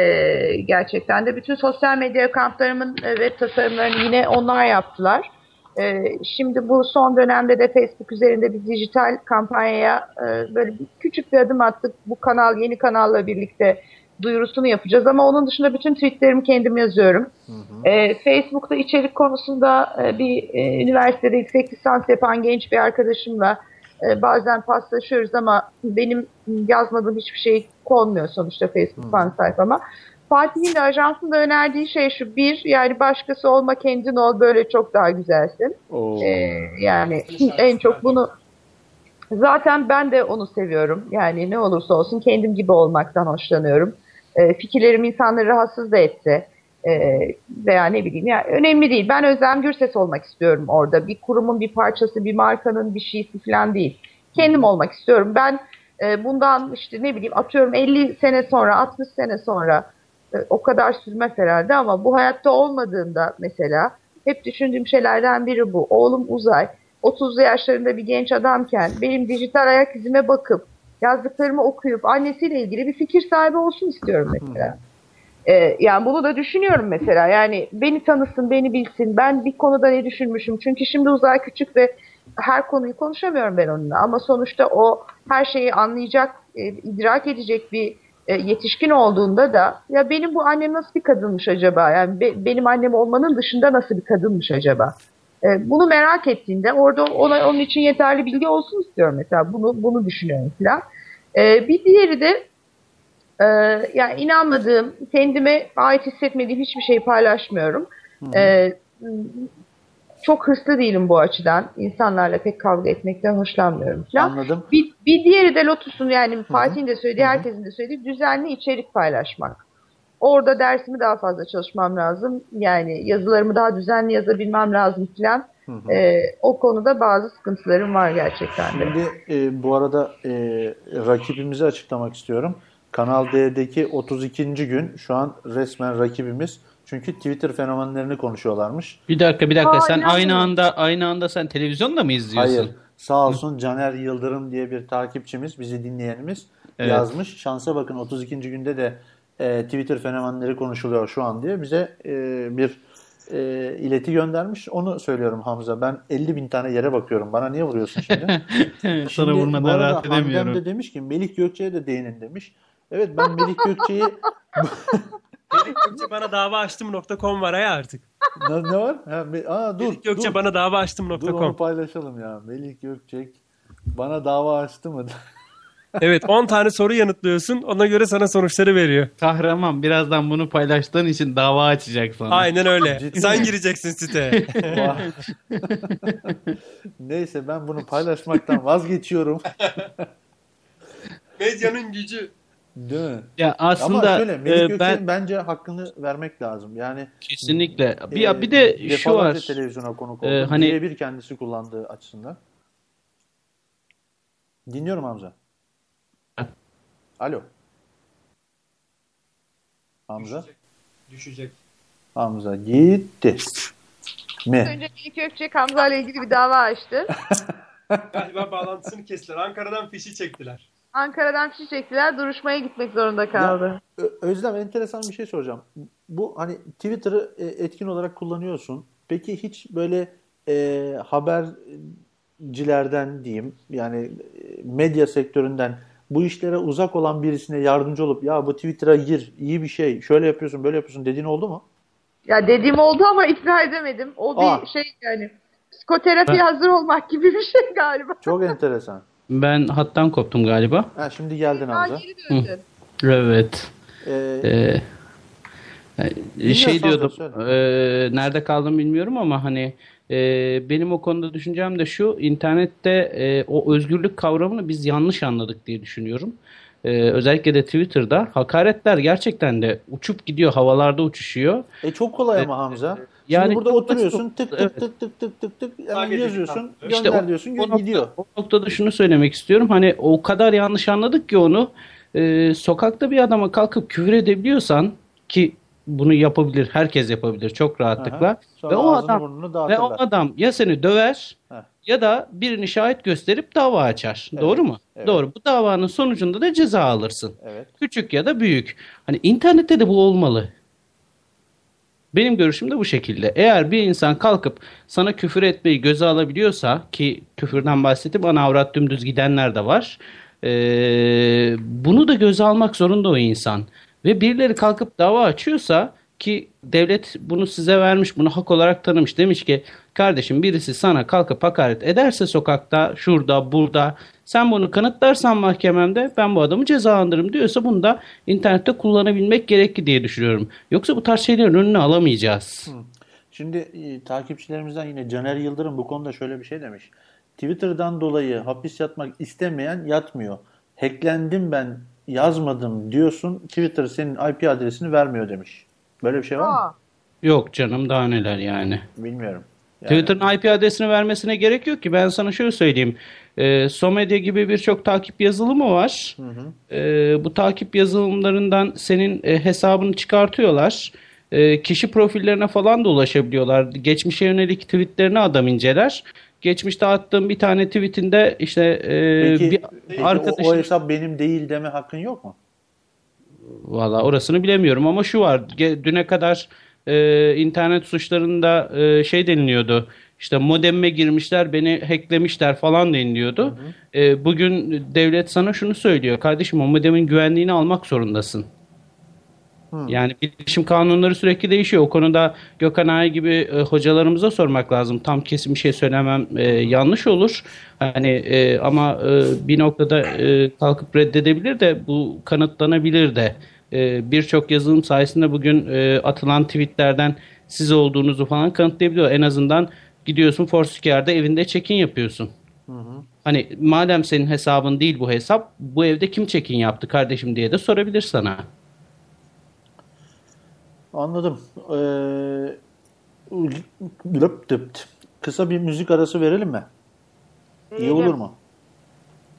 gerçekten de bütün sosyal medya e, web tasarımlarını yine onlar yaptılar. Şimdi bu son dönemde de Facebook üzerinde bir dijital kampanyaya böyle küçük bir adım attık. Bu kanal yeni kanalla birlikte duyurusunu yapacağız ama onun dışında bütün tweetlerimi kendim yazıyorum. E, Facebook'ta içerik konusunda e, bir e, üniversitede yüksek lisans yapan genç bir arkadaşımla e, bazen paslaşıyoruz ama benim yazmadığım hiçbir şey konmuyor sonuçta Facebook fan sayfama. Fatih'in de ajansın da önerdiği şey şu bir yani başkası olma kendin ol böyle çok daha güzelsin.
o,
Ee, yani en çok bunu zaten ben de onu seviyorum. Yani ne olursa olsun kendim gibi olmaktan hoşlanıyorum. Ee, fikirlerim insanları rahatsız da etse e, veya ne bileyim yani önemli değil. Ben Özlem Gürses olmak istiyorum orada. Bir kurumun bir parçası, bir markanın bir şeysi falan değil. Kendim olmak istiyorum. Ben e, bundan işte ne bileyim atıyorum 50 sene sonra, 60 sene sonra e, o kadar sürmez herhalde ama bu hayatta olmadığında mesela hep düşündüğüm şeylerden biri bu. Oğlum Uzay 30'lu yaşlarında bir genç adamken benim dijital ayak izime bakıp yazdıklarımı okuyup annesiyle ilgili bir fikir sahibi olsun istiyorum mesela. Ee, yani bunu da düşünüyorum mesela. Yani beni tanısın, beni bilsin. Ben bir konuda ne düşünmüşüm. Çünkü şimdi Uzay küçük ve her konuyu konuşamıyorum ben onunla. Ama sonuçta o her şeyi anlayacak, e, idrak edecek bir e, yetişkin olduğunda da ya benim bu annem nasıl bir kadınmış acaba? Yani be- benim annem olmanın dışında nasıl bir kadınmış acaba? E, bunu merak ettiğinde orada ona, onun için yeterli bilgi olsun istiyorum mesela. Bunu bunu düşünüyorum falan. E, bir diğeri de e, yani inanmadığım, kendime ait hissetmediğim hiçbir şeyi paylaşmıyorum. E, çok hırslı değilim bu açıdan. İnsanlarla pek kavga etmekten hoşlanmıyorum falan.
Anladım.
Bir, bir diğeri de Lotus'un yani Fatih'in de söylediği, herkesin de söylediği düzenli içerik paylaşmak. Orada dersimi daha fazla çalışmam lazım. Yani yazılarımı daha düzenli yazabilmem lazım falan. Ee, o konuda bazı sıkıntılarım var gerçekten de.
Şimdi e, bu arada e, rakibimizi açıklamak istiyorum. Kanal D'deki 32. gün şu an resmen rakibimiz. Çünkü Twitter fenomenlerini konuşuyorlarmış.
Bir dakika bir dakika
Aa,
sen aynı
inanmıyorum.
anda aynı anda sen televizyonda mı izliyorsun?
Hayır. Sağ olsun Caner Yıldırım diye bir takipçimiz, bizi dinleyenimiz
Evet.
yazmış. Şansa bakın 32. günde de e, Twitter fenomenleri konuşuluyor şu an diye bize e, bir e, ileti göndermiş. Onu söylüyorum Hamza. Ben 50 bin tane yere bakıyorum. Bana niye vuruyorsun şimdi? <laughs>
Sana
Şimdi bu
vurmadan rahat
Hamdem
edemiyorum.
de demiş ki Melih Gökçe'ye de değinin demiş. Evet ben Melih Gökçe'yi <laughs> <laughs>
Melih Gökçe bana dava açtım.com var ya artık.
ne, ne var? Ha, me- aa, dur,
Melih Gökçe
dur.
bana dava
Dur onu
açtım.com.
paylaşalım ya. Melih Gökçek bana dava açtı mı?
Evet 10 tane soru yanıtlıyorsun. Ona göre sana sonuçları veriyor.
Kahraman birazdan bunu paylaştığın için dava açacak sana.
Aynen öyle. Sen gireceksin siteye. <laughs> <laughs>
Neyse ben bunu paylaşmaktan vazgeçiyorum.
Medyanın gücü.
Değil mi?
Ya
Ama
aslında
şöyle Melih
e, ben
bence hakkını vermek lazım. Yani
kesinlikle bir,
e,
bir de şu var.
televizyona konuk
Ee,
oldu.
hani-
Birebir kendisi kullandığı açısından. Dinliyorum Hamza. Alo. Hamza.
Düşecek.
Hamza gitti. Mi?
Önce Melih Gökçek Hamza ile ilgili bir dava açtı. <laughs>
Galiba bağlantısını kestiler. Ankara'dan fişi çektiler.
Ankara'dan fişi çektiler. Duruşmaya gitmek zorunda kaldı.
Ö- Özlem enteresan bir şey soracağım. Bu hani Twitter'ı e, etkin olarak kullanıyorsun. Peki hiç böyle e, habercilerden diyeyim yani e, medya sektöründen bu işlere uzak olan birisine yardımcı olup ya bu Twitter'a gir iyi bir şey şöyle yapıyorsun böyle yapıyorsun dediğin oldu mu?
Ya dediğim oldu ama ikna edemedim. O bir
Aa.
şey yani psikoterapiye hazır olmak gibi bir şey galiba.
Çok enteresan.
Ben hattan koptum galiba.
Ha, şimdi geldin
Aa,
Hamza.
geri döndün.
Evet.
Ee,
Ee, e, şey diyordum. e, nerede kaldım bilmiyorum ama hani e, benim o konuda düşüncem de şu internette e, o özgürlük kavramını biz yanlış anladık diye düşünüyorum. E, özellikle de Twitter'da hakaretler gerçekten de uçup gidiyor, havalarda uçuşuyor.
e, çok kolay ama Hamza.
Yani
Şimdi burada oturuyorsun tık tık
Evet.
tık tık tık tık tık
Takip
yazıyorsun
ediyorsun.
gönder
İşte o-
diyorsun
o
gidiyor.
O noktada şunu söylemek istiyorum. Hani o kadar yanlış anladık ki onu. Ee, sokakta bir adama kalkıp küfür edebiliyorsan ki bunu yapabilir, herkes yapabilir çok rahatlıkla.
Aha. Sonra
Ve o adam ve o adam ya seni döver
Heh.
ya da birini şahit gösterip dava açar. Doğru mu?
evet.
Doğru. Bu davanın sonucunda da ceza alırsın.
Evet.
Küçük ya da büyük. Hani internette de bu olmalı. Benim görüşüm de bu şekilde. Eğer bir insan kalkıp sana küfür etmeyi göze alabiliyorsa ki küfürden bahsedip ana avrat dümdüz gidenler de var. Ee, bunu da göze almak zorunda o insan. Ve birileri kalkıp dava açıyorsa ki devlet bunu size vermiş, bunu hak olarak tanımış. Demiş ki kardeşim birisi sana kalkıp hakaret ederse sokakta, şurada, burada sen bunu kanıtlarsan mahkememde ben bu adamı cezalandırırım diyorsa bunu da internette kullanabilmek gerekli diye düşünüyorum. Yoksa bu tarz şeylerin önünü alamayacağız.
Şimdi e, takipçilerimizden yine Caner Yıldırım bu konuda şöyle bir şey demiş. Twitter'dan dolayı hapis yatmak istemeyen yatmıyor. Hacklendim ben yazmadım diyorsun. Twitter senin IP adresini vermiyor demiş. Böyle bir şey var mı?
Aa,
Yok canım daha neler yani.
Bilmiyorum. Yani-
Twitter'ın IP adresini vermesine gerek yok ki. Ben sana şöyle söyleyeyim. Ee, Somedya gibi birçok takip yazılımı var. Ee, bu takip yazılımlarından senin e, hesabını çıkartıyorlar. Ee, kişi profillerine falan da ulaşabiliyorlar. Geçmişe yönelik tweetlerini adam inceler geçmişte attığım bir tane tweetinde işte e,
peki,
bir
peki arkadaşım...
O,
o hesap benim değil deme hakkın yok mu?
Valla orasını bilemiyorum ama şu var. Düne kadar e, internet suçlarında e, şey deniliyordu. İşte modemme girmişler, beni hacklemişler falan deniliyordu. Hı hı. E, bugün devlet sana şunu söylüyor. Kardeşim o modemin güvenliğini almak zorundasın. Yani bilişim kanunları sürekli değişiyor. O konuda Gökhan Ay gibi e, hocalarımıza sormak lazım. Tam kesin bir şey söylemem e, yanlış olur. Hani e, ama e, bir noktada e, kalkıp reddedebilir de bu kanıtlanabilir de. E, Birçok yazılım sayesinde bugün e, atılan tweetlerden siz olduğunuzu falan kanıtlayabiliyor. En azından gidiyorsun Forsyker'de evinde check-in yapıyorsun. Hı hı. Hani madem senin hesabın değil bu hesap, bu evde kim check-in yaptı kardeşim diye de sorabilir sana.
Anladım. Ee. Kısa bir müzik arası verelim mi?
Verelim.
İyi olur mu?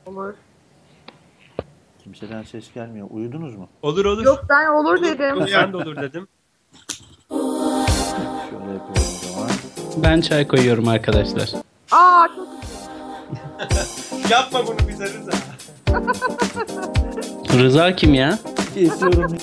Olur.
Kimseden ses gelmiyor. Uyudunuz mu?
Olur olur.
Yok ben olur, dedim.
Ben de olur dedim. <laughs>
Şöyle yapıyorum o zaman.
Ben çay koyuyorum arkadaşlar.
Aa çok güzel. <laughs>
Yapma bunu bize Rıza. <laughs>
Rıza kim ya?
Kesiyorum.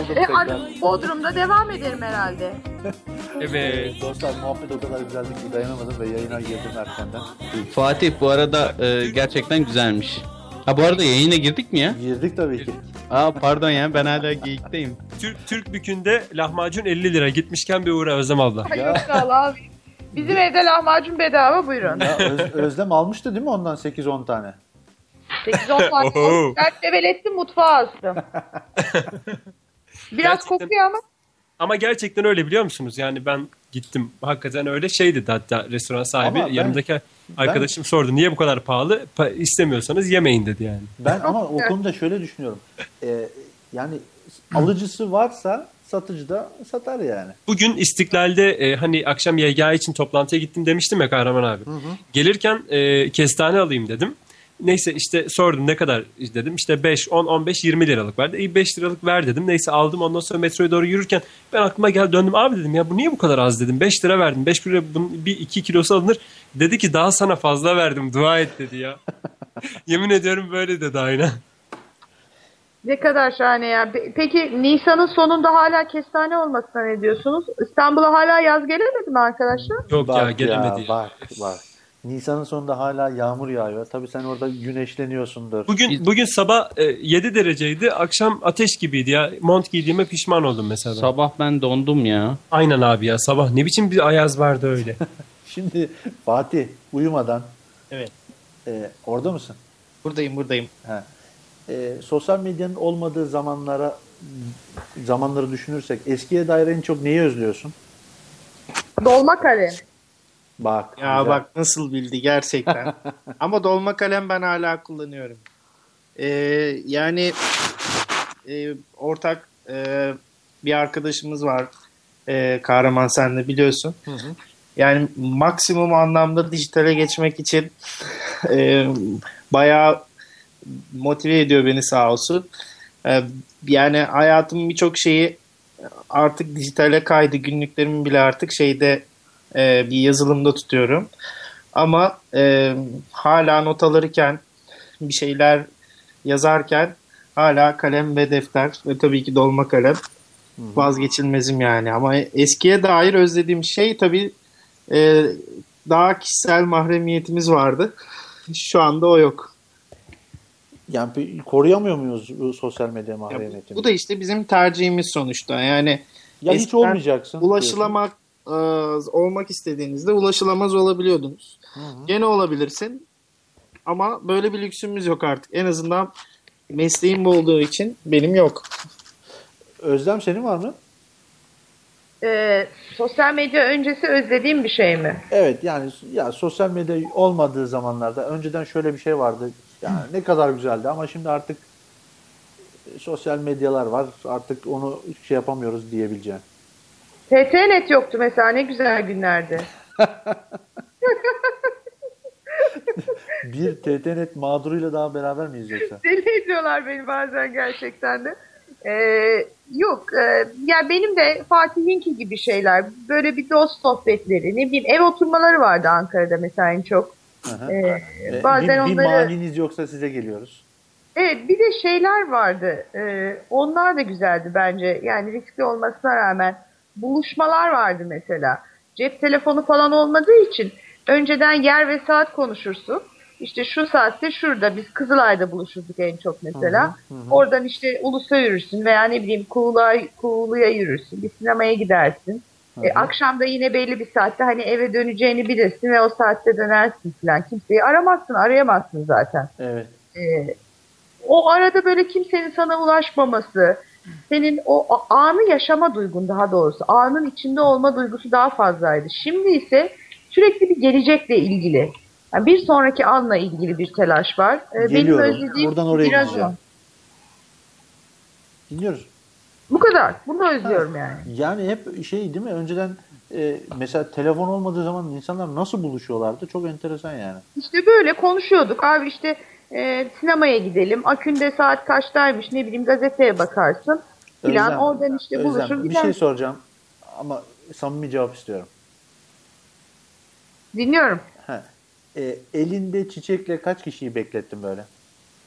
Ya.
Aldım
E,
tekrar.
Bodrum'da devam ederim herhalde. <laughs>
Evet.
Dostlar muhabbet o kadar güzeldi ki dayanamadım ve yayına girdim erkenden.
Fatih bu arada e, gerçekten güzelmiş. Ha bu arada yayına girdik mi ya?
Girdik tabii ki.
Aa pardon ya ben hala geyikteyim.
Türk, Türk bükünde lahmacun 50 lira. Gitmişken bir uğra Özlem abla.
Ay yok abi. Bizim evde lahmacun bedava buyurun.
Ya Öz- Özlem almıştı değil mi ondan 8-10 tane?
8-10 tane. <laughs> Ben develettim mutfağa astım. <laughs> Biraz
Gerçekten-
kokuyor ama.
Ama gerçekten öyle biliyor musunuz? Yani ben gittim. Hakikaten öyle şey dedi hatta restoran sahibi.
Ama ben-
yanımdaki arkadaşım sordu. Niye bu kadar pahalı? Pa- istemiyorsanız yemeyin dedi yani.
Ben ama o konuda şöyle düşünüyorum. Ee, yani alıcısı varsa satıcı da satar yani.
Bugün İstiklal'de e, hani akşam YGA için toplantıya gittim demiştim ya Kahraman abi. Gelirken e, kestane alayım dedim. Neyse işte sordum ne kadar dedim. İşte 5, 10, 15, 20 liralık verdi. İyi 5 liralık ver dedim. Neyse aldım ondan sonra metroya doğru yürürken ben aklıma geldi döndüm. Abi dedim ya bu niye bu kadar az dedim. 5 lira verdim. 5 lira bunun bir 2 kilosu alınır. Dedi ki daha sana fazla verdim. Dua et dedi ya. <laughs> Yemin ediyorum böyle dedi aynen.
Ne kadar şahane ya. Pe- Peki Nisan'ın sonunda hala kestane olmasına ne diyorsunuz? İstanbul'a hala yaz gelemedi mi arkadaşlar?
Yok ya
Bak
gelemedi ya.
bak bak. Nisan'ın sonunda hala yağmur yağıyor. Tabii sen orada güneşleniyorsundur.
Bugün bugün sabah e, 7 dereceydi. Akşam ateş gibiydi ya. Mont giydiğime pişman oldum mesela.
Sabah ben dondum ya.
Aynen abi ya sabah ne biçim bir ayaz vardı öyle. <laughs>
Şimdi Fatih uyumadan
Evet.
e, orada mısın?
Buradayım buradayım.
He. E, sosyal medyanın olmadığı zamanlara zamanları düşünürsek eskiye dair en çok neyi özlüyorsun?
Dolma kare.
Bak.
Ya
güzel.
bak nasıl bildi gerçekten. <laughs> Ama dolma kalem ben hala kullanıyorum. Ee, yani e, ortak e, bir arkadaşımız var. E, Kahraman sen de biliyorsun. Yani maksimum anlamda dijitale geçmek için <laughs> e, bayağı motive ediyor beni sağ olsun. E, yani hayatımın birçok şeyi artık dijitale kaydı. Günlüklerimi bile artık şeyde e, bir yazılımda tutuyorum. Ama e, hala not alırken bir şeyler yazarken hala kalem ve defter ve tabii ki dolma kalem vazgeçilmezim yani. Ama eskiye dair özlediğim şey tabii e, daha kişisel mahremiyetimiz vardı. Şu anda o yok.
Yani koruyamıyor muyuz bu sosyal medya
Ya bu,
mahremiyetini?
bu da işte bizim tercihimiz sonuçta. Yani
ya hiç olmayacaksın.
ulaşılamak e, olmak istediğinizde ulaşılamaz olabiliyordunuz. Gene olabilirsin. Ama böyle bir lüksümüz yok artık. En azından mesleğim olduğu için benim yok.
Özlem senin var mı?
Ee, sosyal medya öncesi özlediğim bir şey mi?
Evet yani ya sosyal medya olmadığı zamanlarda önceden şöyle bir şey vardı. Yani ne kadar güzeldi ama şimdi artık sosyal medyalar var. Artık onu şey yapamıyoruz diyebileceğim.
TTNet yoktu mesela ne güzel günlerdi. <laughs>
Bir TTNet mağduruyla daha beraber miyiz yoksa? <laughs>
Deli ediyorlar beni bazen gerçekten de. Ee, yok e, ya benim de Fatih'inki gibi şeyler böyle bir dost sohbetleri ne bileyim ev oturmaları vardı Ankara'da mesela en çok. Ee,
E,
bazen
bir, bir
onları
maniniz yoksa size geliyoruz.
evet bir de şeyler vardı Ee, onlar da güzeldi bence yani riskli olmasına rağmen buluşmalar vardı mesela cep telefonu falan olmadığı için önceden yer ve saat konuşursun. İşte şu saatte şurada biz Kızılay'da buluşurduk en çok mesela. Oradan işte Ulus'a yürürsün veya ne bileyim Kuğula, Kuğulu'ya yürürsün. Bir sinemaya gidersin. E, akşam da yine belli bir saatte hani eve döneceğini bilirsin ve o saatte dönersin falan. Kimseyi aramazsın, arayamazsın zaten.
Evet.
E, o arada böyle kimsenin sana ulaşmaması, senin o anı yaşama duygun daha doğrusu, anın içinde olma duygusu daha fazlaydı. Şimdi ise sürekli bir gelecekle ilgili, yani bir sonraki anla ilgili bir telaş var. E, benim
Geliyorum.
özlediğim
Buradan oraya
biraz o.
Dinliyoruz.
Bu kadar. Bunu özlüyorum yani.
Yani hep şey değil mi? Önceden e, mesela telefon olmadığı zaman insanlar nasıl buluşuyorlardı? Çok enteresan yani.
İşte böyle konuşuyorduk. Abi işte e, sinemaya gidelim. Akünde saat kaçtaymış ne bileyim gazeteye bakarsın. Filan
Özlem,
oradan işte
Özlem,
buluşur
bir
gider.
şey soracağım ama samimi cevap istiyorum.
Dinliyorum.
E, elinde çiçekle kaç kişiyi beklettin böyle?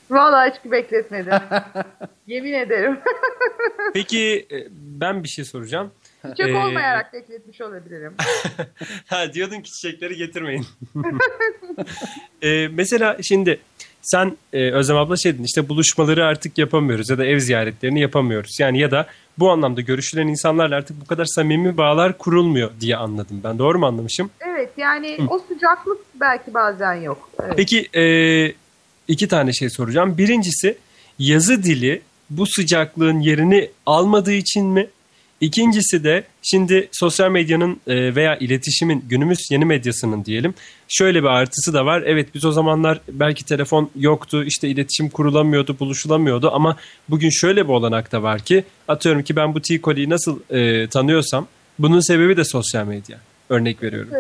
Vallahi hiç bekletmedim. <laughs> Yemin ederim. <laughs>
Peki e, ben bir şey soracağım.
Çiçek
Ee,
olmayarak bekletmiş olabilirim. <laughs>
ha diyordun ki çiçekleri getirmeyin. Ee, mesela şimdi sen e, Özlem abla şey dedin işte buluşmaları artık yapamıyoruz ya da ev ziyaretlerini yapamıyoruz. Yani ya da bu anlamda görüşülen insanlarla artık bu kadar samimi bağlar kurulmuyor diye anladım ben. Doğru mu anlamışım?
Evet yani o sıcaklık belki bazen yok. Evet.
Peki e, iki tane şey soracağım. Birincisi yazı dili bu sıcaklığın yerini almadığı için mi? İkincisi de şimdi sosyal medyanın e, veya iletişimin günümüz yeni medyasının diyelim şöyle bir artısı da var. Evet biz o zamanlar belki telefon yoktu işte iletişim kurulamıyordu buluşulamıyordu ama bugün şöyle bir olanak da var ki atıyorum ki ben bu T-Cole'yi nasıl e, tanıyorsam bunun sebebi de sosyal medya. Örnek veriyorum.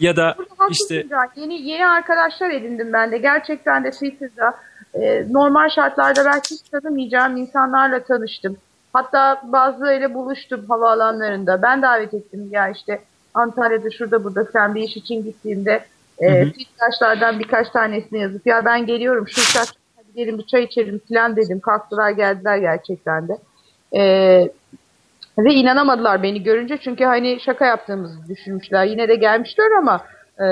Ya da
Burada
işte.
Yeni, yeni arkadaşlar edindim ben de. Gerçekten de Twitter'da e, normal şartlarda belki hiç tanımayacağım insanlarla tanıştım. Hatta bazılarıyla buluştum havaalanlarında. Ben davet ettim ya işte Antalya'da şurada burada sen bir iş için gittiğimde e, Twitter'lardan birkaç tanesini yazıp ya ben geliyorum şu saat hadi gelin bir çay içelim falan dedim. Kalktılar geldiler gerçekten de. E, ve inanamadılar beni görünce çünkü hani şaka yaptığımızı düşünmüşler. Yine de gelmişler ama e,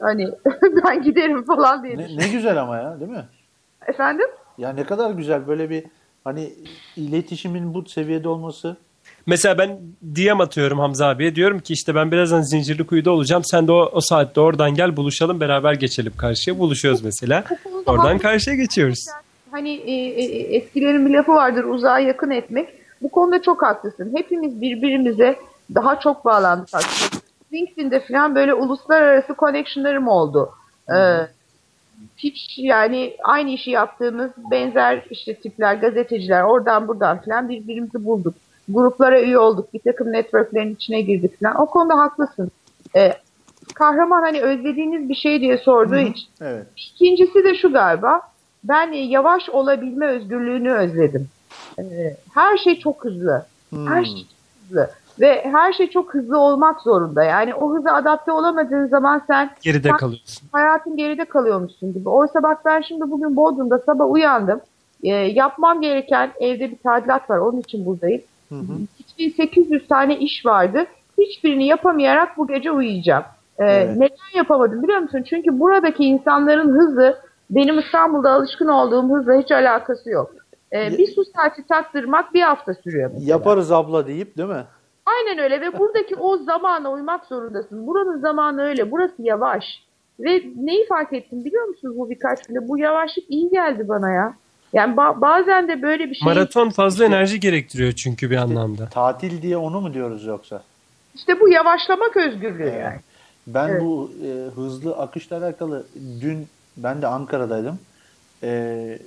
hani <laughs> ben giderim falan diye
Ne, ne güzel ama ya değil mi?
Efendim?
Ya ne kadar güzel böyle bir hani iletişimin bu seviyede olması.
Mesela ben DM atıyorum Hamza abiye. Diyorum ki işte ben birazdan Zincirlikuyu'da olacağım. Sen de o, o saatte oradan gel buluşalım beraber geçelim karşıya. Buluşuyoruz mesela. Oradan karşıya geçiyoruz.
Hani e, e, eskilerin bir lafı vardır uzağa yakın etmek. Bu konuda çok haklısın. Hepimiz birbirimize daha çok bağlandık aslında. LinkedIn'de falan böyle uluslararası connectionlarım oldu. Ee, hiç yani aynı işi yaptığımız benzer işte tipler, gazeteciler oradan buradan falan birbirimizi bulduk. Gruplara üye olduk. Bir takım networklerin içine girdik falan. O konuda haklısın. Ee, kahraman hani özlediğiniz bir şey diye sorduğu için.
Evet.
İkincisi de şu galiba. Ben yavaş olabilme özgürlüğünü özledim. Ee, her şey çok hızlı. Her şey çok hızlı. Ve her şey çok hızlı olmak zorunda. Yani o hıza adapte olamadığın zaman sen
Geride
sen
kalıyorsun.
hayatın geride kalıyormuşsun gibi. Oysa bak ben şimdi bugün Bodrum'da sabah uyandım. Ee, yapmam gereken evde bir tadilat var. Onun için buradayım. 2800 tane iş vardı. Hiçbirini yapamayarak bu gece uyuyacağım. Ee,
Evet.
Neden yapamadım biliyor musun? Çünkü buradaki insanların hızı benim İstanbul'da alışkın olduğum hızla hiç alakası yok. Ee, bir su saati taktırmak bir hafta sürüyor mesela.
Yaparız abla deyip değil mi?
Aynen öyle ve buradaki o zamana uymak zorundasın. Buranın zamanı öyle. Burası yavaş. Ve neyi fark ettim biliyor musunuz bu birkaç günde? Bu yavaşlık iyi geldi bana ya. Yani ba- bazen de böyle bir şey
Maraton fazla enerji gerektiriyor çünkü bir anlamda.
Tatil diye onu mu diyoruz yoksa?
işte bu yavaşlamak özgürlüğü yani.
Ben
Evet.
bu e, hızlı akışla alakalı dün ben de Ankara'daydım. E,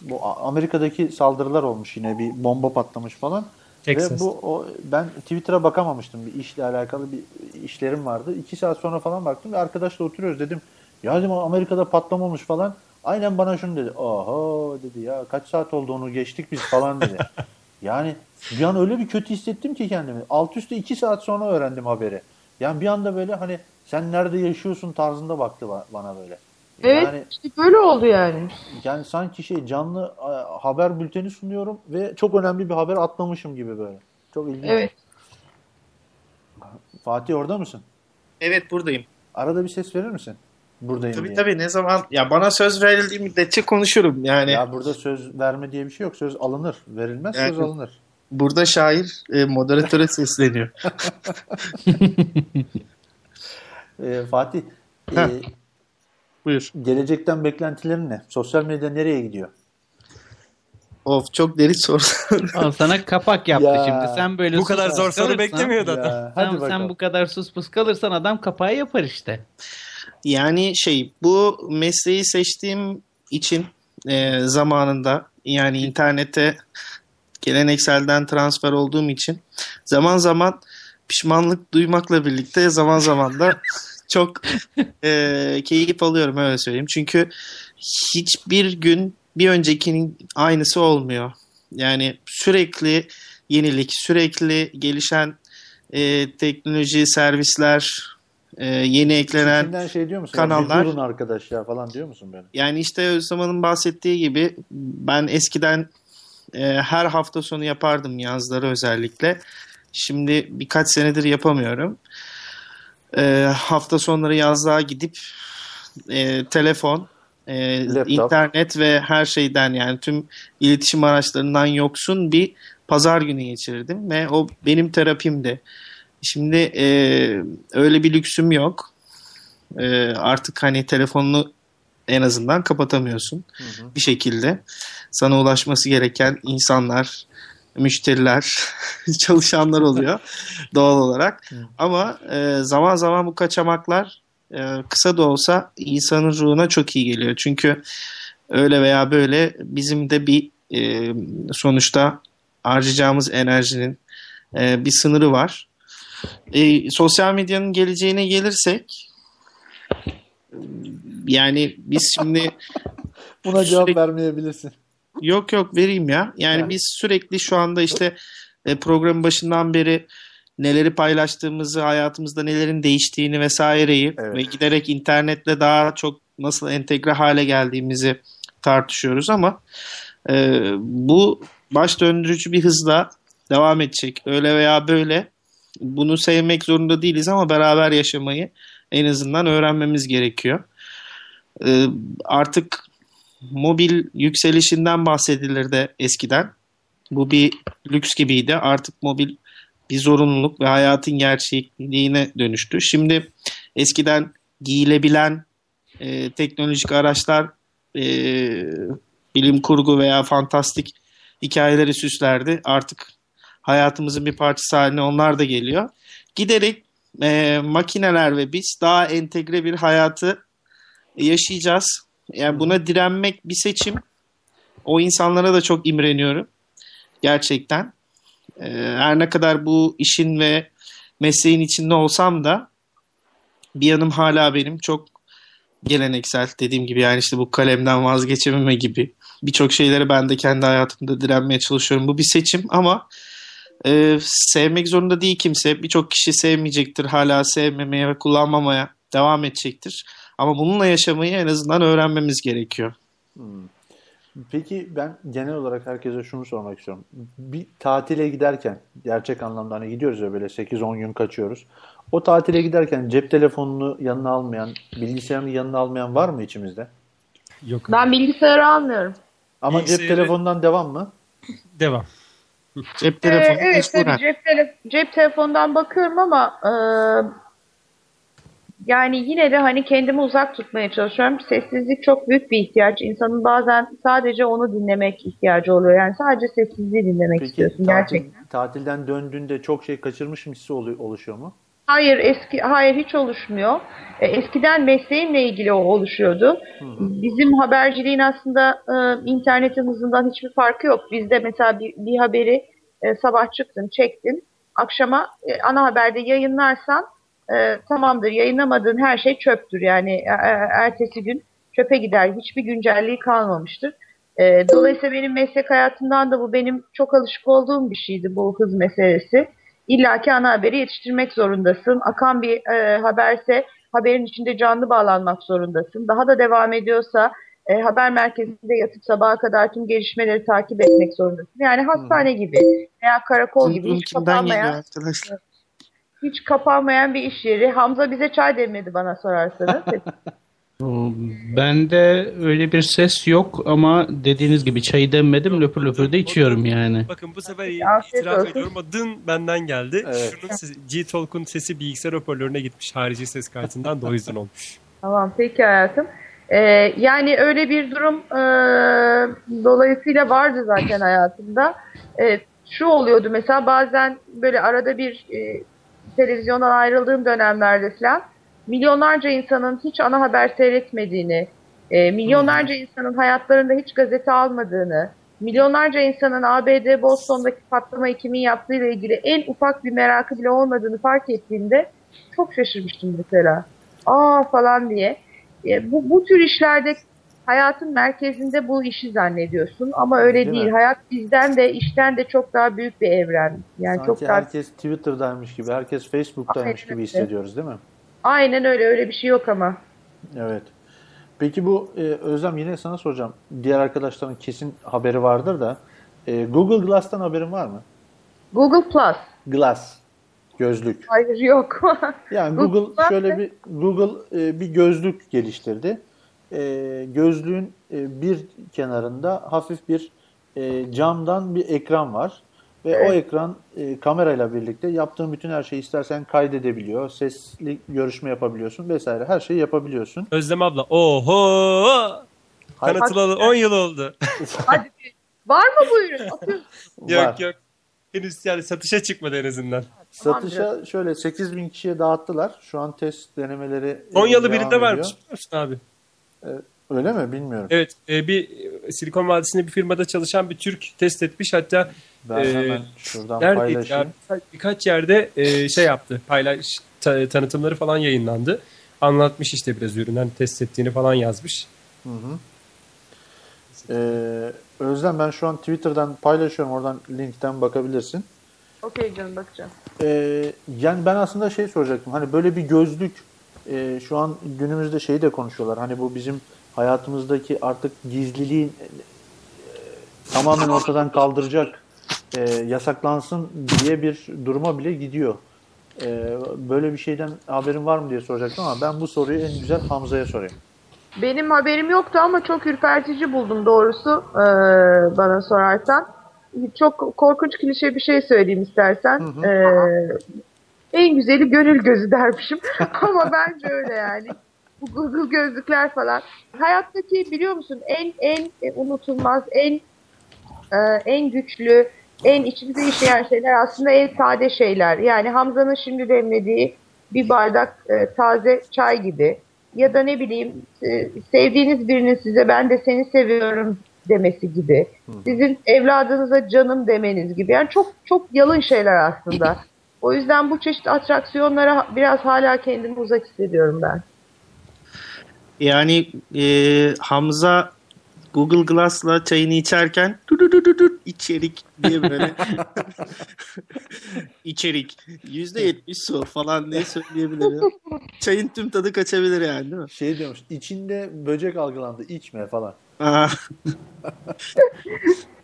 bu Amerika'daki saldırılar olmuş yine bir bomba patlamış falan.
Texas.
Ve bu o, ben Twitter'a bakamamıştım bir işle alakalı bir işlerim vardı. İki saat sonra falan baktım ve arkadaşla oturuyoruz dedim. Ya dedim Amerika'da patlamamış falan. Aynen bana şunu dedi. Oho dedi ya kaç saat oldu onu geçtik biz falan dedi. <laughs> yani bir an öyle bir kötü hissettim ki kendimi. Alt üstte iki saat sonra öğrendim haberi. Yani bir anda böyle hani sen nerede yaşıyorsun tarzında baktı ba- bana böyle.
Evet
Yani,
işte böyle oldu yani.
yani sanki şey canlı e, haber bülteni sunuyorum ve çok önemli bir haber atlamışım gibi böyle. Çok ilginç.
Evet.
Fatih orada mısın?
Evet buradayım.
Arada bir ses verir misin? Buradayım
Tabii
diye.
tabii ne zaman ya bana söz verildiği müddetçe konuşurum yani.
Ya burada söz verme diye bir şey yok. Söz alınır. Verilmez söz
Evet.
alınır.
Burada şair e, moderatöre sesleniyor.
Ee, <laughs> Fatih, e.
Buyur.
gelecekten beklentilerin ne? Sosyal medya nereye gidiyor?
Of çok derin soru.
Al sana kapak yaptı
Ya.
şimdi. Sen böyle
Bu kadar zor soru beklemiyordu adam.
Ya, hadi
Sen,
bakalım.
sen bu kadar sus pus kalırsan adam kapağı yapar işte.
Yani şey bu mesleği seçtiğim için e, zamanında yani internete gelenekselden transfer olduğum için zaman zaman pişmanlık duymakla birlikte zaman zaman da <laughs> çok e, keyif alıyorum öyle söyleyeyim. Çünkü hiçbir gün bir öncekinin aynısı olmuyor. Yani sürekli yenilik, sürekli gelişen e, teknoloji, servisler,
e, yeni eklenen
İçinden şey diyor musun?
kanallar-
durun arkadaş ya falan diyor musun böyle?
Yani işte Özlem'in bahsettiği gibi ben eskiden e, her hafta sonu yapardım yazları özellikle. Şimdi birkaç senedir yapamıyorum. E, hafta sonları yazlığa gidip e, telefon, e,
Laptop.
internet ve her şeyden yani tüm iletişim araçlarından yoksun bir pazar günü geçirdim ve o benim terapimdi. Şimdi e, öyle bir lüksüm yok. E, artık hani telefonunu en azından kapatamıyorsun bir şekilde. Sana ulaşması gereken insanlar, müşteriler, <laughs> çalışanlar oluyor <laughs> doğal olarak. Ama e, zaman zaman bu kaçamaklar e, kısa da olsa insanın ruhuna çok iyi geliyor. Çünkü öyle veya böyle bizim de bir e, sonuçta harcayacağımız enerjinin e, bir sınırı var. E, sosyal medyanın geleceğine gelirsek yani biz şimdi <laughs>
Buna cevap vermeyebilirsin.
Yok yok vereyim ya. Yani
Yani-
biz sürekli şu anda işte e, programın başından beri neleri paylaştığımızı, hayatımızda nelerin değiştiğini vesaireyi
Evet.
ve giderek internetle daha çok nasıl entegre hale geldiğimizi tartışıyoruz ama e, bu baş döndürücü bir hızla devam edecek. Öyle veya böyle bunu sevmek zorunda değiliz ama beraber yaşamayı en azından öğrenmemiz gerekiyor. E, artık mobil yükselişinden bahsedilirdi eskiden. Bu bir lüks gibiydi. Artık mobil bir zorunluluk ve hayatın gerçekliğine dönüştü. Şimdi eskiden giyilebilen e, teknolojik araçlar e, bilim kurgu veya fantastik hikayeleri süslerdi. Artık hayatımızın bir parçası haline onlar da geliyor. Giderek e, makineler ve biz daha entegre bir hayatı yaşayacağız. Yani buna direnmek bir seçim. O insanlara da çok imreniyorum. Gerçekten. Ee, her ne kadar bu işin ve mesleğin içinde olsam da bir yanım hala benim çok geleneksel dediğim gibi yani işte bu kalemden vazgeçememe gibi birçok şeyleri ben de kendi hayatımda direnmeye çalışıyorum. Bu bir seçim ama e, sevmek zorunda değil kimse. Birçok kişi sevmeyecektir hala sevmemeye ve kullanmamaya devam edecektir. Ama bununla yaşamayı en azından öğrenmemiz gerekiyor.
Peki ben genel olarak herkese şunu sormak istiyorum. Bir tatile giderken gerçek anlamda hani gidiyoruz ya böyle 8-10 gün kaçıyoruz. O tatile giderken cep telefonunu yanına almayan, bilgisayarını yanına almayan var mı içimizde?
Yok.
Ben bilgisayarı almıyorum.
Ama cep
Bilgisayarı-
telefonundan devam mı?
Devam.
Cep
Ee,
telefonu
evet
mecburen.
tabii cep, tele- cep telefonundan bakıyorum ama e, yani yine de hani kendimi uzak tutmaya çalışıyorum. Sessizlik çok büyük bir ihtiyaç. İnsanın bazen sadece onu dinlemek ihtiyacı oluyor. Yani sadece sessizliği dinlemek
Peki
istiyorsun
tatil,
gerçekten.
tatilden döndüğünde çok şey kaçırmışım hissi olu- oluşuyor mu?
Hayır eski hayır hiç oluşmuyor. E, Eskiden mesleğimle ilgili o oluşuyordu. Bizim haberciliğin aslında e, internetin hızından hiçbir farkı yok. Bizde mesela bir, bir haberi e, sabah çıktın, çektin. Akşama e, ana haberde yayınlarsan e, tamamdır. Yayınlamadığın her şey çöptür. Yani e, e, ertesi gün çöpe gider. Hiçbir güncelliği kalmamıştır. E, dolayısıyla benim meslek hayatımdan da bu benim çok alışık olduğum bir şeydi bu hız meselesi. İlla ki ana haberi yetiştirmek zorundasın. Akan bir e, haberse haberin içinde canlı bağlanmak zorundasın. Daha da devam ediyorsa e, haber merkezinde yatıp sabaha kadar tüm gelişmeleri takip etmek zorundasın. Yani hastane gibi veya karakol gibi hiç kapanmayan,
arkadaşlar?
Hiç kapanmayan bir iş yeri. Hamza bize çay demledi bana sorarsanız.
O, <laughs> Bende öyle bir ses yok ama dediğiniz gibi çayı demmedim löpür löpür de içiyorum yani.
Bakın bu sefer itiraf ediyorum ama dın benden geldi.
Evet.
Şunun sesi, G-Talk'un sesi bilgisayar hoparlörüne gitmiş harici ses kartından da o yüzden olmuş.
Tamam peki hayatım. Ee, yani öyle bir durum e, dolayısıyla vardı zaten hayatımda. E, şu oluyordu mesela bazen böyle arada bir e, televizyondan ayrıldığım dönemlerde falan milyonlarca insanın hiç ana haber seyretmediğini, e, milyonlarca insanın hayatlarında hiç gazete almadığını, milyonlarca insanın ABD Boston'daki patlamayı kimin yaptığıyla ilgili en ufak bir merakı bile olmadığını fark ettiğimde çok şaşırmıştım mesela. Aa falan diye. E, bu, bu tür işlerde hayatın merkezinde bu işi zannediyorsun ama öyle
Değil
değil.
mi?
Hayat bizden de işten de çok daha büyük bir evren. Yani
Sanki
çok daha
herkes Twitter'daymış gibi, herkes Facebook'taymış
Aynen
gibi hissediyoruz değil mi?
Aynen öyle öyle bir şey yok ama.
Evet. Peki bu e, Özlem yine sana soracağım. Diğer arkadaşların kesin haberi vardır da e, Google Glass'tan haberin var mı?
Google Plus.
Glass gözlük.
Hayır yok. <laughs>
Yani
Google
Google şöyle bir Google e, bir gözlük geliştirdi. E, gözlüğün e, bir kenarında hafif bir e, camdan bir ekran var ve o ekran e, kamerayla birlikte yaptığın bütün her şeyi istersen kaydedebiliyor. Sesli görüşme yapabiliyorsun vesaire. Her şeyi yapabiliyorsun.
Özlem abla oho tanıtılalı 10 yıl oldu. <laughs>
Hadi. Var mı bu ürün? Atıyorum.
yok
Var.
yok. Henüz yani satışa çıkmadı en azından.
Satışa şöyle 8 bin kişiye dağıttılar. Şu an test denemeleri e,
Konyalı
devam
birinde
ediyor.
varmış abi?
Öyle mi? Bilmiyorum.
Evet e, bir Silikon Vadisi'nde bir firmada çalışan bir Türk test etmiş hatta
Ben
e,
hemen şuradan paylaşayım.
ya? Birkaç, birkaç yerde e, şey yaptı paylaş ta- tanıtımları falan yayınlandı. Anlatmış işte biraz üründen test ettiğini falan yazmış.
Ee, Özlem ben şu an Twitter'dan paylaşıyorum. Oradan linkten bakabilirsin.
Okey canım bakacağım.
Ee, yani ben aslında şey soracaktım. Hani böyle bir gözlük e, şu an günümüzde şeyi de konuşuyorlar. Hani bu bizim hayatımızdaki artık gizliliğin e, tamamen ortadan kaldıracak e, yasaklansın diye bir duruma bile gidiyor. E, böyle bir şeyden haberin var mı diye soracaktım ama ben bu soruyu en güzel Hamza'ya sorayım.
Benim haberim yoktu ama çok ürpertici buldum doğrusu eee, bana sorarsan. Çok korkunç klişe bir şey söyleyeyim istersen. Eee, en güzeli gönül gözü dermişim. <laughs> ama bence öyle yani. Bu Google gözlükler falan. Hayattaki biliyor musun en en unutulmaz, en eee, en güçlü, en içimize işleyen şeyler aslında en sade şeyler. Yani Hamza'nın şimdi demlediği bir bardak e, taze çay gibi ya da ne bileyim e, sevdiğiniz birinin size ben de seni seviyorum demesi gibi. Sizin evladınıza canım demeniz gibi. Yani çok çok yalın şeyler aslında. <laughs> O yüzden bu çeşit atraksiyonlara biraz hala kendimi uzak hissediyorum ben.
Yani e, Hamza Google Glass'la çayını içerken "Dududududu, içerik diye böyle <laughs> içerik %70 su falan diye söyleyebilir ya. Çayın tüm tadı kaçabilir yani değil mi?
Şey diyormuş, içinde böcek algılandı, içme falan.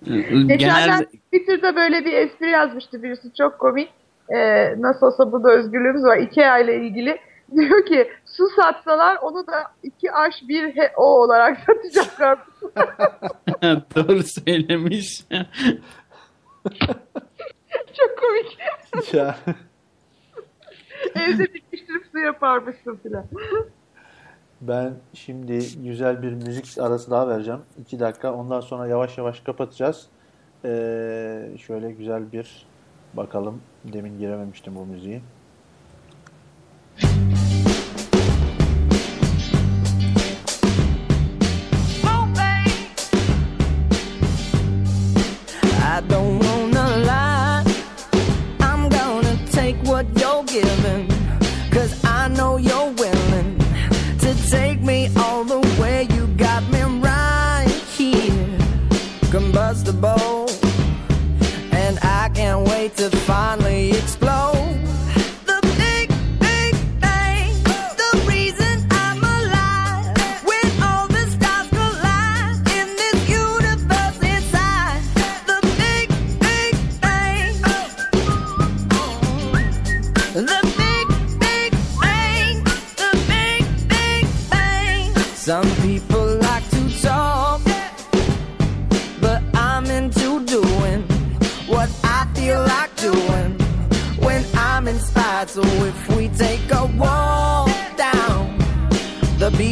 Geçenler <laughs>
Genelde
Twitter'da böyle bir espri yazmıştı birisi çok komik. Ee, nasıl olsa burada özgürlüğümüz var. IKEA ile ilgili. <laughs> Diyor ki su satsalar onu da 2 aş 1 he o olarak <laughs> satacaklar. <laughs>
doğru söylemiş.
çok komik.
ya,
Evde dikiştirip su yaparmışsın filan.
ben şimdi güzel bir müzik arası daha vereceğim. 2 dakika. Ondan sonra yavaş yavaş kapatacağız. Ee, şöyle güzel bir bakalım. Demin girememiştim bu müziği.
I don't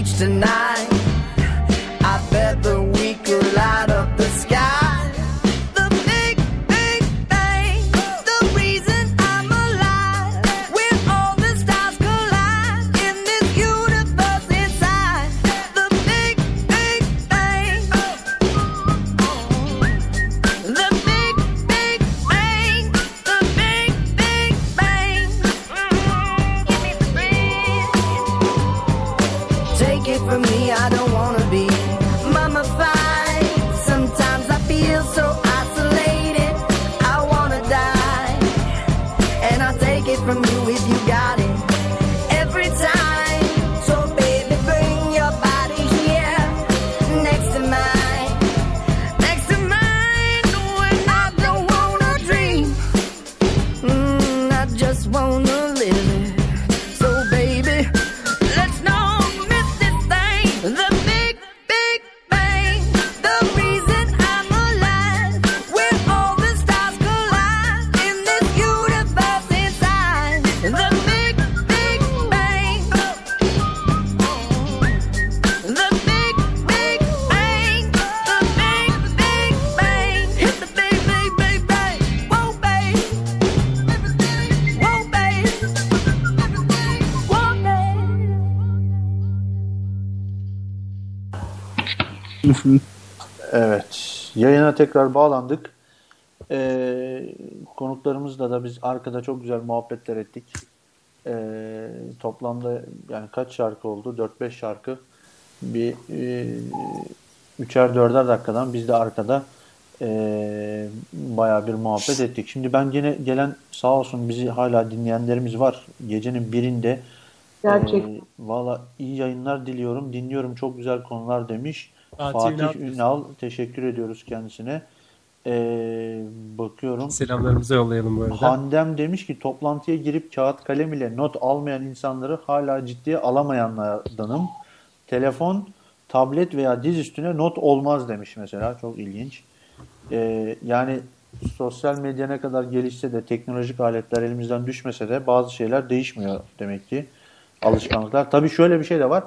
beach tonight,
Yayına tekrar bağlandık. Ee, konuklarımızla da biz arkada çok güzel muhabbetler ettik. Ee, toplamda yani kaç şarkı oldu? 4-5 şarkı. Bir e, üçer dörder dakikadan biz de arkada e, bayağı bir muhabbet ettik. Şimdi ben yine gelen sağ olsun bizi hala dinleyenlerimiz var. Gecenin birinde
Gerçek.
e, Valla iyi yayınlar diliyorum. Dinliyorum çok güzel konular demiş.
Fatih
Fatih,
Ünal.
Ünal. Teşekkür ediyoruz kendisine. Ee, bakıyorum.
Selamlarımızı yollayalım bu arada.
Handem demiş ki toplantıya girip kağıt kalem ile not almayan insanları hala ciddiye alamayanlardanım. Telefon, tablet veya diz üstüne not olmaz demiş mesela. Çok ilginç. Ee, yani sosyal medya ne kadar gelişse de teknolojik aletler elimizden düşmese de bazı şeyler değişmiyor demek ki. Alışkanlıklar. Tabii şöyle bir şey de var.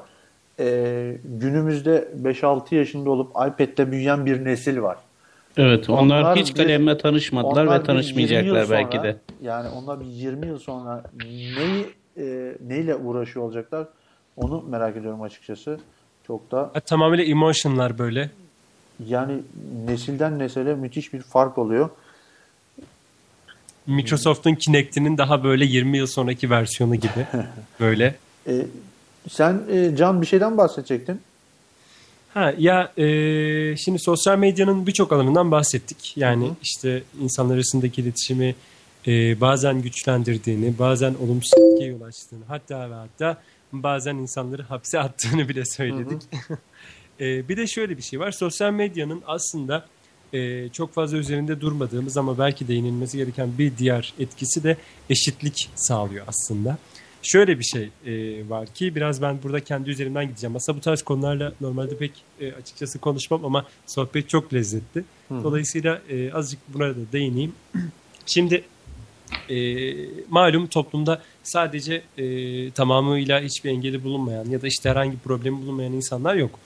Ee, günümüzde 5-6 yaşında olup iPad'de büyüyen bir nesil var.
Evet onlar,
Onlar
hiç
bir-
kalemle tanışmadılar ve tanışmayacaklar
20 yıl
belki
sonra,
de.
Yani onlar bir 20 yıl sonra neyi e, neyle uğraşıyor olacaklar onu merak ediyorum açıkçası. Çok da
Ha, Tamamıyla emotionlar böyle.
yani nesilden nesile müthiş bir fark oluyor.
Microsoft'un Kinect'inin daha böyle 20 yıl sonraki versiyonu gibi. <laughs> Böyle.
E, sen e, Can bir şeyden bahsedecektin.
Ha ya e, şimdi sosyal medyanın birçok alanından bahsettik. Yani işte insanlar arasındaki iletişimi e, bazen güçlendirdiğini, bazen olumsuz etkiye yol açtığını, hatta ve hatta bazen insanları hapse <laughs> attığını bile söyledik. <laughs> E, bir de şöyle bir şey var. Sosyal medyanın aslında e, çok fazla üzerinde durmadığımız ama belki değinilmesi gereken bir diğer etkisi de eşitlik sağlıyor aslında. Şöyle bir şey e, var ki biraz ben burada kendi üzerimden gideceğim. Aslında bu tarz konularla normalde pek e, açıkçası konuşmam ama sohbet çok lezzetli. Dolayısıyla e, azıcık buna da değineyim. Şimdi e, malum toplumda sadece e, tamamıyla hiçbir engeli bulunmayan ya da işte herhangi problemi bulunmayan insanlar yok.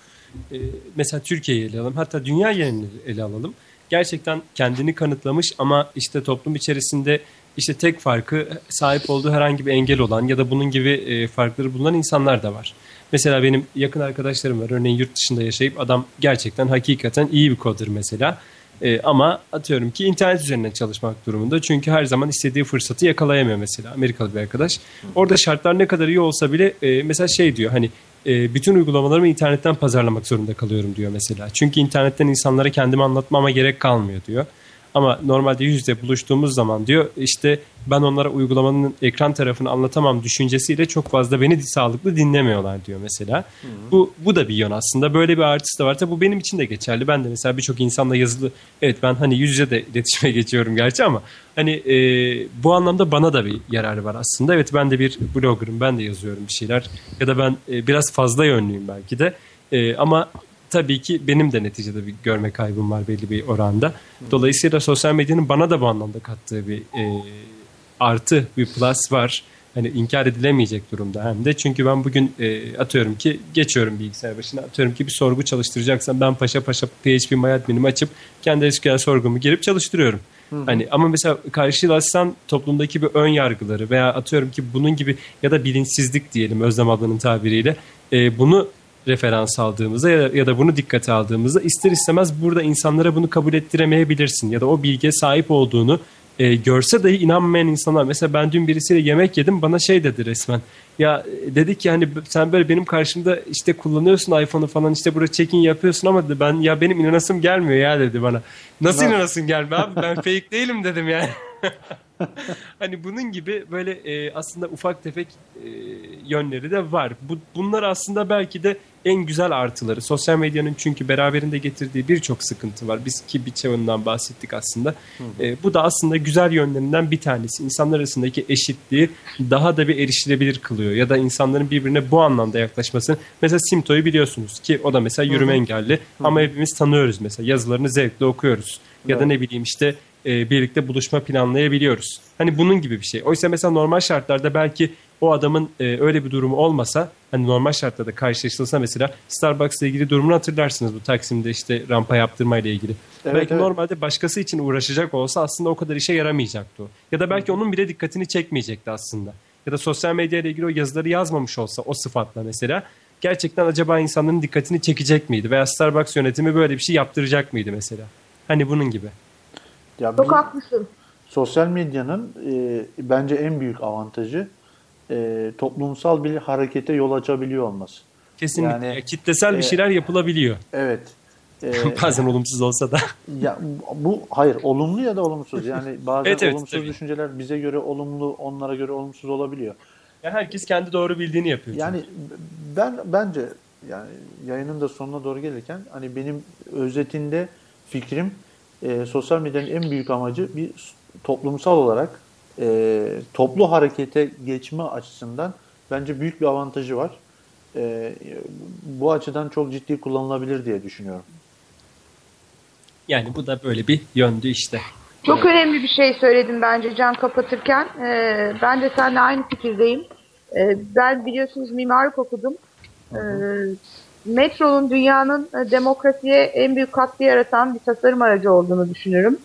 E, mesela Türkiye'yi ele alalım hatta dünya yerini ele alalım. Gerçekten kendini kanıtlamış ama işte toplum içerisinde işte tek farkı sahip olduğu herhangi bir engel olan ya da bunun gibi e, farkları bulunan insanlar da var. Mesela benim yakın arkadaşlarım var. Örneğin yurt dışında yaşayıp adam gerçekten hakikaten iyi bir coder mesela. E, ama atıyorum ki internet üzerinden çalışmak durumunda. Çünkü her zaman istediği fırsatı yakalayamıyor mesela. Amerikalı bir arkadaş. Orada şartlar ne kadar iyi olsa bile e, mesela şey diyor hani e, bütün uygulamalarımı internetten pazarlamak zorunda kalıyorum diyor mesela. Çünkü internetten insanlara kendimi anlatmama gerek kalmıyor diyor. Ama normalde yüz yüze buluştuğumuz zaman diyor işte ben onlara uygulamanın ekran tarafını anlatamam düşüncesiyle çok fazla beni sağlıklı dinlemiyorlar diyor mesela. Bu bu da bir yön aslında. Böyle bir artısı da var. Tabii bu benim için de geçerli. Ben de mesela birçok insanla yazılı evet ben hani yüz yüze de <laughs> iletişime geçiyorum gerçi ama hani e, bu anlamda bana da bir yararı var aslında. Evet ben de bir bloggerım. Ben de yazıyorum bir şeyler. Ya da ben e, biraz fazla yönlüyüm belki de. E, ama tabii ki benim de neticede bir görme kaybım var belli bir oranda. Dolayısıyla sosyal medyanın bana da bu anlamda kattığı bir e, artı bir plus var. Hani inkar edilemeyecek durumda hem de. Çünkü ben bugün e, atıyorum ki geçiyorum bilgisayar başına. Atıyorum ki bir sorgu çalıştıracaksam ben paşa paşa PHP MyAdmin'imi açıp kendi SQL sorgumu girip çalıştırıyorum. Hani ama mesela karşılaşsan toplumdaki bir ön yargıları veya atıyorum ki bunun gibi ya da bilinçsizlik diyelim Özlem ablanın tabiriyle e, bunu referans aldığımızda ya da, ya da bunu dikkate aldığımızda ister istemez burada insanlara bunu kabul ettiremeyebilirsin ya da o bilgiye sahip olduğunu e, görse dahi inanmayan insanlar. Mesela ben dün birisiyle yemek yedim bana şey dedi resmen. Ya e, dedi ki hani sen böyle benim karşımda işte kullanıyorsun iPhone'u falan işte burada check-in yapıyorsun ama dedi, ben ya benim inanasım gelmiyor ya dedi bana. Nasıl
Nasıl?
inanasın gelmiyor abi ben fake değilim dedim yani. <laughs> <laughs> hani bunun gibi böyle e, aslında ufak tefek e, yönleri de var. Bu, bunlar aslında belki de en güzel artıları. Sosyal medyanın çünkü beraberinde getirdiği birçok sıkıntı var. Biz ki birçoğundan bahsettik aslında. E, bu da aslında güzel yönlerinden bir tanesi. İnsanlar arasındaki eşitliği daha da bir erişilebilir kılıyor. Ya da insanların birbirine bu anlamda yaklaşmasını. Mesela Simto'yu biliyorsunuz ki o da mesela yürüme engelli. Ama hepimiz tanıyoruz mesela. Yazılarını zevkle okuyoruz. Ya da ne bileyim işte e, birlikte buluşma planlayabiliyoruz. Hani bunun gibi bir şey. Oysa mesela normal şartlarda belki o adamın e, öyle bir durumu olmasa hani normal şartlarda karşılaşılsa mesela Starbucks'la ilgili durumunu hatırlarsınız bu Taksim'de işte rampa yaptırma ile ilgili.
Evet,
belki
evet.
normalde başkası için uğraşacak olsa aslında o kadar işe yaramayacaktı o. Ya da belki onun bile dikkatini çekmeyecekti aslında. Ya da sosyal medya ile ilgili o yazıları yazmamış olsa o sıfatla mesela gerçekten acaba insanların dikkatini çekecek miydi? Veya Starbucks yönetimi böyle bir şey yaptıracak mıydı mesela? Hani bunun gibi.
Ya
Çok
bir-
haklısın.
sosyal medyanın e, bence en büyük avantajı e, toplumsal bir harekete yol açabiliyor olması.
Kesinlikle.
Yani,
Kitlesel bir
e,
şeyler yapılabiliyor.
Evet. <laughs> E,
Bazen olumsuz olsa da. <laughs>
ya bu hayır olumlu ya da olumsuz. Yani bazen
Evet, evet,
olumsuz
tabii.
düşünceler bize göre olumlu, onlara göre olumsuz olabiliyor.
Ya herkes kendi doğru bildiğini yapıyor. çünkü.
Yani ben bence yani yayının da sonuna doğru gelirken hani benim özetinde fikrim e, sosyal medyanın en büyük amacı bir toplumsal olarak e, toplu harekete geçme açısından bence büyük bir avantajı var. E, bu açıdan çok ciddi kullanılabilir diye düşünüyorum.
Yani bu da böyle bir yöndü işte.
Çok önemli bir şey söyledin bence Can kapatırken. Ee, ben de seninle aynı fikirdeyim. Ee, ben biliyorsunuz mimarlık okudum. Ee, metronun dünyanın e, demokrasiye en büyük katkı yaratan bir tasarım aracı olduğunu düşünürüm.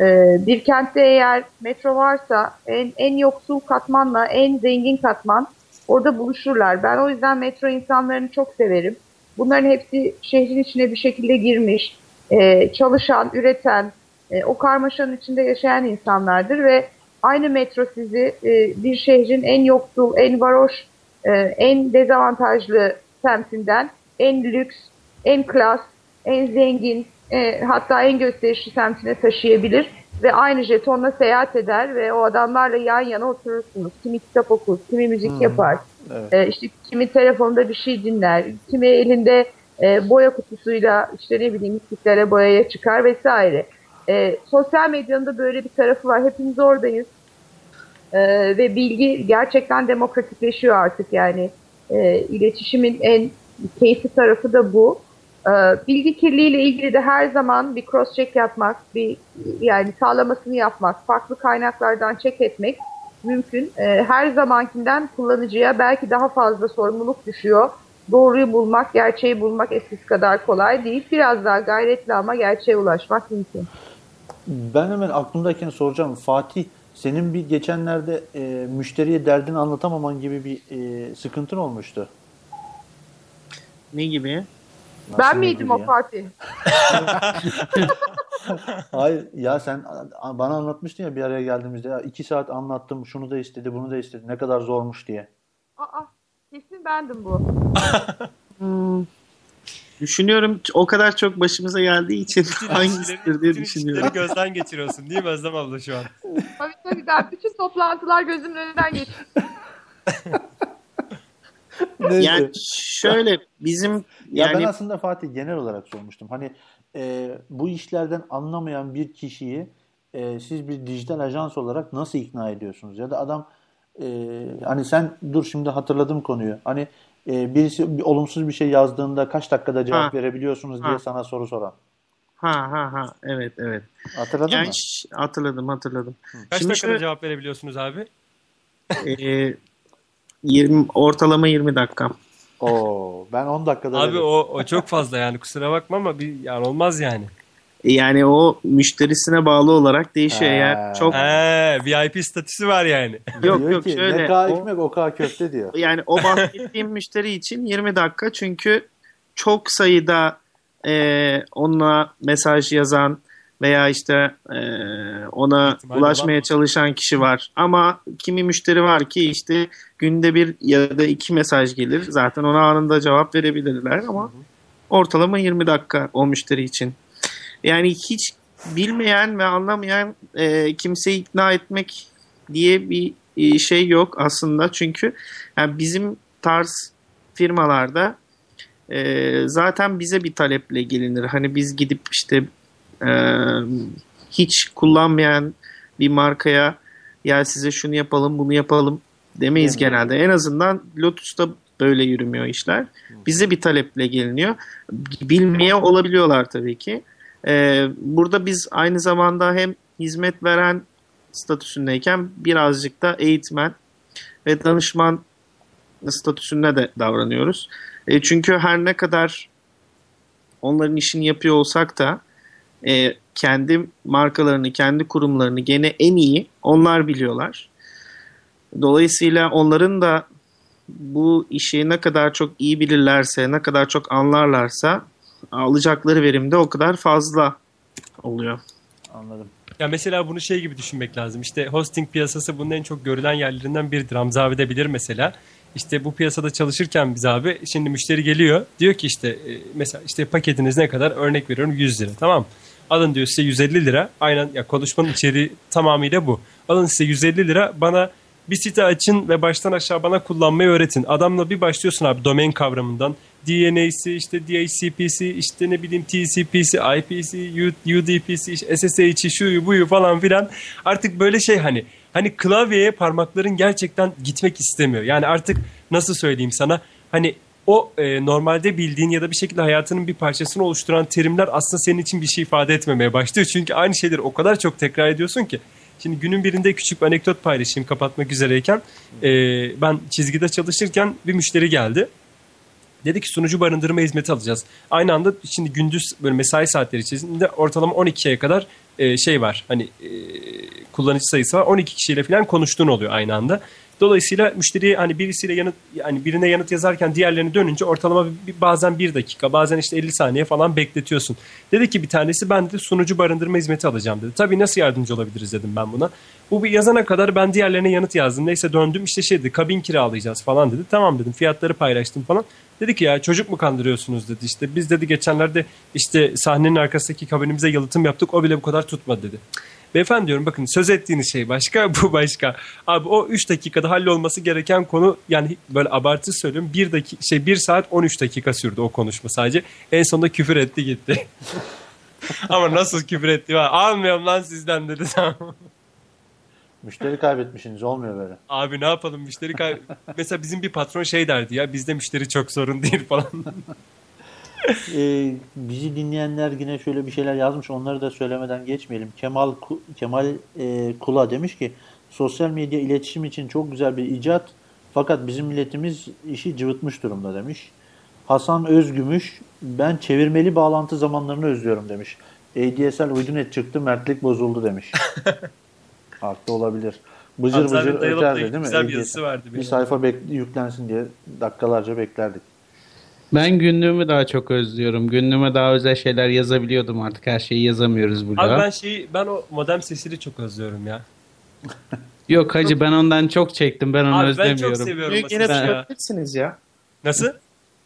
Ee, bir kentte eğer metro varsa en, en yoksul katmanla en zengin katman orada buluşurlar. Ben o yüzden metro insanlarını çok severim. Bunların hepsi şehrin içine bir şekilde girmiş, e, çalışan, üreten, e, o karmaşanın içinde yaşayan insanlardır ve aynı metro sizi e, bir şehrin en yoksul, en varoş, e, en dezavantajlı semtinden en lüks, en klas, en zengin, e, hatta en gösterişli semtine taşıyabilir ve aynı jetonla seyahat eder ve o adamlarla yan yana oturursunuz. Kimi kitap okur, kimi müzik yapar,
Evet.
e, işte kimi telefonda bir şey dinler, kimi elinde e, boya kutusuyla işte ne bileyim istiklale boyaya çıkar vesaire. E, sosyal medyanın da böyle bir tarafı var. Hepimiz oradayız. E, ve bilgi gerçekten demokratikleşiyor artık yani. E, iletişimin en keyifli tarafı da bu. E, bilgi kirliliğiyle ilgili de her zaman bir cross check yapmak, bir yani sağlamasını yapmak, farklı kaynaklardan check etmek mümkün. E, her zamankinden kullanıcıya belki daha fazla sorumluluk düşüyor. Doğruyu bulmak, gerçeği bulmak eskisi kadar kolay değil. Biraz daha gayretli ama gerçeğe ulaşmak mümkün.
Ben hemen aklımdayken soracağım. Fatih senin bir geçenlerde e, müşteriye derdini anlatamaman gibi bir e, sıkıntın olmuştu.
Ne gibi?
Nasıl
ben miydim o? Fatih? <laughs>
Hayır ya sen bana anlatmıştın ya bir araya geldiğimizde ya iki saat anlattım şunu da istedi bunu da istedi ne kadar zormuş diye.
Aa, kesin bendim bu. <laughs>
Düşünüyorum o kadar çok başımıza geldiği için hangisidir diye düşünüyorum.
gözden geçiriyorsun değil mi Özlem abla şu an?
Tabii tabii ben bütün toplantılar gözümün önünden geçti. <laughs> <laughs>
Yani şöyle bizim
Ya
yani
ben aslında Fatih genel olarak sormuştum. Hani e, bu işlerden anlamayan bir kişiyi e, siz bir dijital ajans olarak nasıl ikna ediyorsunuz? Ya da adam e, hani sen dur şimdi hatırladım konuyu. Hani e, birisi bir, olumsuz bir şey yazdığında kaç dakikada cevap
Ha.
verebiliyorsunuz diye
Ha.
sana soru soran.
ha ha ha evet evet.
Hatırladın
Yani
mı?
hatırladım hatırladım.
Kaç
Şimdi
dakikada
şöyle-
cevap verebiliyorsunuz abi?
Ee, 20 ortalama 20 dakika.
Oo, ben 10 dakikada
Abi o, o çok fazla yani kusura bakma ama bir yani olmaz yani.
Yani o müşterisine bağlı olarak değişiyor. Eğer çok
He, VIP statüsü var yani.
yok
Diyor
yok
ki,
şöyle
ne
o-
ekmek o kadar köfte diyor. <laughs>
yani o bahsettiğim müşteri için 20 dakika çünkü çok sayıda e, onunla mesaj yazan veya işte e, ona
İhtimali
ulaşmaya çalışan kişi var. Ama kimi müşteri var ki işte günde bir ya da iki mesaj gelir. Zaten ona anında cevap verebilirler ama ortalama 20 dakika o müşteri için. Yani hiç bilmeyen ve anlamayan e, kimseyi ikna etmek diye bir e, şey yok aslında. Çünkü yani bizim tarz firmalarda e, zaten bize bir taleple gelinir. Hani biz gidip işte e, hiç kullanmayan bir markaya ya size şunu yapalım bunu yapalım demeyiz
Demiyor.
genelde. En azından Lotus'ta böyle yürümüyor işler. Bize bir taleple geliniyor. Bilmeye olabiliyorlar tabii ki. E, burada biz aynı zamanda hem hizmet veren statüsündeyken birazcık da eğitmen ve danışman statüsünde de davranıyoruz. E, çünkü her ne kadar onların işini yapıyor olsak da e, kendi markalarını, kendi kurumlarını gene en iyi onlar biliyorlar. Dolayısıyla onların da bu işi ne kadar çok iyi bilirlerse, ne kadar çok anlarlarsa alacakları verim de o kadar fazla oluyor.
Anladım.
Ya mesela bunu şey gibi düşünmek lazım. İşte hosting piyasası bunun en çok görülen yerlerinden biridir. Hamza abi de bilir mesela. İşte bu piyasada çalışırken biz abi şimdi müşteri geliyor. Diyor ki işte e, mesela işte paketiniz ne kadar? Örnek veriyorum 100 lira. Tamam. Alın diyor size 150 lira. Aynen ya konuşmanın içeriği tamamıyla bu. Alın size 150 lira. Bana bir site açın ve baştan aşağı bana kullanmayı öğretin. Adamla bir başlıyorsun abi domain kavramından. DNA'si, işte DHCP'si, işte ne bileyim TCP'si, IP'si, UDP'si, işte SSH'i, şuyu buyu falan filan. Artık böyle şey hani hani klavyeye parmakların gerçekten gitmek istemiyor. Yani artık nasıl söyleyeyim sana hani o e, normalde bildiğin ya da bir şekilde hayatının bir parçasını oluşturan terimler aslında senin için bir şey ifade etmemeye başlıyor. Çünkü aynı şeyleri o kadar çok tekrar ediyorsun ki. Şimdi günün birinde küçük bir anekdot paylaşayım kapatmak üzereyken. E, ben çizgide çalışırken bir müşteri geldi. Dedi ki sunucu barındırma hizmeti alacağız. Aynı anda şimdi gündüz böyle mesai saatleri içerisinde ortalama 12'ye kadar e, şey var. Hani e, kullanıcı sayısı var. 12 kişiyle falan konuştuğun oluyor aynı anda. Dolayısıyla müşteriye hani birisiyle yanıt yani birine yanıt yazarken diğerlerine dönünce ortalama bir, bazen bir dakika bazen işte 50 saniye falan bekletiyorsun. Dedi ki bir tanesi ben de sunucu barındırma hizmeti alacağım dedi. Tabii nasıl yardımcı olabiliriz dedim ben buna. Bu bir yazana kadar ben diğerlerine yanıt yazdım. Neyse döndüm işte şey dedi kabin kiralayacağız falan dedi. Tamam dedim fiyatları paylaştım falan. Dedi ki ya çocuk mu kandırıyorsunuz dedi işte. Biz dedi geçenlerde işte sahnenin arkasındaki kabinimize yalıtım yaptık o bile bu kadar tutmadı dedi. Beyefendi diyorum bakın söz ettiğiniz şey başka <laughs> bu başka. Abi o 3 dakikada hallolması gereken konu yani böyle abartı söylüyorum 1 dakika şey 1 saat 13 dakika sürdü o konuşma sadece. En sonunda küfür etti gitti. <laughs> Ama nasıl küfür etti var. Almıyorum lan sizden dedi <laughs> tamam.
Müşteri kaybetmişsiniz olmuyor böyle.
Abi ne yapalım müşteri kay- Mesela bizim bir patron şey derdi ya bizde müşteri çok sorun değil falan.
Ee, bizi dinleyenler yine şöyle bir şeyler yazmış. Onları da söylemeden geçmeyelim. Kemal Kemal e, Kula demiş ki sosyal medya iletişim için çok güzel bir icat. Fakat bizim milletimiz işi cıvıtmış durumda demiş. Hasan Özgümüş ben çevirmeli bağlantı zamanlarını özlüyorum demiş. ADSL uydunet çıktı mertlik bozuldu demiş. <laughs> Haklı olabilir. Bıcır
abi
bıcır öterdi değil mi?
güzel bir yazısı vardı
Bir sayfa bek- yüklensin diye dakikalarca beklerdik.
Ben günlüğümü daha çok özlüyorum. Günlüğüme daha özel şeyler yazabiliyordum artık. Her şeyi yazamıyoruz burada.
Abi ben şeyi ben o modem sesini çok özlüyorum ya. <laughs>
Yok hacı ben ondan çok çektim. Ben onu
Abi ben
özlemiyorum.
çok seviyorum
Günlük yine
ya.
tutabilirsiniz ya.
Nasıl?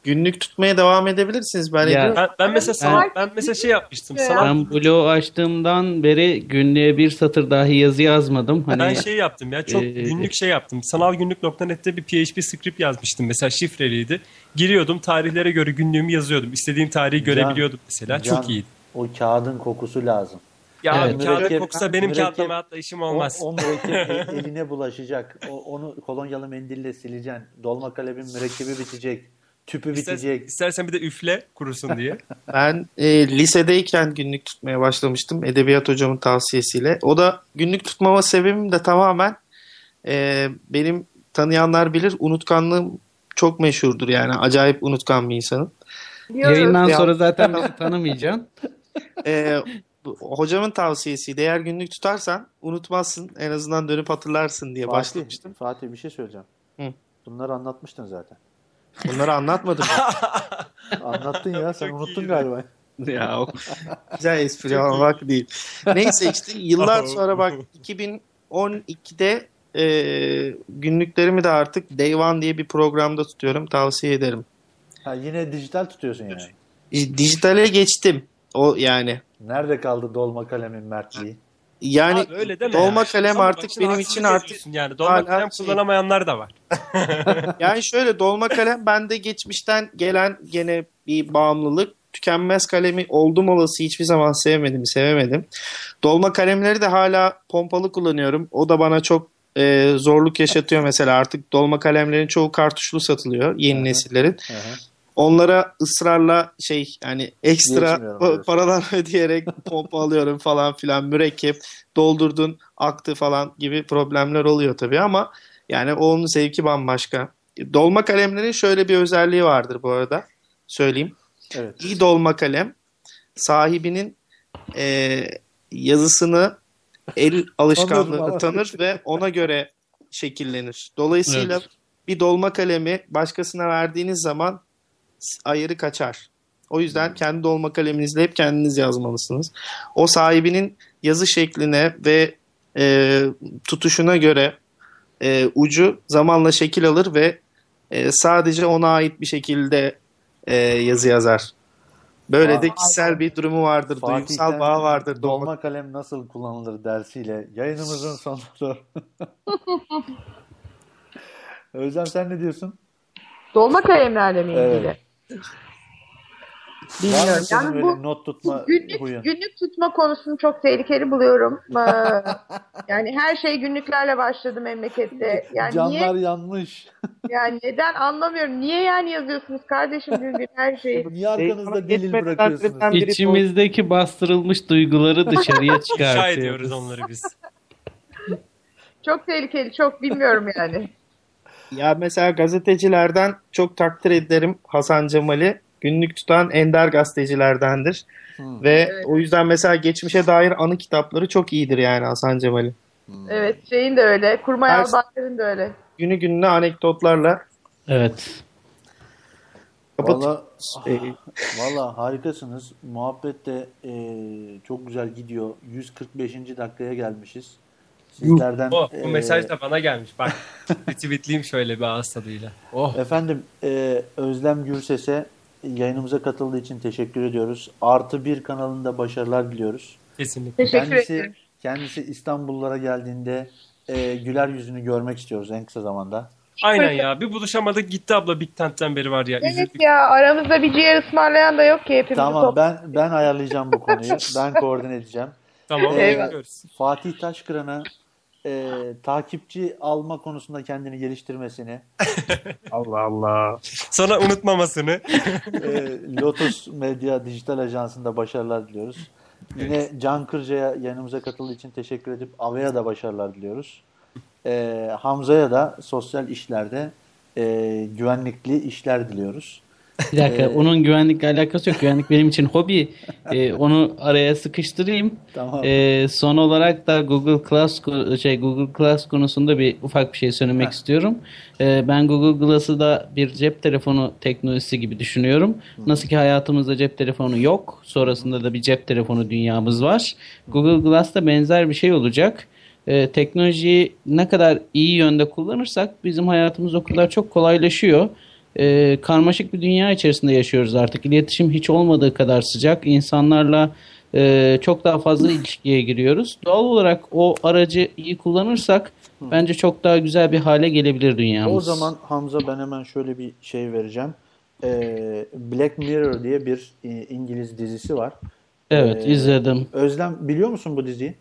Günlük tutmaya devam edebilirsiniz. Ben
Ya.
Ben, ben mesela
Ben-
sanat, ben mesela şey yapmıştım.
Ya.
Sanat,
Ben bloğu açtığımdan beri günlüğe bir satır dahi yazı yazmadım. Hani
ben şey yaptım ya çok
Ee,
günlük şey yaptım. Sanalgünlük.net'te bir PHP script yazmıştım. Mesela şifreliydi. Giriyordum tarihlere göre günlüğümü yazıyordum. İstediğim tarihi
Can-
görebiliyordum mesela.
Can,
Çok iyiydi.
O kağıdın kokusu lazım.
Ya
Evet.
abi kağıda
Mürekkep-
koksa benim
mürekkep-
kağıtla hayatta işim olmaz.
O, o mürekkep el- <laughs> eline bulaşacak. O, onu kolonyalı mendille sileceksin. Dolma kalemin mürekkebi bitecek. Tüpü
İster-
bitecek.
istersen bir de üfle kurusun diye. <laughs>
Ben e, lisedeyken günlük tutmaya başlamıştım edebiyat hocamın tavsiyesiyle. O da günlük tutmama sebebim de tamamen e, benim tanıyanlar bilir unutkanlığım çok meşhurdur yani acayip unutkan bir insanım.
Yayından
Ya.
sonra zaten <laughs> bizi tanımayacaksın.
E, hocamın tavsiyesiyle eğer günlük tutarsan unutmazsın en azından dönüp hatırlarsın diye
Fatih,
başlamıştım.
Fatih bir şey söyleyeceğim.
Hı.
Bunları anlatmıştın zaten.
Bunları anlatmadım. <laughs>
Anlattın ya sen
Çok
unuttun
iyiydi.
galiba.
ya o <laughs> güzel espri ama bak değil. Neyse işte yıllar sonra bak <laughs> 2012'de e, günlüklerimi de artık Day One diye bir programda tutuyorum. Tavsiye ederim.
Ha, yine dijital tutuyorsun yani.
E, Dijitale geçtim. O yani.
Nerede kaldı dolma kalemin mertliği?
Yani
Abi öyle deme
dolma
ya.
kalem
Sana
artık benim için artık
Yani dolma
hala
kalem
şey-
kullanamayanlar da var. <laughs>
yani şöyle dolma kalem bende geçmişten gelen gene bir bağımlılık. Tükenmez kalemi oldum olası hiçbir zaman sevmedim, sevemedim. Dolma kalemleri de hala pompalı kullanıyorum. O da bana çok e, zorluk yaşatıyor mesela. Artık dolma kalemlerin çoğu kartuşlu satılıyor yeni nesillerin. Onlara ısrarla şey yani ekstra paralar <laughs> ödeyerek pompa alıyorum falan filan mürekkep doldurdun aktı falan gibi problemler oluyor tabii ama yani onun zevki bambaşka. Dolma kalemlerin şöyle bir özelliği vardır bu arada söyleyeyim.
Evet.
İyi dolma kalem sahibinin e, yazısını el alışkanlığını tanır ve ona göre şekillenir. Dolayısıyla bir dolma kalemi başkasına verdiğiniz zaman ayarı kaçar. O yüzden kendi dolma kaleminizle hep kendiniz yazmalısınız. O sahibinin yazı şekline ve e, tutuşuna göre e, ucu zamanla şekil alır ve e, sadece ona ait bir şekilde e, yazı yazar. Böyle de
Vay.
kişisel bir durumu vardır, duygusal
Fatih'ten
bağı vardır. Dolma
Dolma kalem nasıl kullanılır dersiyle yayınımızın sonuna doğru. <laughs> Özlem sen ne diyorsun?
Dolma kalemlerle mi ilgili?
Evet. Var mı
Bilmiyorum.
senin
Yani
böyle
bu,
not tutma
günlük,
huyun?
günlük tutma konusunu çok tehlikeli buluyorum. <laughs> Ee, yani her şey günlüklerle başladı memlekette. Yani
Canlar
niye?
yanmış. <laughs>
Yani neden anlamıyorum. Niye yani yazıyorsunuz kardeşim gün gün her şeyi?
Niye arkanızda delil bırakıyorsunuz?
İçimizdeki bastırılmış duyguları dışarıya
İnşa <laughs>
çıkartıyoruz.
ediyoruz onları biz.
Çok tehlikeli, çok bilmiyorum yani.
Ya mesela gazetecilerden çok takdir ederim Hasan Cemal'i. Günlük tutan ender gazetecilerdendir.
Hmm.
Ve
Evet.
o yüzden mesela geçmişe dair anı kitapları çok iyidir yani Hasan Cemal'in.
Evet, şeyin de öyle. Kurmay
Her-
Albayrak'ın da öyle.
Günü gününe anekdotlarla
Evet.
kapat.
Valla <laughs>
Ee,
Valla harikasınız. Muhabbet de e, çok güzel gidiyor. 145. dakikaya gelmişiz. Sizlerden
O, bu
e,
mesaj da bana gelmiş. Bak <laughs> retweetleyeyim şöyle bir ağız tadıyla. Oh.
efendim e, Özlem Gürses'e yayınımıza katıldığı için teşekkür ediyoruz. Artı bir kanalında başarılar diliyoruz.
Kesinlikle.
Teşekkür
kendisi,
ederim.
kendisi İstanbullara geldiğinde e, güler yüzünü görmek istiyoruz en kısa zamanda.
Aynen ya. Bir buluşamadık gitti abla Big Tent'ten beri var ya.
Evet
Üzüldük.
ya aramızda bir ciğer ısmarlayan da yok ki hepimiz.
Tamam ben ben ayarlayacağım bu konuyu. Ben koordine edeceğim.
Tamam. Bekliyoruz.
Fatih Taşkıran'a e, takipçi alma konusunda kendini geliştirmesini, <laughs>
Allah Allah.
Sonra unutmamasını.
e, Lotus Medya Dijital Ajansı'nda başarılar diliyoruz. Yine Can Kırca'ya yanımıza katıldığı için teşekkür edip Ave'ya da başarılar diliyoruz. E, Hamza'ya da sosyal işlerde e, güvenlikli işler diliyoruz.
Bir dakika
Ee,
onun güvenlikle alakası yok. Güvenlik benim için hobi. Ee, onu araya sıkıştırayım.
Tamam.
Ee, son olarak da Google Class ko- şey Google Class konusunda bir ufak bir şey söylemek
Heh.
istiyorum. Ee, ben Google Glass'ı da bir cep telefonu teknolojisi gibi düşünüyorum. Nasıl ki hayatımızda cep telefonu yok, sonrasında da bir cep telefonu dünyamız var. Google Glass da benzer bir şey olacak. Ee, teknolojiyi ne kadar iyi yönde kullanırsak bizim hayatımız o kadar çok kolaylaşıyor. Ee, karmaşık bir dünya içerisinde yaşıyoruz artık. İletişim hiç olmadığı kadar sıcak. İnsanlarla e, çok daha fazla ilişkiye giriyoruz. Doğal olarak o aracı iyi kullanırsak bence çok daha güzel bir hale gelebilir dünyamız.
O zaman Hamza ben hemen şöyle bir şey vereceğim. E, Black Mirror diye bir e, İngiliz dizisi var.
evet
Ee,
izledim.
Özlem biliyor musun bu diziyi?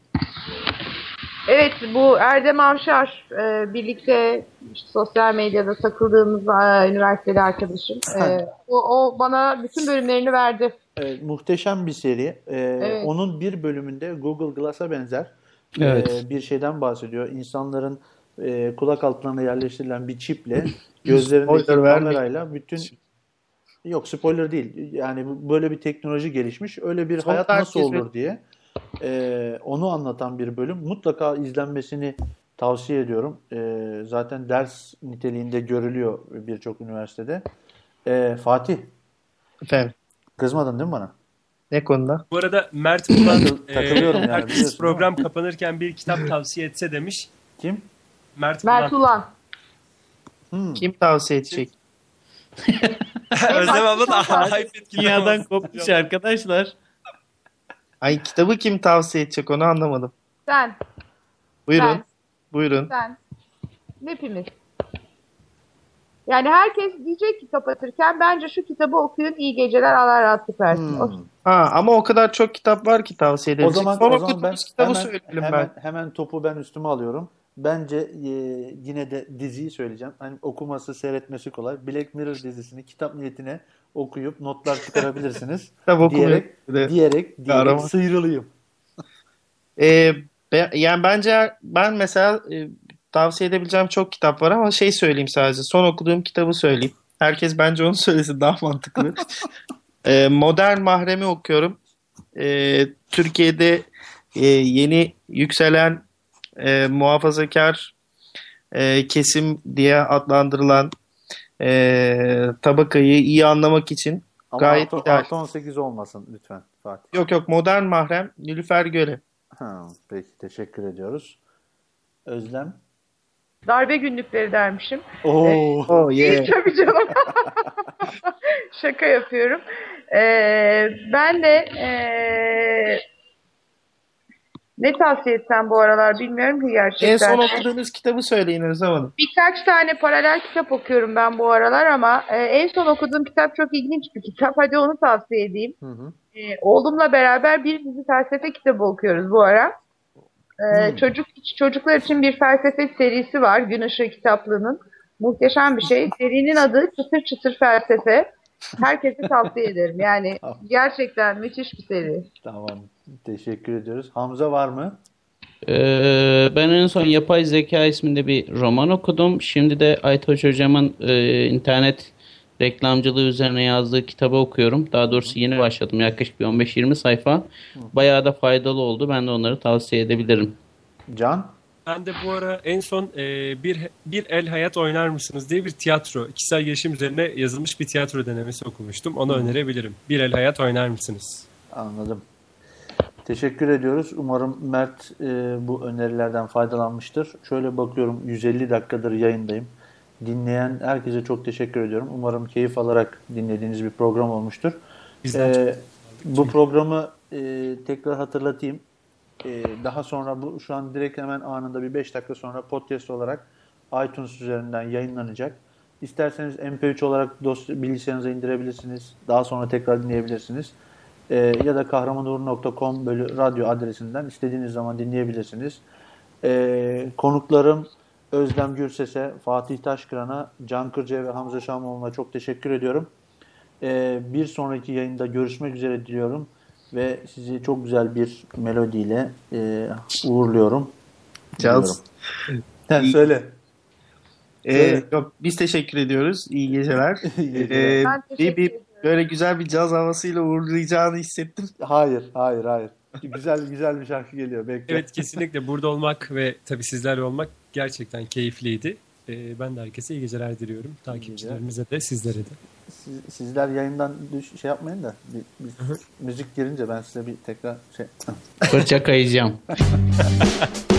Evet bu Erdem Avşar e, birlikte işte sosyal medyada takıldığımız e, üniversiteli arkadaşım. E, o, o bana bütün bölümlerini verdi.
E, muhteşem bir seri. E,
Evet.
Onun bir bölümünde Google Glass'a benzer
Evet.
e, bir şeyden bahsediyor. İnsanların e, kulak altlarına yerleştirilen bir çiple <clears throat> gözlerindeki kamerayla bütün yok spoiler değil. Yani böyle bir teknoloji gelişmiş. Öyle bir
Son
hayat nasıl olur diye e, onu anlatan bir bölüm. Mutlaka izlenmesini tavsiye ediyorum. E, zaten ders niteliğinde görülüyor birçok üniversitede. E, Fatih
Efendim
kızmadın değil mi bana?
ne konuda?
Bu arada Mert Bulan
Takıl- <laughs> takılıyorum yani,
herkes program kapanırken bir kitap tavsiye etse demiş.
Kim?
Mert Bulan.
Mert Ulan.
Hmm.
Kim tavsiye edecek? <laughs>
Özlem abla da hype etkili
Dünyadan kopmuş arkadaşlar.
Ay kitabı kim tavsiye edecek onu anlamadım.
Sen,
Buyurun.
Ben.
Buyurun.
sen. Hepimiz. Yani herkes diyecek ki kapatırken bence şu kitabı okuyun iyi geceler Allah rahatlık versin. O-
Hmm.
Ha ama o kadar çok kitap var ki tavsiye
O
edilecek.
zaman,
Sonra
o zaman ben
kitabı
hemen,
söyleyelim
hemen,
ben.
hemen topu ben üstüme alıyorum. Bence e, yine de diziyi söyleyeceğim. Hani okuması, seyretmesi kolay. Black Mirror dizisini kitap niyetine okuyup notlar çıkarabilirsiniz. <laughs>
Kitap
diyerek, diyerek, diyerek
Kahraman.
sıyrılayım.
Ee, <laughs> be- yani bence ben mesela e, tavsiye edebileceğim çok kitap var ama şey söyleyeyim sadece. Son okuduğum kitabı söyleyeyim. Herkes bence onu söylesin daha mantıklı. Ee, <laughs> Modern Mahremi okuyorum. Ee, Türkiye'de e, yeni yükselen e, muhafazakar e, kesim diye adlandırılan e, tabakayı iyi anlamak için
Ama
gayet
artı,
ideal.
artı 18 olmasın lütfen Fatih.
Yok yok modern mahrem Nilüfer Göre.
Ha, peki teşekkür ediyoruz. Özlem.
Darbe günlükleri dermişim.
Oo.
Oh yeah.
Tabii canım. <laughs> Şaka yapıyorum. Ee, ben de ee, ne tavsiye etsem bu aralar bilmiyorum ki gerçekten.
en son okuduğunuz kitabı söyleyin Özlem Hanım.
Birkaç tane paralel kitap okuyorum ben bu aralar ama e, en son okuduğum kitap çok ilginç bir kitap. Hadi onu tavsiye edeyim.
Hı hı.
E, oğlumla beraber bir dizi felsefe kitabı okuyoruz bu ara. E, Çocuk Çocuklar için bir felsefe serisi var Gün Işığı kitaplığının. Muhteşem bir şey. Serinin adı Çıtır Çıtır Felsefe. Herkese tavsiye ederim. Yani <laughs> gerçekten müthiş bir seri.
Tamam. Teşekkür ediyoruz. Hamza var mı?
Ee, ben en son Yapay Zeka isminde bir roman okudum. Şimdi de Aytaç Hocam'ın e, internet reklamcılığı üzerine yazdığı kitabı okuyorum. Daha doğrusu yeni başladım. Yaklaşık bir 15-20 sayfa. Bayağı da faydalı oldu. Ben de onları tavsiye edebilirim.
Can?
Ben de bu ara en son e, bir bir el hayat oynar mısınız diye bir tiyatro, kişisel gelişim üzerine yazılmış bir tiyatro denemesi okumuştum. Onu önerebilirim. Bir el hayat oynar mısınız?
Anladım. Teşekkür ediyoruz. Umarım Mert e, bu önerilerden faydalanmıştır. Şöyle bakıyorum 150 dakikadır yayındayım. Dinleyen herkese çok teşekkür ediyorum. Umarım keyif alarak dinlediğiniz bir program olmuştur.
Bizden
Ee, bu programı e, tekrar hatırlatayım. E, daha sonra bu şu an direkt hemen anında bir 5 dakika sonra podcast olarak iTunes üzerinden yayınlanacak. İsterseniz MP3 olarak dosya, bilgisayarınıza indirebilirsiniz. Daha sonra tekrar dinleyebilirsiniz. E, ya da kahramanur.com bölü radyo adresinden istediğiniz zaman dinleyebilirsiniz. E, konuklarım Özlem Gürses'e, Fatih Taşkıran'a, Can Kırca'ya ve Hamza Şamoğlu'na çok teşekkür ediyorum. Ee, bir sonraki yayında görüşmek üzere diliyorum ve sizi çok güzel bir melodiyle e, uğurluyorum.
Caz.
Söyle.
Ee,
Evet.
yok, biz teşekkür ediyoruz. İyi geceler. <laughs>
İyi geceler.
Ee,
Ben
bir,
teşekkür
bir,
ediyorum.
Böyle güzel bir caz havasıyla uğurlayacağını hissettim.
Hayır, hayır, hayır. Güzel güzel bir şarkı geliyor. Bekle.
Evet kesinlikle burada olmak ve tabii sizlerle olmak gerçekten keyifliydi. E, ben de herkese iyi geceler diliyorum. Takipçilerimize de sizlere de.
Siz- sizler yayından düş, şey yapmayın da bir, bir müzik girince ben size bir tekrar şey
Fırça kayacağım. <laughs>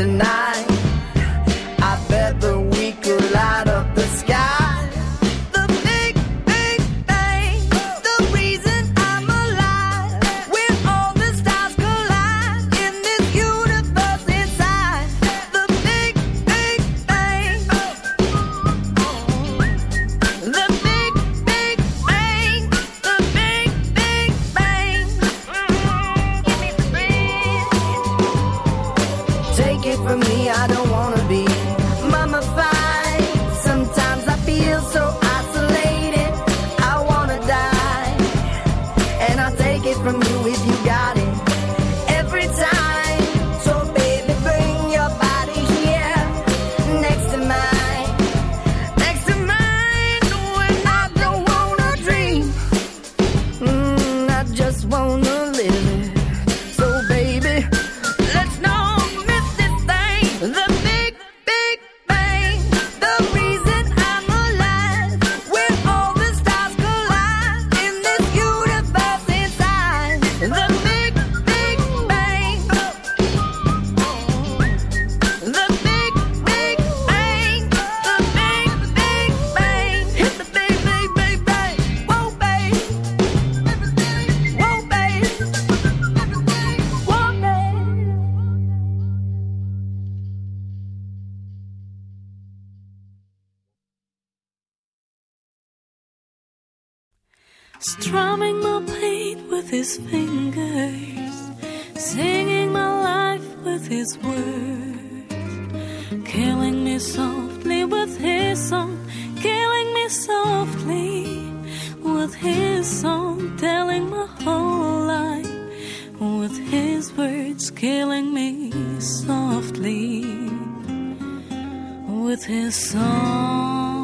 tonight,
strumming my pain with his fingers, singing my life with his words, killing me softly with his song, killing me softly with his song, telling my whole life with his words, killing me softly with his song.